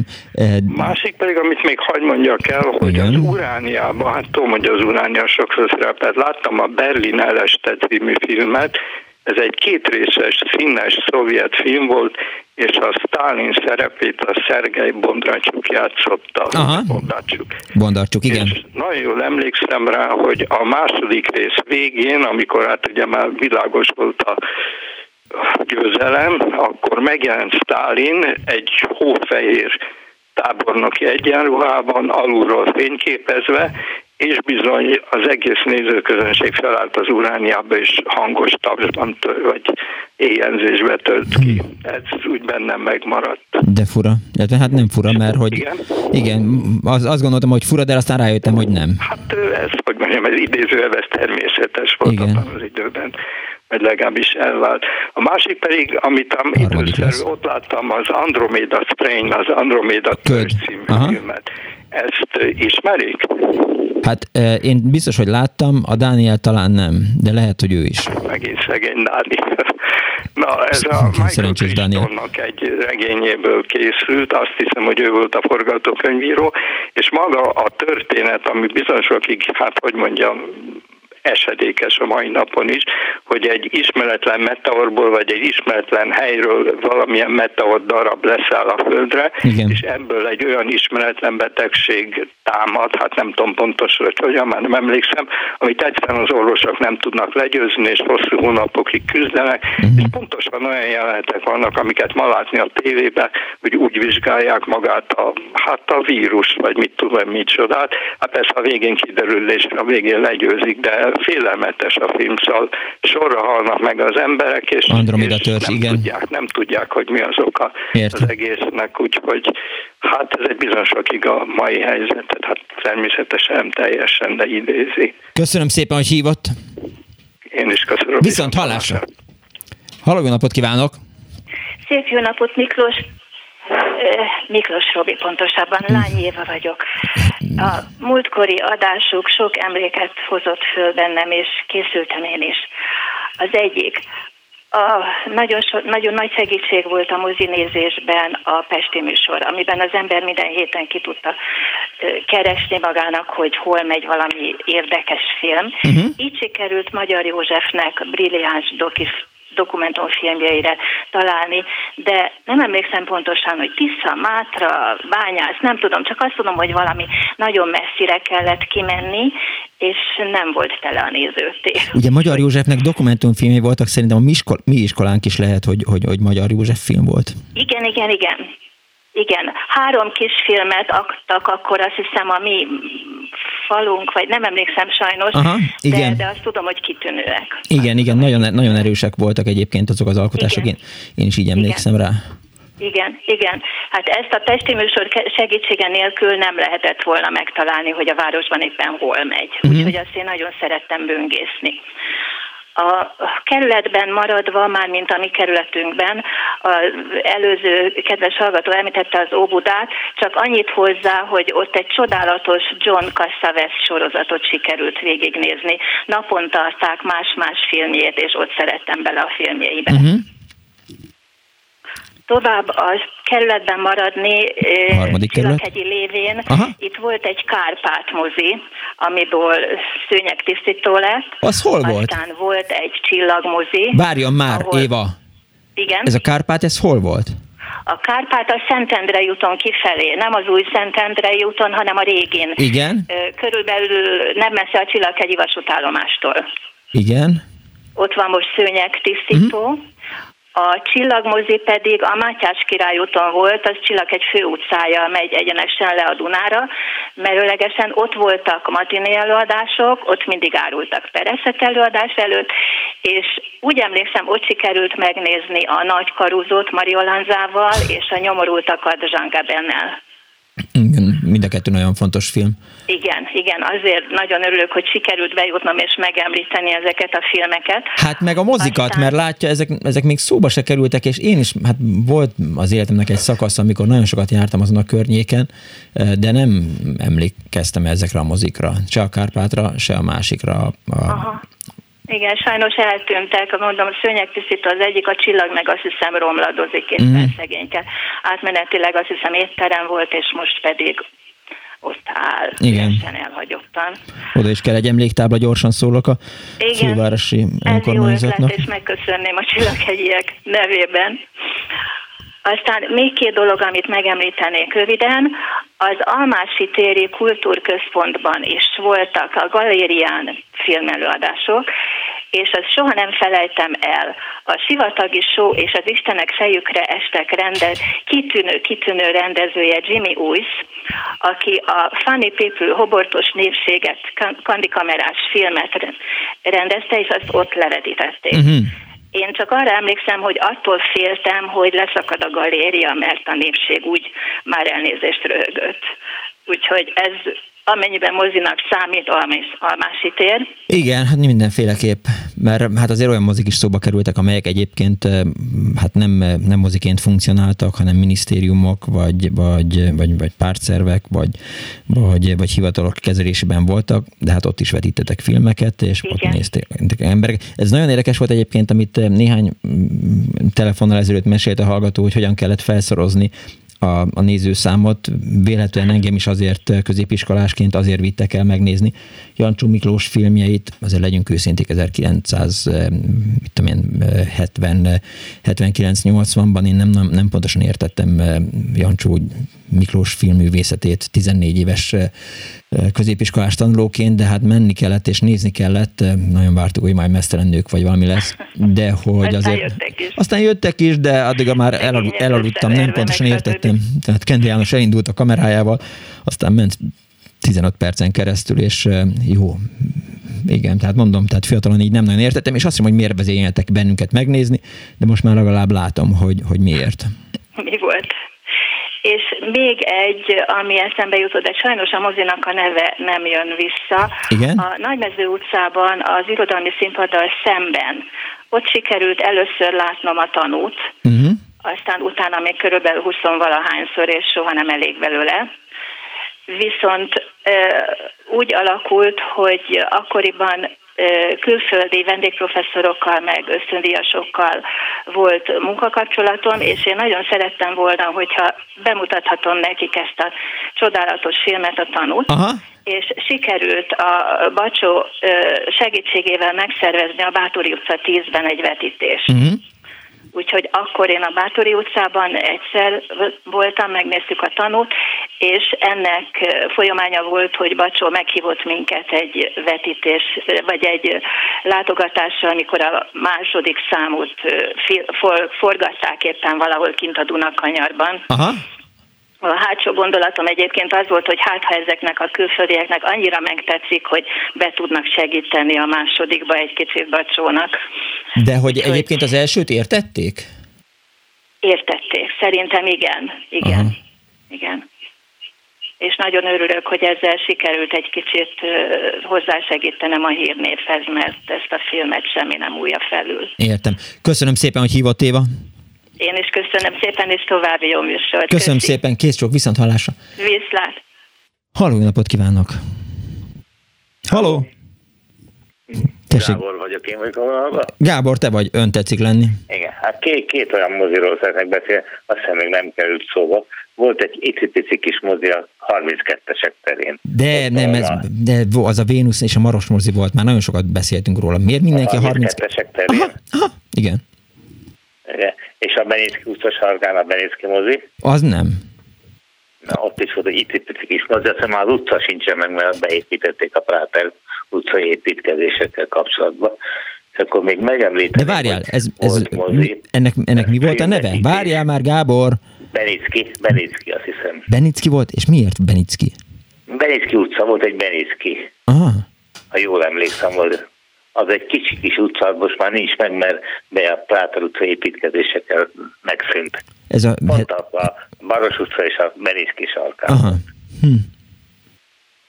Másik pedig, amit még hagy mondjak el, hogy Igen. az Urániában, hát tudom, hogy az Uránia sokszor szerepelt, láttam a Berlin Eleste című filmet. Ez egy kétrészes, színes szovjet film volt, és a Stalin szerepét a Szergei Bondarcsuk játszotta. Aha. Bondarcsuk. Bondarcsuk, igen. És nagyon jól emlékszem rá, hogy a második rész végén, amikor hát ugye már világos volt a győzelem, akkor megjelent Stalin egy hófehér tábornoki egyenruhában, alulról fényképezve, és bizony az egész nézőközönség felállt az urániába, és hangos tapsban vagy éjjelzésbe tört ki. Ez úgy bennem megmaradt. De fura. De hát nem fura, mert hogy... Igen? Igen, az, azt gondoltam, hogy fura, de aztán rájöttem, hogy nem. Hát ez, hogy mondjam, ez idéző, ez természetes volt Igen. abban az időben vagy legalábbis elvált. A másik pedig, amit időszerű ott láttam, az Andromeda Strain, az Andromeda Törzs című filmet. Ezt ismerik? Hát én biztos, hogy láttam, a Dániel talán nem, de lehet, hogy ő is. Megint szegény Dániel. Na, ez a Michael Crichtonnak egy regényéből készült, azt hiszem, hogy ő volt a forgatókönyvíró, és maga a történet, ami bizonyosokig, hát hogy mondjam, esedékes a mai napon is, hogy egy ismeretlen meteorból, vagy egy ismeretlen helyről valamilyen meteor darab leszáll a Földre, Igen. és ebből egy olyan ismeretlen betegség támad, hát nem tudom pontosan, hogy hogyan, már nem emlékszem, amit egyszerűen az orvosok nem tudnak legyőzni, és hosszú hónapokig küzdenek, uh-huh. és pontosan olyan jelenetek vannak, amiket ma látni a tévében, hogy úgy vizsgálják magát a, hát a vírus, vagy mit tudom, mit csodát. Hát persze a végén kiderül, és a végén legyőzik, de félelmetes a film, szóval sorra halnak meg az emberek, és, Andromeda és nem, igen. Tudják, nem tudják, hogy mi az oka Értem. az egésznek, úgyhogy hát ez egy bizonyosakig a mai helyzetet, hát természetesen nem teljesen, de idézi. Köszönöm szépen, hogy hívott. Én is köszönöm. Viszont hallásra. Halló, napot kívánok! Szép jó napot, Miklós! Miklós Robi pontosabban, Lány Éva vagyok. A múltkori adásuk sok emléket hozott föl bennem, és készültem én is. Az egyik, a nagyon, so, nagyon nagy segítség volt a mozinézésben a Pesti műsor, amiben az ember minden héten ki tudta keresni magának, hogy hol megy valami érdekes film. Uh-huh. Így sikerült Magyar Józsefnek brilliáns dokis dokumentumfilmjeire találni, de nem emlékszem pontosan, hogy Tisza, Mátra, Bányász, nem tudom, csak azt tudom, hogy valami nagyon messzire kellett kimenni, és nem volt tele a nézőtér. Ugye Magyar Józsefnek dokumentumfilmjei voltak, szerintem a mi, iskol, mi iskolánk is lehet, hogy, hogy, hogy Magyar József film volt. Igen, igen, igen. Igen, három kis filmet aktak akkor azt hiszem a mi falunk, vagy nem emlékszem sajnos, Aha, igen. De, de azt tudom, hogy kitűnőek. Igen, igen, nagyon, nagyon erősek voltak egyébként azok az alkotások, én, én is így emlékszem igen. rá. Igen, igen. Hát ezt a testi műsor segítsége nélkül nem lehetett volna megtalálni, hogy a városban éppen hol megy. Uh-huh. Úgyhogy azt én nagyon szerettem böngészni. A kerületben maradva, már mint a mi kerületünkben, az előző kedves hallgató említette az Óbudát, csak annyit hozzá, hogy ott egy csodálatos John Cassavetes sorozatot sikerült végignézni. Naponta adták más-más filmjét, és ott szerettem bele a filmjeibe. Uh-huh. Tovább a kerületben maradni? Csillaghegyi lévén, Aha. itt volt egy Kárpát mozi, amiből szőnyegtisztító lett. Az hol volt? Aztán volt egy csillagmozi. Várjon már, ahol- Éva. Igen. Ez a Kárpát, ez hol volt? A Kárpát a Szentendrei úton kifelé, nem az új Szentendrei úton, hanem a régén. Igen. Körülbelül nem messze a Csillaghegyi vasútállomástól. Igen. Ott van most szőnyegtisztító. Mhm. A csillagmozi pedig a Mátyás király úton volt, az Csillag egy főutcája megy egyenesen le a Dunára. Merőlegesen ott voltak matiné előadások, ott mindig árultak pereszet előadás előtt, és úgy emlékszem, ott sikerült megnézni a Nagy Karuzót Mariolanzával és a Nyomorultakat Jean Gabennel. Igen, mind a kettő nagyon fontos film. Igen, igen, azért nagyon örülök, hogy sikerült bejutnom és megemlíteni ezeket a filmeket. Hát meg a mozikat, Aztán- mert látja, ezek, ezek még szóba se kerültek, és én is, hát volt az életemnek egy szakasz, amikor nagyon sokat jártam azon a környéken, de nem emlékeztem ezekre a mozikra, se a Kárpátra, se a másikra. A, Aha. Igen, sajnos eltűntek, mondom, a szőnyegtisztító az egyik, a csillag meg azt hiszem romladozik éppen mm. szegényke. Átmenetileg azt hiszem étterem volt, és most pedig ott áll, Igen. elhagyottan. oda is kell egy emléktábla, gyorsan szólok a Igen. fővárosi Ez jó önkormányzatnak. ötlet, és megköszönném a csillaghegyiek nevében. Aztán még két dolog, amit megemlítenék röviden. Az Almási téri kultúrközpontban is voltak a galérián filmelőadások, és azt soha nem felejtem el. A Sivatagi Show és az Istenek fejükre estek rendez, kitűnő, kitűnő rendezője Jimmy Uys, aki a Funny People hobortos népséget, kan- kandikamerás filmet re- rendezte, és azt ott levedítették. Mhm. Én csak arra emlékszem, hogy attól féltem, hogy leszakad a galéria, mert a népség úgy már elnézést röhögött. Úgyhogy ez amennyiben mozinak számít Almás, Almási tér. Igen, hát mindenféleképp, mert hát azért olyan mozik is szóba kerültek, amelyek egyébként hát nem, nem moziként funkcionáltak, hanem minisztériumok, vagy, vagy, vagy, vagy pártszervek, vagy, vagy, vagy hivatalok kezelésében voltak, de hát ott is vetítettek filmeket, és Igen. ott nézték emberek. Ez nagyon érdekes volt egyébként, amit néhány mm, telefonnal ezelőtt mesélt a hallgató, hogy hogyan kellett felszorozni a, a nézőszámot. Véletlenül engem is azért középiskolásként azért vittek el megnézni Jancsó Miklós filmjeit, azért legyünk őszinték 1900, eh, eh, 70, eh, 79-80-ban én nem, nem, nem pontosan értettem Jancsó Miklós filmművészetét 14 éves középiskolás tanulóként, de hát menni kellett és nézni kellett, nagyon vártuk, hogy majd mesztelen nők vagy valami lesz, de hogy Aztán azért... jöttek is. Aztán jöttek is, de addigra már elalu, elaludtam, nem pontosan értettem. Tehát Kendi János elindult a kamerájával, aztán ment 15 percen keresztül, és jó, igen, tehát mondom, tehát fiatalon így nem nagyon értettem, és azt hiszem, hogy miért vezényeltek bennünket megnézni, de most már legalább látom, hogy, hogy miért. Mi volt? És még egy, ami eszembe jutott, de sajnos a mozinak a neve nem jön vissza. Igen? A Nagymező utcában az irodalmi színpaddal szemben. Ott sikerült először látnom a tanút, Uh-huh. aztán utána még körülbelül 20 valahányszor, és soha nem elég belőle. Viszont úgy alakult, hogy akkoriban külföldi vendégprofesszorokkal, meg ösztöndíjasokkal volt munkakapcsolatom, és én nagyon szerettem volna, hogyha bemutathatom nekik ezt a csodálatos filmet, a tanút. Aha. És sikerült a Bacsó segítségével megszervezni a Bátori utca 10-ben egy vetítést. Uh-huh. Úgyhogy akkor én a Bátori utcában egyszer voltam, megnéztük a tanút, és ennek folyamánya volt, hogy Bacsó meghívott minket egy vetítés, vagy egy látogatásra, amikor a második számot forgatták éppen valahol kint a Dunakanyarban. Aha. A hátsó gondolatom egyébként az volt, hogy hát ha ezeknek a külföldieknek annyira megtetszik, hogy be tudnak segíteni a másodikba egy kicsit Bacsónak. De hogy egyébként az elsőt értették? Értették. Szerintem igen. Igen. Aha. Igen. És nagyon örülök, hogy ezzel sikerült egy kicsit hozzásegítenem a hírnévhez, mert ezt a filmet semmi nem újja felül. Értem. Köszönöm szépen, hogy hívott Éva. Én is köszönöm szépen, és további jó műsort. Köszönöm Köszi. szépen, kész csók, viszont hallásra. Viszlát. Halló, napot kívánok! Halló! Tessék, Gábor vagyok, én vagyok a Gábor, te vagy, ön tetszik lenni. Igen, Hát két, két olyan moziról szeretnek beszélni, azt hiszem még nem került szóba. Volt egy icipici kis mozi a 32-esek terén. De nem, ez, de az a Vénusz és a Maros mozi volt, már nagyon sokat beszéltünk róla. Miért mindenki a 32-esek terén. Aha, aha, igen. Igen. És a Benicki utca sarkán a Benicki mozi. Az nem. Na, ott is volt egy icipici kis mozi, azt már az utca sincsen meg, mert beépítették a Práter utcai építkezésekkel kapcsolatban. És akkor még megemlítem. De várjál, ez, ez, ennek, ennek mi volt a neve? Várjál már, Gábor! Benicki, Benicki, azt hiszem. Benicki volt? És miért Benicki? Benicki utca volt egy Benicki. Aha. Ha jól emlékszem, volt. Az egy kicsi kis utca, most már nincs meg, mert be a Pláter utca építkezésekkel megszűnt. Ez a... Pont a, a Baros utca és a Benicki sarkán. Aha. Hm.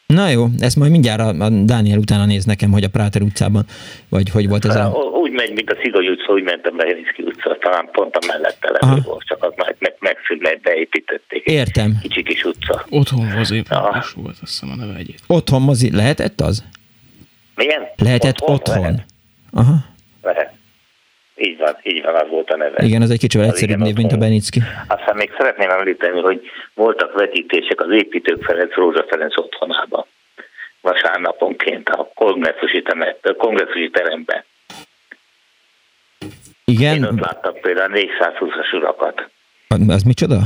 Na jó, ezt majd mindjárt a, a Dániel utána néz nekem, hogy a Práter utcában, vagy hogy volt ez a... Úgy megy, mint a Szigony utca, úgy mentem a Benicki utca, talán pont a mellette levő volt, csak az meg, meg, megszűnt, mert beépítették. Értem. Kicsi kis utca. Otthon mozi, is volt, azt hiszem a neve egyébként. Otthon mozi, lehetett az? Milyen? Lehetett otthon? otthon. Lehet. Aha. Lehet. Így van, így van, az volt a neve. Igen, az egy kicsivel egyszerűbb név, mint a Benicki. Aztán még szeretném említeni, hogy voltak vetítések az építők Ferenc Rózsa Ferenc otthonában vasárnaponként a kongresszusi, temet, a kongresszusi teremben. Igen? Én ott láttam például 420-as urakat. Az micsoda?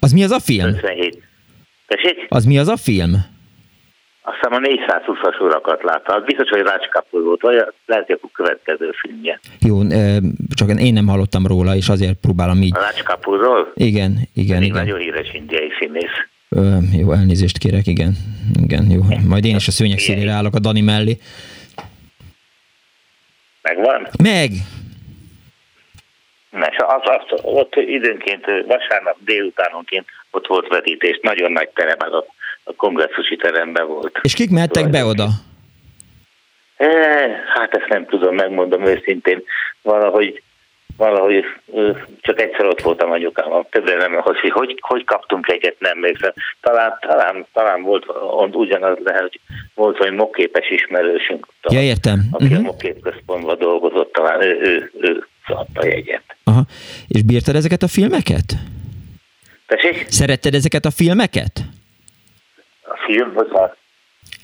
Az mi az a film? 57. Tessék? Az mi az a film? Azt hiszem a 420-as urakat látta. Az biztos, hogy Rács volt, vagy lehet, hogy a következő filmje. Jó, csak én nem hallottam róla, és azért próbálom így. A Rács? Igen, igen, igen. Nagyon híres indiai színész. Ö, jó, elnézést kérek, igen. Igen, jó. Majd én is a szőnyek színére állok a Dani mellé. Megvan? Meg! Na, és az, az, ott időnként vasárnap délutánonként ott volt vetítés, nagyon nagy terem, az a, a kongresszusi teremben volt. És kik mehettek be oda? E, hát ezt nem tudom, megmondom őszintén. Valahogy valahogy csak egyszer ott voltam anyukám, többre nem, hogy, hogy, hogy kaptunk egyet, nem még. Talán, talán, talán volt ugyanaz lehet, hogy volt vagy mokképes ismerősünk. Talán, ja, értem. Aki uh-huh. a mokkép központban dolgozott, talán ő, ő, ő adta jegyet. Aha. És bírtad ezeket a filmeket? Tessék? Szeretted ezeket a filmeket? Film, már?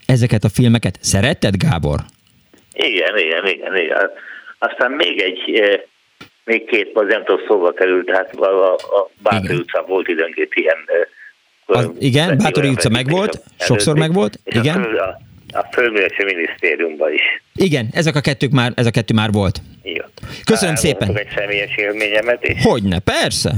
Ezeket a filmeket szeretted, Gábor? Igen, igen, igen, igen. Aztán még egy még két mozi, nem tudom, szóba került, tehát a, a Bátori utcán volt időnként ilyen... Az, igen, Bátori utca megvolt, sokszor megvolt, igen. A, a, Földművelési Minisztériumban is. Igen, ezek a kettők már, ez a kettő már volt. Jó. Köszönöm Már szépen. egy személyes élményemet. És... Hogyne, persze.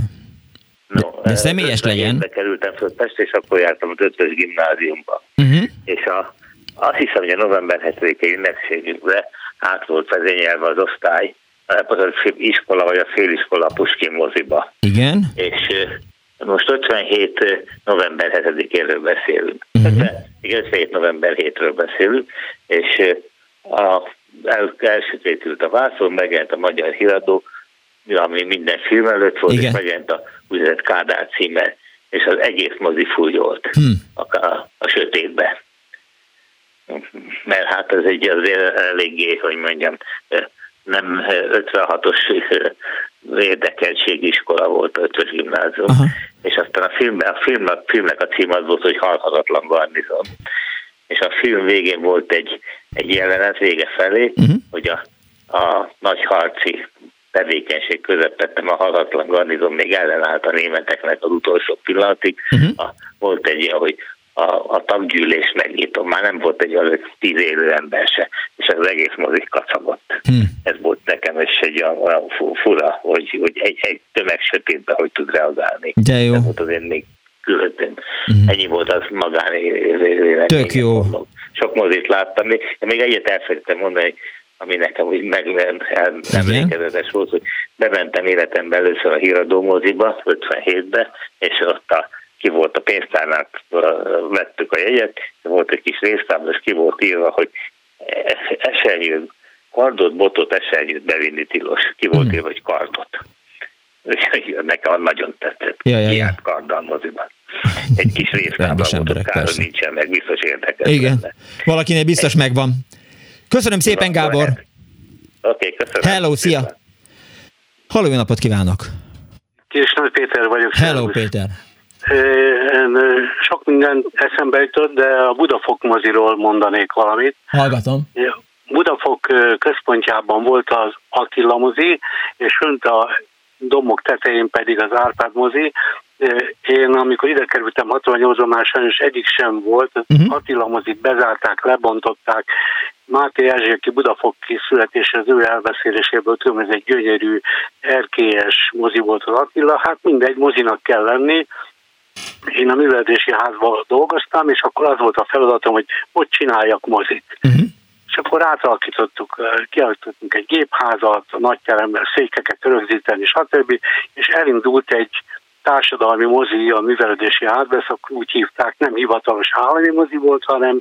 No, de, de személyes legyen. kerültem föl Pest, és akkor jártam az ötös gimnáziumba. Uh-huh. És a, azt hiszem, hogy a november 7-i ünnepségünkre át volt vezényelve az osztály, az iskola vagy a féliskola a Puskin moziba. Igen. És most 57. november 7-éről beszélünk. Uh-huh. Igen, 57. november 7-ről beszélünk, és a, el, elsötétült a vászon, megjelent a magyar híradó, ami minden film előtt volt, Igen. és megjelent a úgynevezett Kádár címe, és az egész mozi fújolt hmm. a, a, a sötétbe. Mert hát ez egy azért eléggé, hogy mondjam, nem 56-os érdekeltségiskola volt a 5 gimnázium, Aha. és aztán a, film, a filmnek, filmnek a cím az volt, hogy halhatatlan garnizon. És a film végén volt egy, egy jelenet vége felé, uh-huh. hogy a, a nagy harci tevékenység közepettem a halhatatlan garnizon még ellenállt a németeknek az utolsó pillanatig. Uh-huh. A, volt egy ilyen, hogy a, a taggyűlés megnyitom, már nem volt egy az tíz élő ember se, és az egész mozik kacagott. Hmm. Ez volt nekem is egy olyan fura, hogy, hogy egy, egy tömeg sötétben hogy tud reagálni. De jó. Nem volt azért még különben. Hmm. Ennyi volt az magánéletében. Tök jó. Sok mozit láttam. Még, még egyet elfelejtettem mondani, ami nekem úgy meg emlékezetes volt, hogy bementem életemben először a híradó moziba, 57-be, és ott a ki volt a pénztárnál, vettük a jegyet, volt egy kis résztábla, és ki volt írva, hogy esernyő, kardot, botot, esernyőt bevinni tilos. Ki volt mm. írva, hogy kardot. Nekem nagyon tetszett. Ja, ja, ja. karddal moziban. Egy kis résztábla volt, ott kár, nincsen meg, biztos érdekes. Igen, lenne. valakinek biztos megvan. Köszönöm szépen, Gábor! okay, köszönöm. Hello, szia! Halló, jó napot kívánok! Kis Nagy Péter vagyok. Hello, szervusz. Péter! Én, Sok minden eszembe jutott, de a Budafok moziról mondanék valamit. Hallgatom. Budafok központjában volt az Attila mozi, és fönt a domok tetején pedig az Árpád mozi. Én amikor ide kerültem 68-ban már sajnos egyik sem volt, uh-huh. Attila mozit bezárták, lebontották, Máté Erzsé, aki Budafoki születés, az ő elbeszéléséből tudom, ez egy gyönyörű, erkélyes mozi volt az Attila. Hát mindegy, mozinak kell lenni. Én a művelési házban dolgoztam, és akkor az volt a feladatom, hogy hogy csináljak mozit. Uh-huh. És akkor átalakítottuk, eh, kialakítottunk egy gépházat, a nagy teremben székeket rögzíteni, stb. És elindult egy társadalmi mozi a művelődési házba, ezt úgy hívták, nem hivatalos állami mozi volt, hanem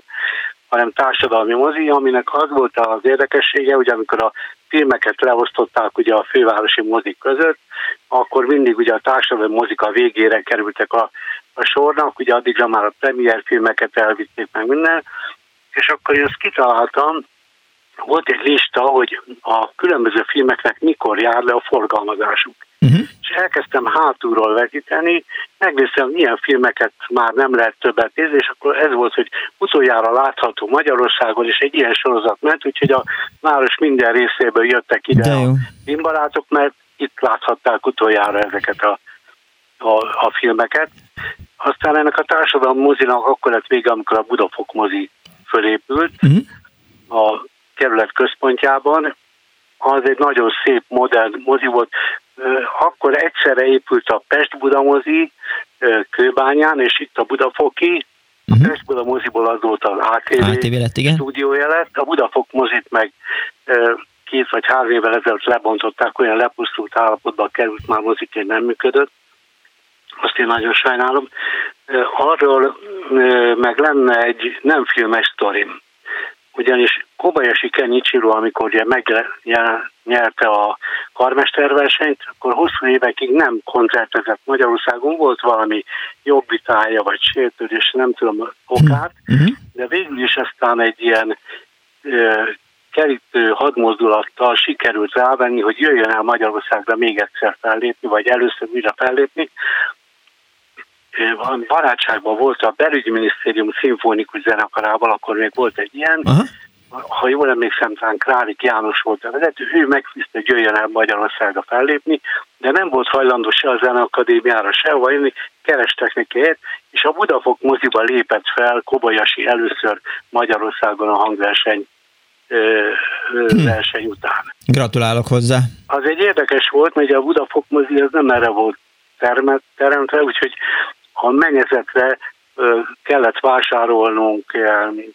hanem társadalmi mozi, aminek az volt az érdekessége, hogy amikor a filmeket leosztották ugye a fővárosi mozik között, akkor mindig ugye a társadalmi mozik a végére kerültek a, a sornak, ugye addigra már a premier filmeket elvitték meg minden, és akkor én ezt kitaláltam, volt egy lista, hogy a különböző filmeknek mikor jár le a forgalmazásuk. Uh-huh. És elkezdtem hátulról vetíteni, megnéztem, milyen filmeket már nem lehet többet nézni, és akkor ez volt, hogy utoljára látható Magyarországon, és egy ilyen sorozat ment, úgyhogy a város minden részéből jöttek ide a filmbarátok, mert itt láthatták utoljára ezeket a, a, a filmeket. Aztán ennek a társadalmi mozinak akkor lett vége, amikor a Budafok mozi fölépült uh-huh. a kerület központjában. Az egy nagyon szép, modern mozi volt. Akkor egyszerre épült a Pest-Buda mozi ö, Kőbányán, és itt a Budafoki. A Mhm. Pest-Buda moziból az volt az ATV, ATV lett, igen. stúdiója lett. A Budafok mozit meg két vagy három évvel ezelőtt lebontották, olyan lepusztult állapotba került már moziként nem működött. Azt én nagyon sajnálom. Arról meg lenne egy nem filmes sztorim ugyanis Kobayashi Kenichiro, amikor ugye megnyerte a karmesterversenyt, akkor hosszú évekig nem koncertezett Magyarországon, volt valami jogvitája vagy sértődés, nem tudom okát, uh-huh. de végül is aztán egy ilyen ö, kerítő hadmozdulattal sikerült rávenni, hogy jöjjön el Magyarországra még egyszer fellépni, vagy először újra fellépni. Barátságban volt a belügyminisztérium szimfonikus zenekarával, akkor még volt egy ilyen, Aha. ha jól emlékszem, talán Králik János volt a vezető, ő megfizte, hogy jöjjön el Magyarországra fellépni, de nem volt hajlandó se a Zeneakadémiára, se hova jönni, kerestek neki helyet, és a Budafok moziba lépett fel Kobayashi először Magyarországon a hangverseny ö, verseny után. Gratulálok hozzá. Az egy érdekes volt, mert a Budafok mozi az nem erre volt termet, teremtve, úgyhogy a mennyezetre ö, kellett vásárolnunk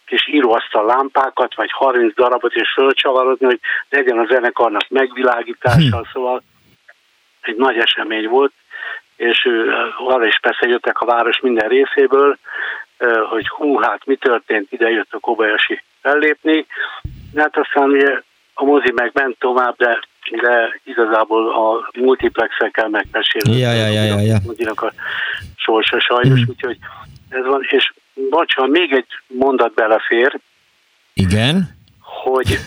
kis íróasztal lámpákat, vagy 30 darabot, és fölcsavarodni, hogy legyen a zenekarnak megvilágítása, Hm. szóval egy nagy esemény volt, és arra is persze jöttek a város minden részéből, hogy hú, hát mi történt, ide jött a Kobayashi fellépni. Hát aztán ugye a mozi meg ment tovább, de, de igazából a multiplexekkel megmesélni. Ja, ja, ja, ja, ja. a sorsa sajnos, Mm. úgyhogy ez van, és bocsán, még egy mondat belefér, Igen. hogy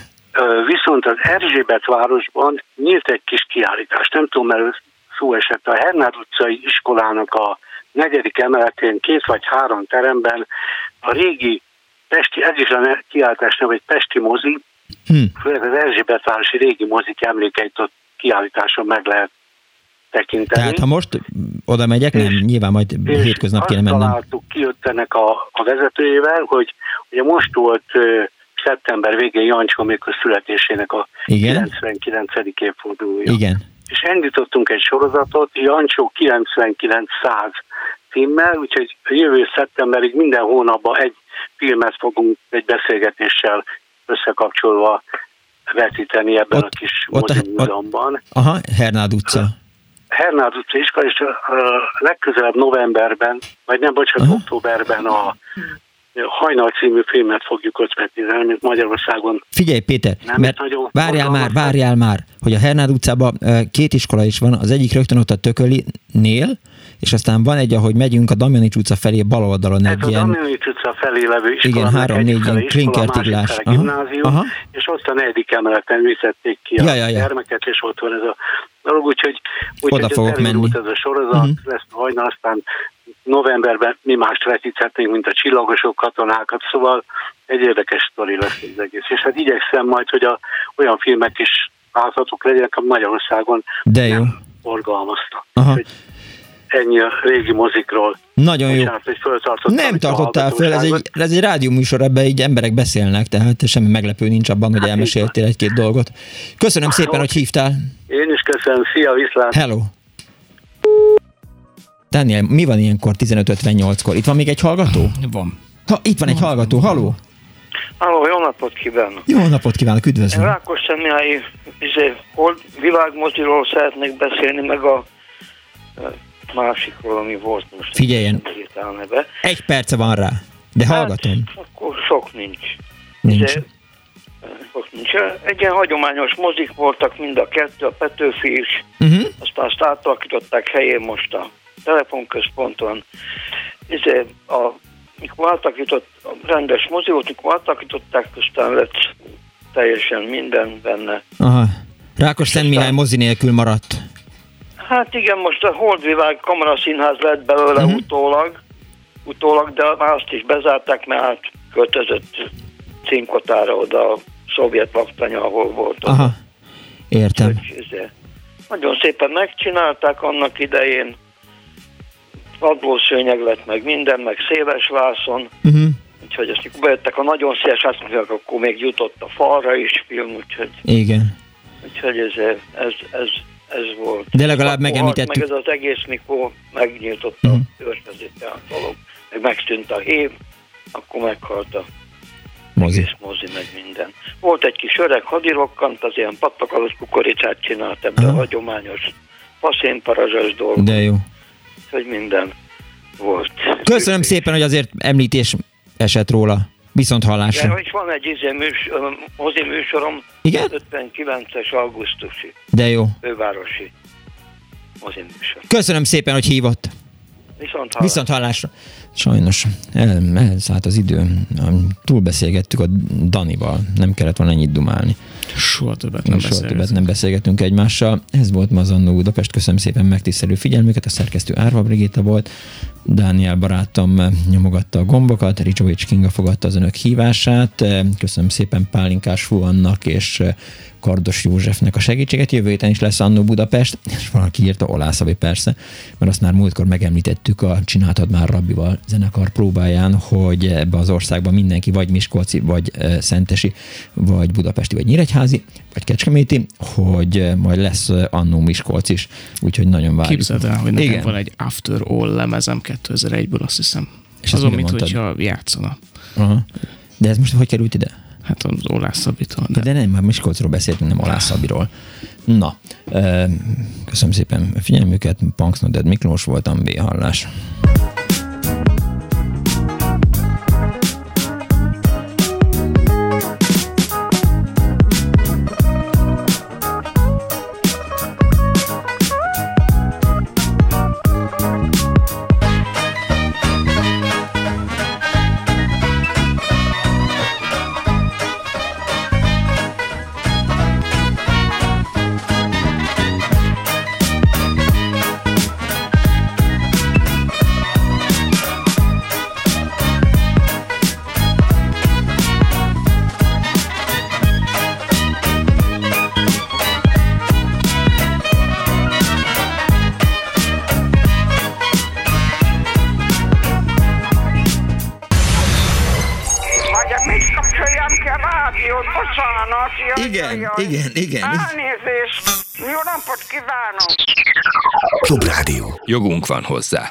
viszont az Erzsébet városban nyílt egy kis kiállítás. Nem tudom, mert szó esett a Hernád utcai iskolának a negyedik emeletén két vagy három teremben a régi Pesti, ez is a kiállítás neve, egy Pesti mozi, Hm. főleg az Erzsébet városi régi mozik emlékeit ott kiállításon meg lehet tekinteni. Tehát ha most oda megyek, nem, nyilván majd És hétköznap kéne mennem. találtuk ki ott ennek a, a vezetőjével, hogy ugye most volt ö, szeptember végén Jancsó Mikor születésének a Igen. 99. évfordulója. Igen. És indítottunk egy sorozatot, Jancsó 9900 címmel, úgyhogy jövő szeptemberig minden hónapban egy filmet fogunk egy beszélgetéssel összekapcsolva vetíteni ebben a kis ott a- mozimúzeumban. Aha, Hernád utca. Hernád utca iskola, és a, legközelebb novemberben, vagy nem, bocsánat, októberben a Hajnal című filmet fogjuk ott vetíteni, mint Magyarországon. Figyelj, Péter, Nem, mert nagyon várjál már, várjál már, hogy a Hernád utcában két iskola is van, az egyik rögtön ott a Tökölinél, és aztán van egy, ahogy megyünk a Damjanics utca felé bal oldalon Ez egy a ilyen... Damjanics utca felé levő iskola, Igen, három-négy ilyen klinkertiglás. Gimnázium, aha. és ott a negyedik emeleten vizették ki Ja, a ja, ja. gyermeket, és ott van ez a dolog, úgyhogy, Oda úgyhogy fogok ez elindult menni. ez a sorozat, Mhm. lesz hajna, aztán novemberben mi mást vetíthetnénk, mint a csillagosok katonákat, szóval egy érdekes sztori lesz az egész. És hát igyekszem majd, hogy a, olyan filmek is láthatók legyenek, a Magyarországon De jó. forgalmaztak. Aha. Ennyi a régi mozikról. Nagyon jó. Bocsánat, Nem tartottál föl, ez egy, ez egy rádióműsor, ebben így emberek beszélnek, tehát semmi meglepő nincs abban, hogy elmeséltél egy-két dolgot. Köszönöm szépen, hogy hívtál. Én is köszönöm, szia, viszlát! Hello! Daniel, mi van ilyenkor 15.58-kor? Itt van még egy hallgató? Van. Ha, itt van egy hallgató, haló? Halló, jó napot kívánok! Jó napot kívánok, Én üdvözlöm. Rákos Személyi izé, hol világmoziról szeretnék beszélni, meg a e, másikról, ami volt most. Figyeljen. Egy perce van rá, de hallgatom. Akkor sok nincs. Nincs. Izé, e, sok nincs. Egy ilyen hagyományos mozik voltak mind a kettő, a Petőfi is, Uh-huh. aztán azt átalakították helyén most a telefonközponton. Izé, a, mikor átalakított, a rendes mozi volt, mikor átalakították, aztán lett teljesen minden benne. Aha. Rákos Szent Mihály mozi nélkül maradt. Hát igen, most a Holdvilág kameraszínház lett belőle uh-huh. utólag, utólag, de már azt is bezárták, mert átköltözött címkotára oda a szovjet laktanya, ahol volt. Aha. Értem. Izé. Nagyon szépen megcsinálták annak idején, padlószőnyeg lett meg minden, meg széles vászon, Uh-huh. úgyhogy ezt bejöttek a nagyon széles, mondják, akkor még jutott a falra is film, úgyhogy, Igen. úgyhogy ez, ez, ez, ez volt. De legalább megemlítettük. Meg ez az egész, mikor megnyitotta uh-huh. a környezete a dolog, meg megszűnt a hív, akkor meghalt a Mozi. egész mozi, meg minden. Volt egy kis öreg hadirokkant, az ilyen pattakalos kukoricát csinált ebbe a hagyományos faszénparazsas dolgot, De jó. hogy minden volt. Köszönöm szépen, hogy azért említés esett róla. Viszont De hallásra. is van egy izé műs, ö, mozi műsorom, Igen? 59-es augusztusi, De jó. fővárosi mozi műsor. Köszönöm szépen, hogy hívott. Viszont hallás. Viszont hallásra. Sajnos el, elszállt az idő. Túlbeszélgettük a Danival. Nem kellett volna ennyit dumálni. Soha többet Nem Soha többet nem beszélgetünk egymással. Ez volt ma az Annó Budapest. Köszönöm szépen megtisztelő figyelmüket. A szerkesztő Árva Brigitta volt. Dániel barátom nyomogatta a gombokat. Ricsovics Kinga fogadta az önök hívását. Köszönöm szépen Pálinkás Fuannak és Kardos Józsefnek a segítséget. Jövő héten is lesz Annó Budapest, és valaki írta Olászavi persze, mert azt már múltkor megemlítettük a Csináltad már Rabbival zenekar próbáján, hogy ebbe az országban mindenki vagy Miskolci, vagy eh, Szentesi, vagy Budapesti, vagy Nyíregyházi, vagy Kecskeméti, hogy eh, majd lesz eh, Annó Miskolc is, úgyhogy nagyon várjuk. Képzeld el, hogy nekem Igen. van egy After All lemezem 2001-ből, azt hiszem. És Azon, mint hogyha játszana. Aha. De ez most hogy került ide? Hát az Olás Szabitól. De, de nem, már Miskolcról beszéltünk, nem Olász Szabiról. Na, köszönöm szépen a figyelmüket, Punks Miklós voltam, B Igen, igen. Elnézést. Jó napot kívánok. Klubrádió. Jogunk van hozzá.